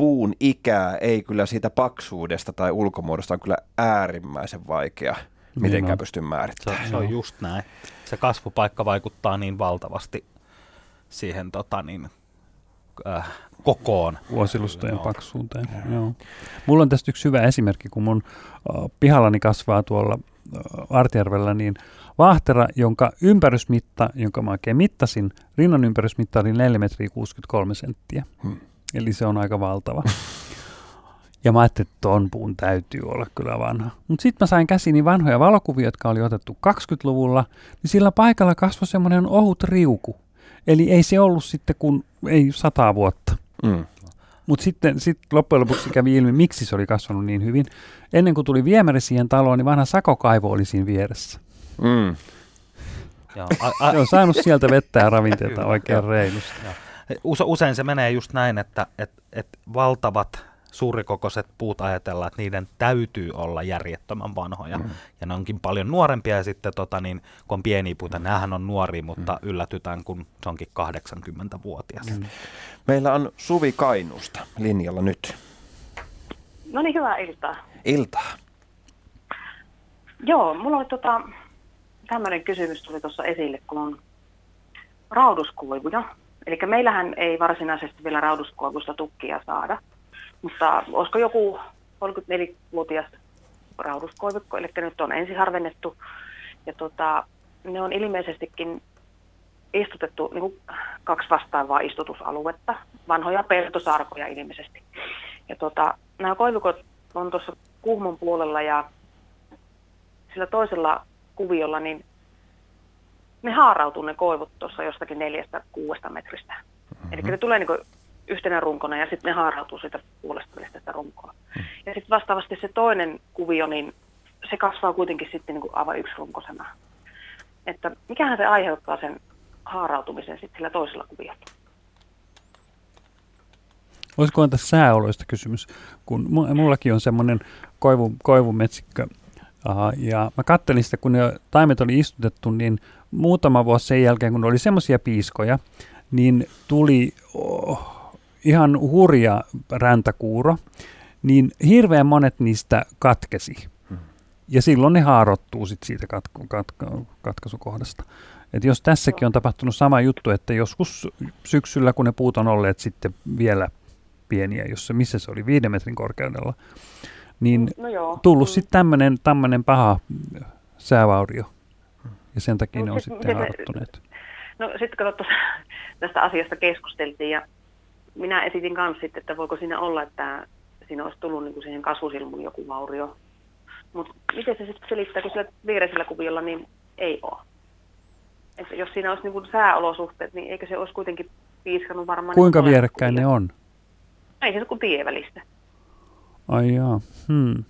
puun ikää ei kyllä siitä paksuudesta tai ulkomuodosta on kyllä äärimmäisen vaikea mitenkään Niin on. pysty määrittämään. Se, se on just näin. Se kasvupaikka vaikuttaa niin valtavasti siihen tota, niin, äh, kokoon. Vuosilustojen Joo. paksuuteen. Joo. Mulla on tästä yksi hyvä esimerkki, kun mun uh, pihallani kasvaa tuolla uh, Artjärvellä, niin vaahtera, jonka ympärysmitta, jonka mä oikein mittasin, rinnan ympärysmitta oli 4 metriä 63 senttiä. Hmm. Eli se on aika valtava. Ja mä ajattelin, että ton puun täytyy olla kyllä vanha. Mutta sitten mä sain käsiini vanhoja valokuvia, jotka oli otettu 20-luvulla, niin sillä paikalla kasvoi semmoinen ohut riuku. Eli ei se ollut sitten kun ei sata vuotta. Mm. Mutta sitten sit loppujen lopuksi kävi ilmi, miksi se oli kasvanut niin hyvin. Ennen kuin tuli viemäri siihen taloon, niin vanha sakokaivo oli siinä vieressä. Mm. Joo, a, a, Se on saanut sieltä vettä ja ravinteita oikein reilusti. Usein se menee just näin, että et, et valtavat suurikokoiset puut ajatellaan, että niiden täytyy olla järjettömän vanhoja. Mm. Ja ne onkin paljon nuorempia ja sitten tota, niin, kun on pieniä puita, mm. näähän on nuoria, mutta mm. yllätytään, kun se onkin 80-vuotias. Mm. Meillä on Suvi Kainuusta linjalla nyt. No niin, hyvää iltaa. Iltaa. Joo, mulla oli tota, tämmöinen kysymys tuli tuossa esille, kun on rauduskoivuja. Eli meillähän ei varsinaisesti vielä rauduskoivusta tukkia saada, mutta olisiko joku 34-vuotias rauduskoivikko, eli nyt on ensin harvennettu. Ja tota, ne on ilmeisestikin istutettu niin kuin kaksi vastaavaa istutusaluetta, vanhoja peltosarkoja ilmeisesti. Ja tota, nämä koivikot on tuossa Kuhmon puolella ja sillä toisella kuviolla, niin ne haarautuu ne koivut tuossa jostakin neljästä kuudesta metristä. Mm-hmm. Eli ne tulee niin yhtenä runkona ja sitten ne haarautuu siitä puolesta välistä sitä runkoa. Mm. Ja sitten vastaavasti se toinen kuvio, niin se kasvaa kuitenkin sitten niin kuin aivan yksirunkosena. Että mikähän se aiheuttaa sen haarautumisen sitten sillä toisella kuviolla? Olisiko tässä sääoloista kysymys, kun mu- mullakin on semmoinen koivu, koivumetsikkö, Aha, ja mä kattelin sitä, kun ne taimet oli istutettu, niin muutama vuosi sen jälkeen, kun oli semmoisia piiskoja, niin tuli oh, ihan hurja räntäkuuro, niin hirveän monet niistä katkesi. Ja silloin ne haarottuu sit siitä katko, katko, katkaisukohdasta. Et jos tässäkin on tapahtunut sama juttu, että joskus syksyllä, kun ne puut on olleet sitten vielä pieniä, jossa missä se oli viiden metrin korkeudella, niin No joo. tullut Mm. sitten tämmöinen tämmönen paha säävaurio. Ja sen takia No ne on sit sitten miten haarottuneet. No sitten kun tuossa tästä asiasta keskusteltiin ja minä esitin kanssa sitten, että voiko siinä olla, että siinä olisi tullut niin kuin siihen kasvusilmun joku vaurio. Mutta miten se sitten selittää, kun sillä viereisellä kuviolla niin ei ole. Että jos siinä olisi niin kuin sääolosuhteet, niin eikö se olisi kuitenkin piiskannut varmaan... Kuinka niin kuin vierekkäin ne on? Ei se kuin tie välistä. Ai jaa. Hmm.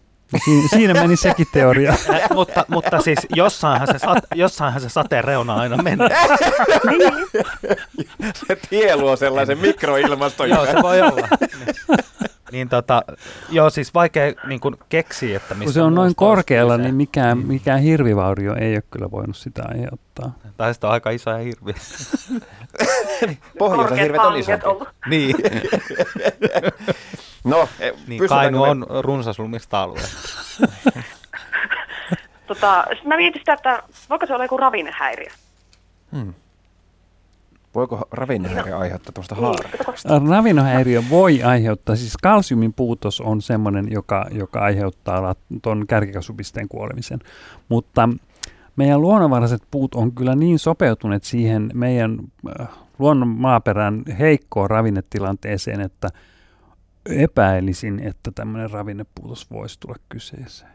Siinä, siinä meni sekin teoria. Äh, mutta, mutta siis jossainhan se, sat, jossainhan se sateen reuna aina menee. se tie luo sellaisen mikroilmaston. Joo, se voi olla. Niin, niin tota, joo, siis vaikea niin kuin keksiä, että mistä Kun se on noin korkealla, niin mikään, mikään hirvivaurio ei ole kyllä voinut sitä aiheuttaa. Tai sitten on aika isoja hirviä. Pohjoisen Korkeat hirvet on ollut. Niin. No, eh, niin Kainu me- on runsaslumista alue. Tota, mä mietin sitä, että voiko se olla joku ravinnehäiriö. Hmm. Voiko ravinnehäiriö aiheuttaa tuosta Niin, haarasta? Ravinnohäiriö voi aiheuttaa, siis kalsiumin puutos on semmoinen, joka, joka aiheuttaa tuon kärkikasvupisteen kuolemisen. Mutta meidän luonnonvaraiset puut on kyllä niin sopeutuneet siihen meidän äh, luonnon maaperän heikkoon ravinnetilanteeseen, että epäilisin, että tämmöinen ravinnepuutos voisi tulla kyseeseen.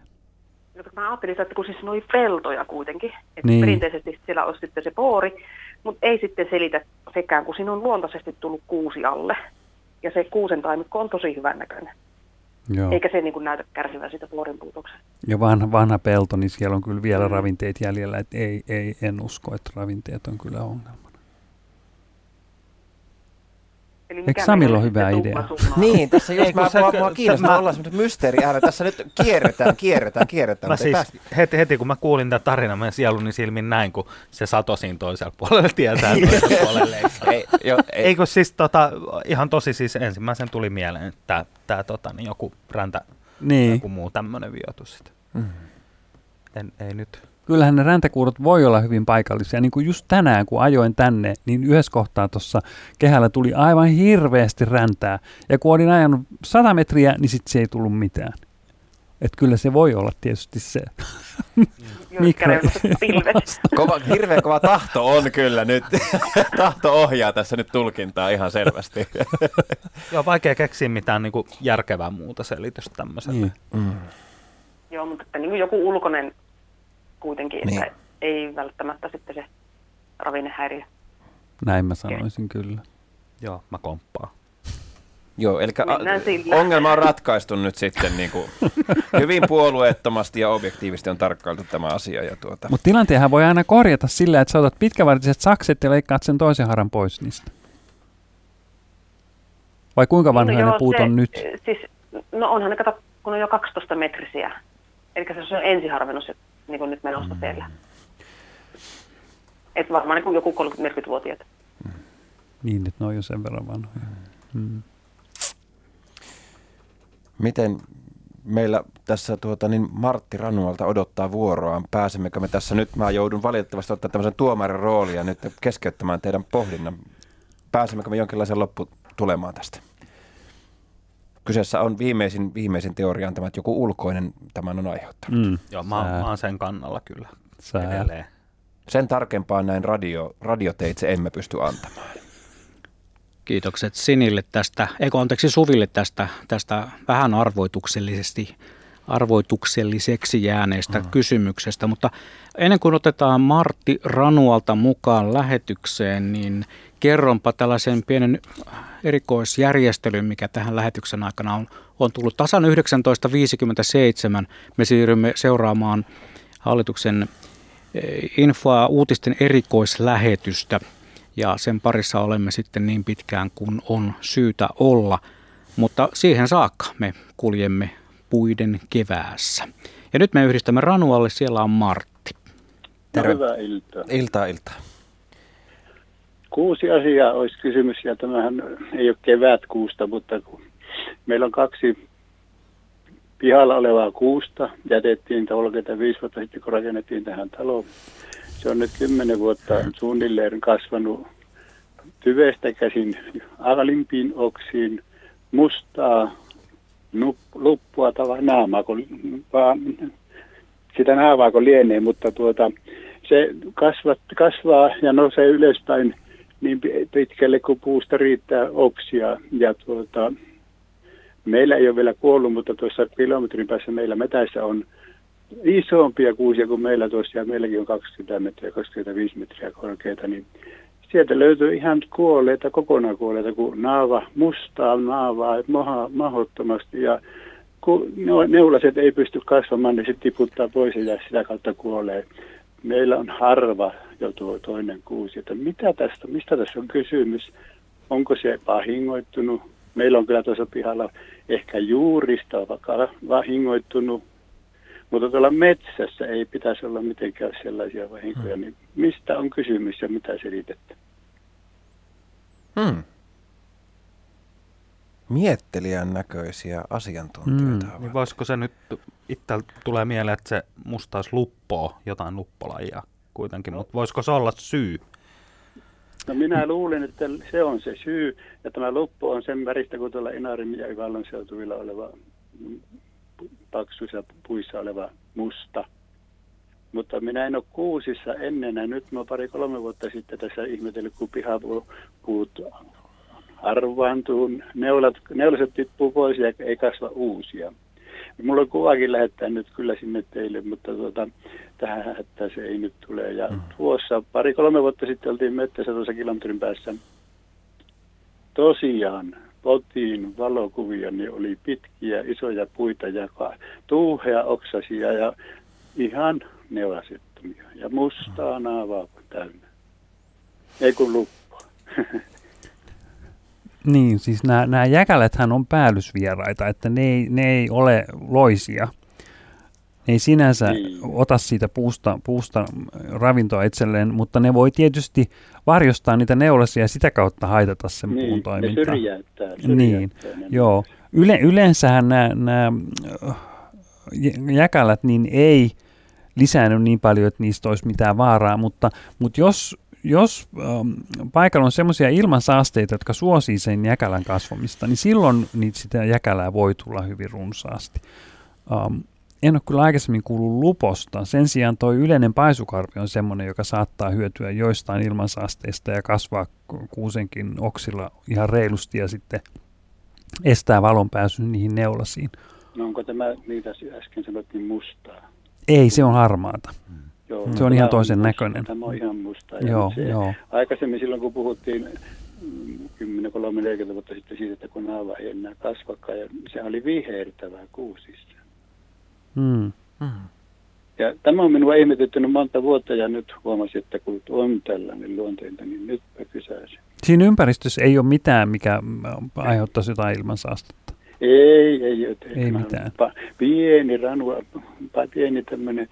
No, Mä ajattelin, että kun siis ne oli peltoja kuitenkin, että Niin. perinteisesti siellä olisi sitten se poori, mutta ei sitten selitä sekään, kun siinä on luontaisesti tullut kuusi alle. Ja se kuusen taimikko on tosi hyvän näköinen. Joo. Eikä se niin kuin näytä kärsivän siitä poorin puutoksesta. Ja vanha, vanha pelto, niin siellä on kyllä vielä Mm. ravinteet jäljellä, että ei, ei, en usko, että ravinteet on kyllä ongelma. Eli Samilla on hyvä idea? Niin, tässä kun mä, se- mua, kiinnostaa mä- olla semmoinen mysteeri ääni. Tässä nyt kierretään, kierretään, kierretään. Mä siis heti, heti kun mä kuulin tämän tarinan, mä sieluni silmin näin, kun se satoi siinä toisella puolella tietää toisella puolella. Ei, jo, ei. Eikö siis tota, ihan tosi siis ensimmäisen tuli mieleen, että tää, tää tota, niin joku räntä Niin. joku muu tämmöinen viotus. Mm. En, ei nyt. Kyllähän ne räntäkuurot voi olla hyvin paikallisia. Niin kuin just tänään, kun ajoin tänne, niin yhdessä kohtaa tuossa kehällä tuli aivan hirveästi räntää. Ja kun olin ajanut 100 metriä, niin sitten se ei tullut mitään. Että kyllä se voi olla tietysti se. pilvet. Kova, hirveän kova tahto on kyllä nyt. tahto ohjaa tässä nyt tulkintaa ihan selvästi. Joo, vaikea keksiä mitään niinku järkevää muuta selitystä tämmöiselle. Niin. Mm. Joo, mutta että niin kuin joku ulkoinen kuitenkin, Niin. että ei välttämättä sitten se ravinnehäiriö. Näin mä sanoisin kyllä. Joo, mä komppaan. Joo, eli sillä. ongelma on ratkaistu nyt sitten niin kuin, hyvin puolueettomasti ja objektiivisesti on tarkkailtu tämä asia. Ja tuota. Mutta tilanteenhan voi aina korjata sillä, että sä otat pitkävartiset sakset ja leikkaat sen toisen haran pois niistä. Vai kuinka vanhoja no ne joo, puut se, on nyt? Siis, no onhan ne, kato, kun on jo 12 metrisiä. Eli se on ensiharvennus niin kuin nyt menossa Mm. siellä. Et varmaan niin kuin joku 30-40-vuotiaat. Niin, että ne on jo sen verran vanhoja. Mm. Miten meillä tässä tuota, niin Martti Ranualta odottaa vuoroaan. Pääsemmekö me tässä nyt? Mä joudun valitettavasti ottaa tämmöisen tuomarin roolia nyt keskeyttämään teidän pohdinnan. Pääsemmekö me jonkinlaisen lopputulemaan tästä? Kyseessä on viimeisin, viimeisin teoria on tämä, että joku ulkoinen tämän on aiheuttanut. Mm. Joo, mä, mä oon sen kannalla kyllä. Sää. Edelleen. Sen tarkempaa näin radio, radioteitse emme pysty antamaan. Kiitokset Sinille tästä, eikö anteeksi Suville tästä, tästä vähän arvoituksellisesti arvoitukselliseksi jääneestä mm. kysymyksestä, mutta ennen kuin otetaan Martti Ranualta mukaan lähetykseen, niin kerronpa tällaisen pienen erikoisjärjestelyn, mikä tähän lähetyksen aikana on, on tullut. Tasan 19.57 me siirrymme seuraamaan hallituksen eh, infoa uutisten erikoislähetystä ja sen parissa olemme sitten niin pitkään kuin on syytä olla. Mutta siihen saakka me kuljemme puiden keväässä. Ja nyt me yhdistämme Ranualle, siellä on Martti. Terve. Hyvää iltaa. Iltaa, iltaa. Kuusi asiaa olisi kysymys, ja tämähän ei ole kevätkuusta, mutta kun meillä on kaksi pihalla olevaa kuusta. Jätettiin 35 vuotta sitten, kun rakennettiin tähän taloon. Se on nyt 10 vuotta suunnilleen kasvanut tyvestä käsin alimpiin oksiin mustaa nup, luppua tai naamaa, kun, vaan sitä naavaa kun lienee, mutta tuota, se kasvat, kasvaa ja nousee ylöspäin niin pi- pitkälle kuin puusta riittää oksia. Ja tuota, meillä ei ole vielä kuollut, mutta tuossa kilometrin päässä meillä metäissä on isompia kuusia kuin meillä tuossa, ja meilläkin on 20 metriä, 25 metriä korkeita, niin sieltä löytyy ihan kuolleita, kokonaan kuolleita, kun naava, mustaa naavaa, maha, mahottomasti, ja kun neulaset ei pysty kasvamaan, niin se tiputtaa pois ja sitä kautta kuolee. Meillä on harva jo tuo toinen kuusi, että mitä tästä, mistä tässä on kysymys, onko se vahingoittunut, meillä on kyllä tuossa pihalla ehkä juurista vaikka vahingoittunut, mutta tuolla metsässä ei pitäisi olla mitenkään sellaisia vahinkoja, niin mistä on kysymys ja mitä selitettä? Hmm. Miettelijän näköisiä asiantuntijoita. Mm. Niin voisiko se nyt, itse tulee mieleen, että se musta olisi luppoa, jotain luppolajia kuitenkin, mutta voisiko se olla syy? No minä luulen, että se on se syy, ja tämä luppo on sen väristä kuin tuolla Inarin ja Ivallon seutuvilla oleva paksuissa puissa oleva musta. Mutta minä en ole kuusissa ennen, ja nyt mä pari-kolme vuotta sitten tässä ihmetellyt, kun pihapuut harvaantuu, neulat, neulaset tippuu pois ja ei kasva uusia. Mulla on kuvakin lähettää nyt kyllä sinne teille, mutta tuota, tähän hätään se ei nyt tule. Ja mm. tuossa pari-kolme vuotta sitten oltiin mettässä tuossa kilometrin päässä. Tosiaan potiin valokuvia, niin oli pitkiä, isoja puita ja tuuhea oksasia ja ihan neulasettomia. Ja mustaa naavaa täynnä. Ei kun luppoa. Niin, siis nämä, nämä jäkäläthän on päällysvieraita, että ne ei, ne ei ole loisia. Ne ei sinänsä niin. ota siitä puusta, puusta ravintoa itselleen, mutta ne voi tietysti varjostaa niitä neulasia ja sitä kautta haitata sen niin, puun toimintaa. Ne syrjäyttää, syrjäyttää niin, ne. joo. Yle, yleensähän nämä, nämä jäkälät niin ei lisännyt niin paljon, että niistä olisi mitään vaaraa, mutta, mutta jos jos ähm, paikalla on semmoisia ilmansaasteita, jotka suosii sen jäkälän kasvamista, niin silloin niitä sitä jäkälää voi tulla hyvin runsaasti. Ähm, en ole kyllä aikaisemmin kuullut luposta. Sen sijaan tuo yleinen paisukarpi on semmoinen, joka saattaa hyötyä joistain ilmansaasteista ja kasvaa kuusenkin oksilla ihan reilusti ja sitten estää valon pääsyn niihin neulasiin. No onko tämä, mitä äsken sanottiin, mustaa? Ei, se on harmaata. Hmm. Joo, se on ihan toisen näköinen. Tämä on ihan musta. Joo, se, joo. Aikaisemmin silloin, kun puhuttiin 10, 3, 40 vuotta sitten siitä, että kun naava ei enää kasvakaan, ja se oli vihertävää kuusista. Mm. Mm. Ja tämä on minua ihmetyttänyt monta vuotta ja nyt huomasin, että kun on tällainen luonteenta, niin nyt kysäisin. Siinä ympäristössä ei ole mitään, mikä aiheuttaisi jotain ilmansaastetta. Ei, ei, ei, ei mitään. Pieni ranua, pieni tämmöinen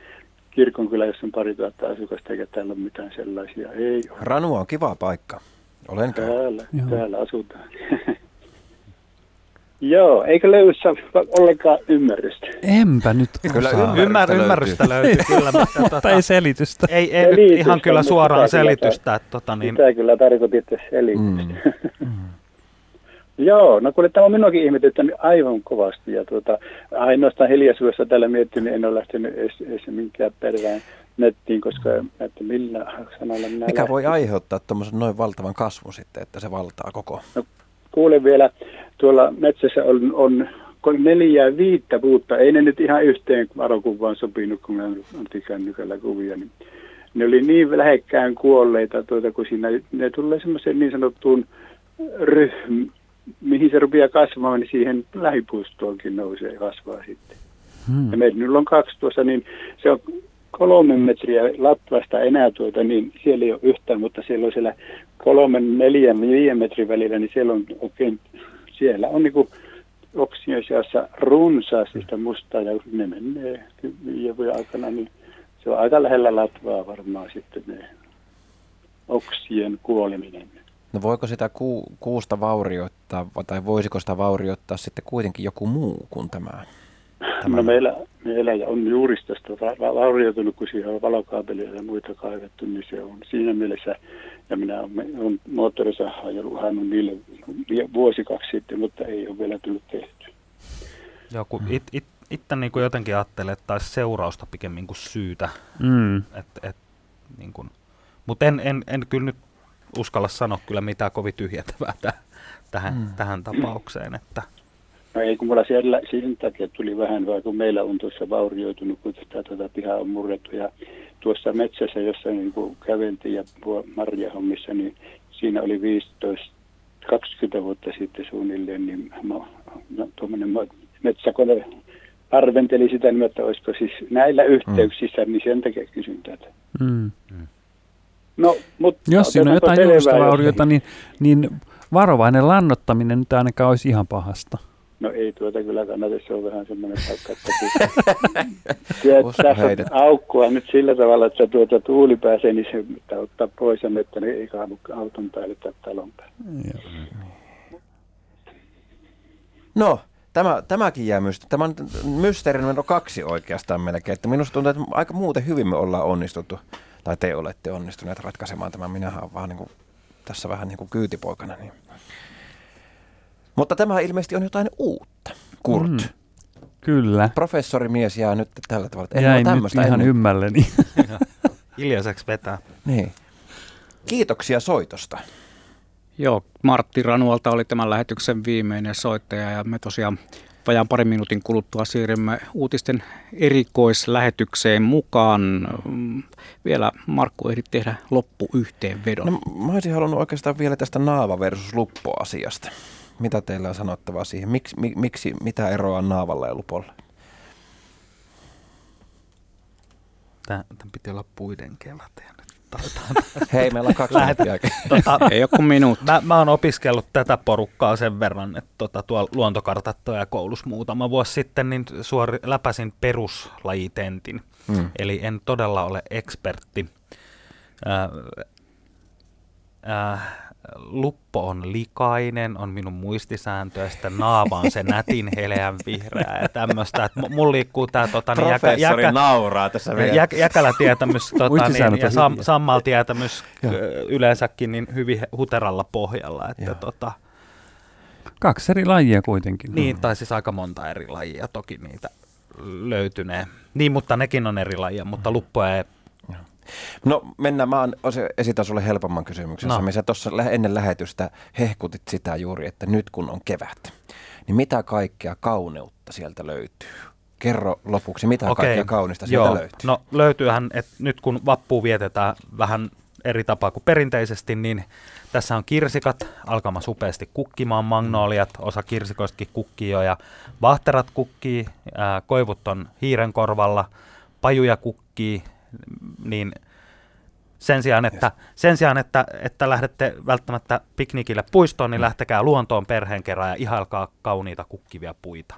kirkonkylä, jossa on pari tuhatta asukasta, eikä täällä ole mitään sellaisia. Ei ole. Ranua on kiva paikka. Olen täällä, Joo. täällä asutaan. Joo, eikö löydy ollenkaan ymmärrystä? Enpä nyt Kyllä ymmärrystä, ymmärrystä löytyy. kyllä, mutta, tuota, ei selitystä. Ei, ei selitystä, ihan kyllä suoraan selitystä. Että, tota, niin... Mitä kyllä tarkoititte selitystä? Mm. Joo, no kun tämä on minuakin ihmetyttänyt aivan kovasti ja tuota, ainoastaan hiljaisuudessa täällä miettinyt, en ole lähtenyt edes, edes minkään perään nettiin, koska että millä sanalla minä Mikä lähtin. voi aiheuttaa tuommoisen noin valtavan kasvun sitten, että se valtaa koko? No, kuulen vielä, tuolla metsässä on, on neljää viittä puutta, ei ne nyt ihan yhteen varokuvaan sopinut, kun ne on kännykällä kuvia, niin ne oli niin lähekkään kuolleita, tuota, kun siinä ne tulee semmoiseen niin sanottuun ryhmään, mihin se rupeaa kasvamaan, niin siihen lähipuistoonkin nousee ja kasvaa sitten. Hmm. Ja meillä on kaksi tuossa, niin se on kolme metriä latvasta enää tuota, niin siellä ei ole yhtään, mutta siellä on siellä kolmen, neljän, viiden metrin välillä, niin siellä on oikein, siellä on niin oksien seassa runsaasti sitä mustaa ja ne menee viiden vuoden aikana, niin se on aika lähellä latvaa varmaan sitten ne oksien kuoleminen. No voiko sitä ku, kuusta vaurioittaa, tai voisiko sitä vaurioittaa sitten kuitenkin joku muu kuin tämä? tämä? No meillä, meillä on juuristosta vaurioitunut, kun siihen on valokaapelia ja muita kaivettu, niin se on siinä mielessä, ja minä olen moottorisahaa ja luhannut niille vuosi kaksi sitten, mutta ei ole vielä tullut tehty. Joo, kun it, it, itse niin kuin jotenkin ajattelen, että taisi seurausta pikemmin kuin syytä. Mm. Et, et, niin kuin, mutta en, en, en kyllä nyt uskalla sanoa kyllä mitään kovin tyhjentävää täh, tähän, mm. tähän tapaukseen. Että. No ei, kun mulla siellä siinä takia tuli vähän, vaan kun meillä on tuossa vaurioitunut, kun tätä tuota pihaa on murrettu ja tuossa metsässä, jossa niin kuin käveltiin ja marjahommissa, niin siinä oli 15 20 vuotta sitten suunnilleen, niin no, tuommoinen metsäkone arventeli sitä, niin että olisiko siis näillä yhteyksissä, mm. niin sen takia kysyn tätä. Mm. No, mutta Jos siinä on jotain juuristavauriota, niin, niin varovainen lannottaminen nyt ainakaan olisi ihan pahasta. No ei tuota kyllä kannata, se on vähän semmoinen paikka, että tässä on aukkua nyt sillä tavalla, että tuota tuuli pääsee, niin se pitää ottaa pois ja että ne ei kaadu auton päälle tai talon päälle. No, tämä, tämäkin jää mysteeri. Tämä on mysteeri numero kaksi oikeastaan melkein. Että minusta tuntuu, että aika muuten hyvin me ollaan onnistuttu tai te olette onnistuneet ratkaisemaan tämän. Minähän olen vaan niin kuin, tässä vähän niin kuin kyytipoikana. Niin. Mutta tämä ilmeisesti on jotain uutta. Kurt. Mm, kyllä. Professorimies jää nyt tällä tavalla. En Jäin nyt ihan ennen. ymmälleni. Hiljaiseksi vetää. Niin. Kiitoksia soitosta. Joo, Martti Ranualta oli tämän lähetyksen viimeinen soittaja ja me tosiaan vajaan parin minuutin kuluttua siirrymme uutisten erikoislähetykseen mukaan. Vielä Markku ehdit tehdä loppuyhteenvedon. No, mä olisin halunnut oikeastaan vielä tästä naava versus luppo-asiasta. Mitä teillä on sanottavaa siihen? Miks, mi, miksi, mitä eroa on naavalla ja lupolla? Tämän piti olla puiden kevät. Hei, meillä on kaksi minuuttia tota, Ei ole kuin minuutti. Mä, mä oon opiskellut tätä porukkaa sen verran, että tota, tuolla luontokartattoja koulussa muutama vuosi sitten, niin suori, läpäsin peruslajitentin. Mm. Eli en todella ole ekspertti. Äh, äh, luppo on likainen, on minun muistisääntöä, sitten naava on se nätin heleän vihreä ja tämmöistä. Että mulla liikkuu tämä tota, niin Professori nauraa tässä vielä. Jä, jäkälätietämys tota, niin, ja sam, Joo. ö, yleensäkin niin hyvin huteralla pohjalla. Että, tota, Kaksi eri lajia kuitenkin. niin, tai siis aika monta eri lajia toki niitä löytynee. Niin, mutta nekin on eri lajia, mutta luppoja ei No mennään, mä esitän sulle helpomman kysymyksen. No. Sä tuossa ennen lähetystä hehkutit sitä juuri, että nyt kun on kevät, niin mitä kaikkea kauneutta sieltä löytyy? Kerro lopuksi, mitä okay. kaikkea kaunista sieltä Joo. löytyy? No löytyyhän, että nyt kun vappu vietetään vähän eri tapaa kuin perinteisesti, niin tässä on kirsikat alkamassa upeasti kukkimaan, magnoliat, osa kirsikoistakin kukkii jo ja vahterat kukkii, ää, koivut on hiiren korvalla, pajuja kukkii, niin sen sijaan, että, sen sijaan, että, että lähdette välttämättä piknikille puistoon, niin lähtekää luontoon perheen kerran ja ihailkaa kauniita kukkivia puita.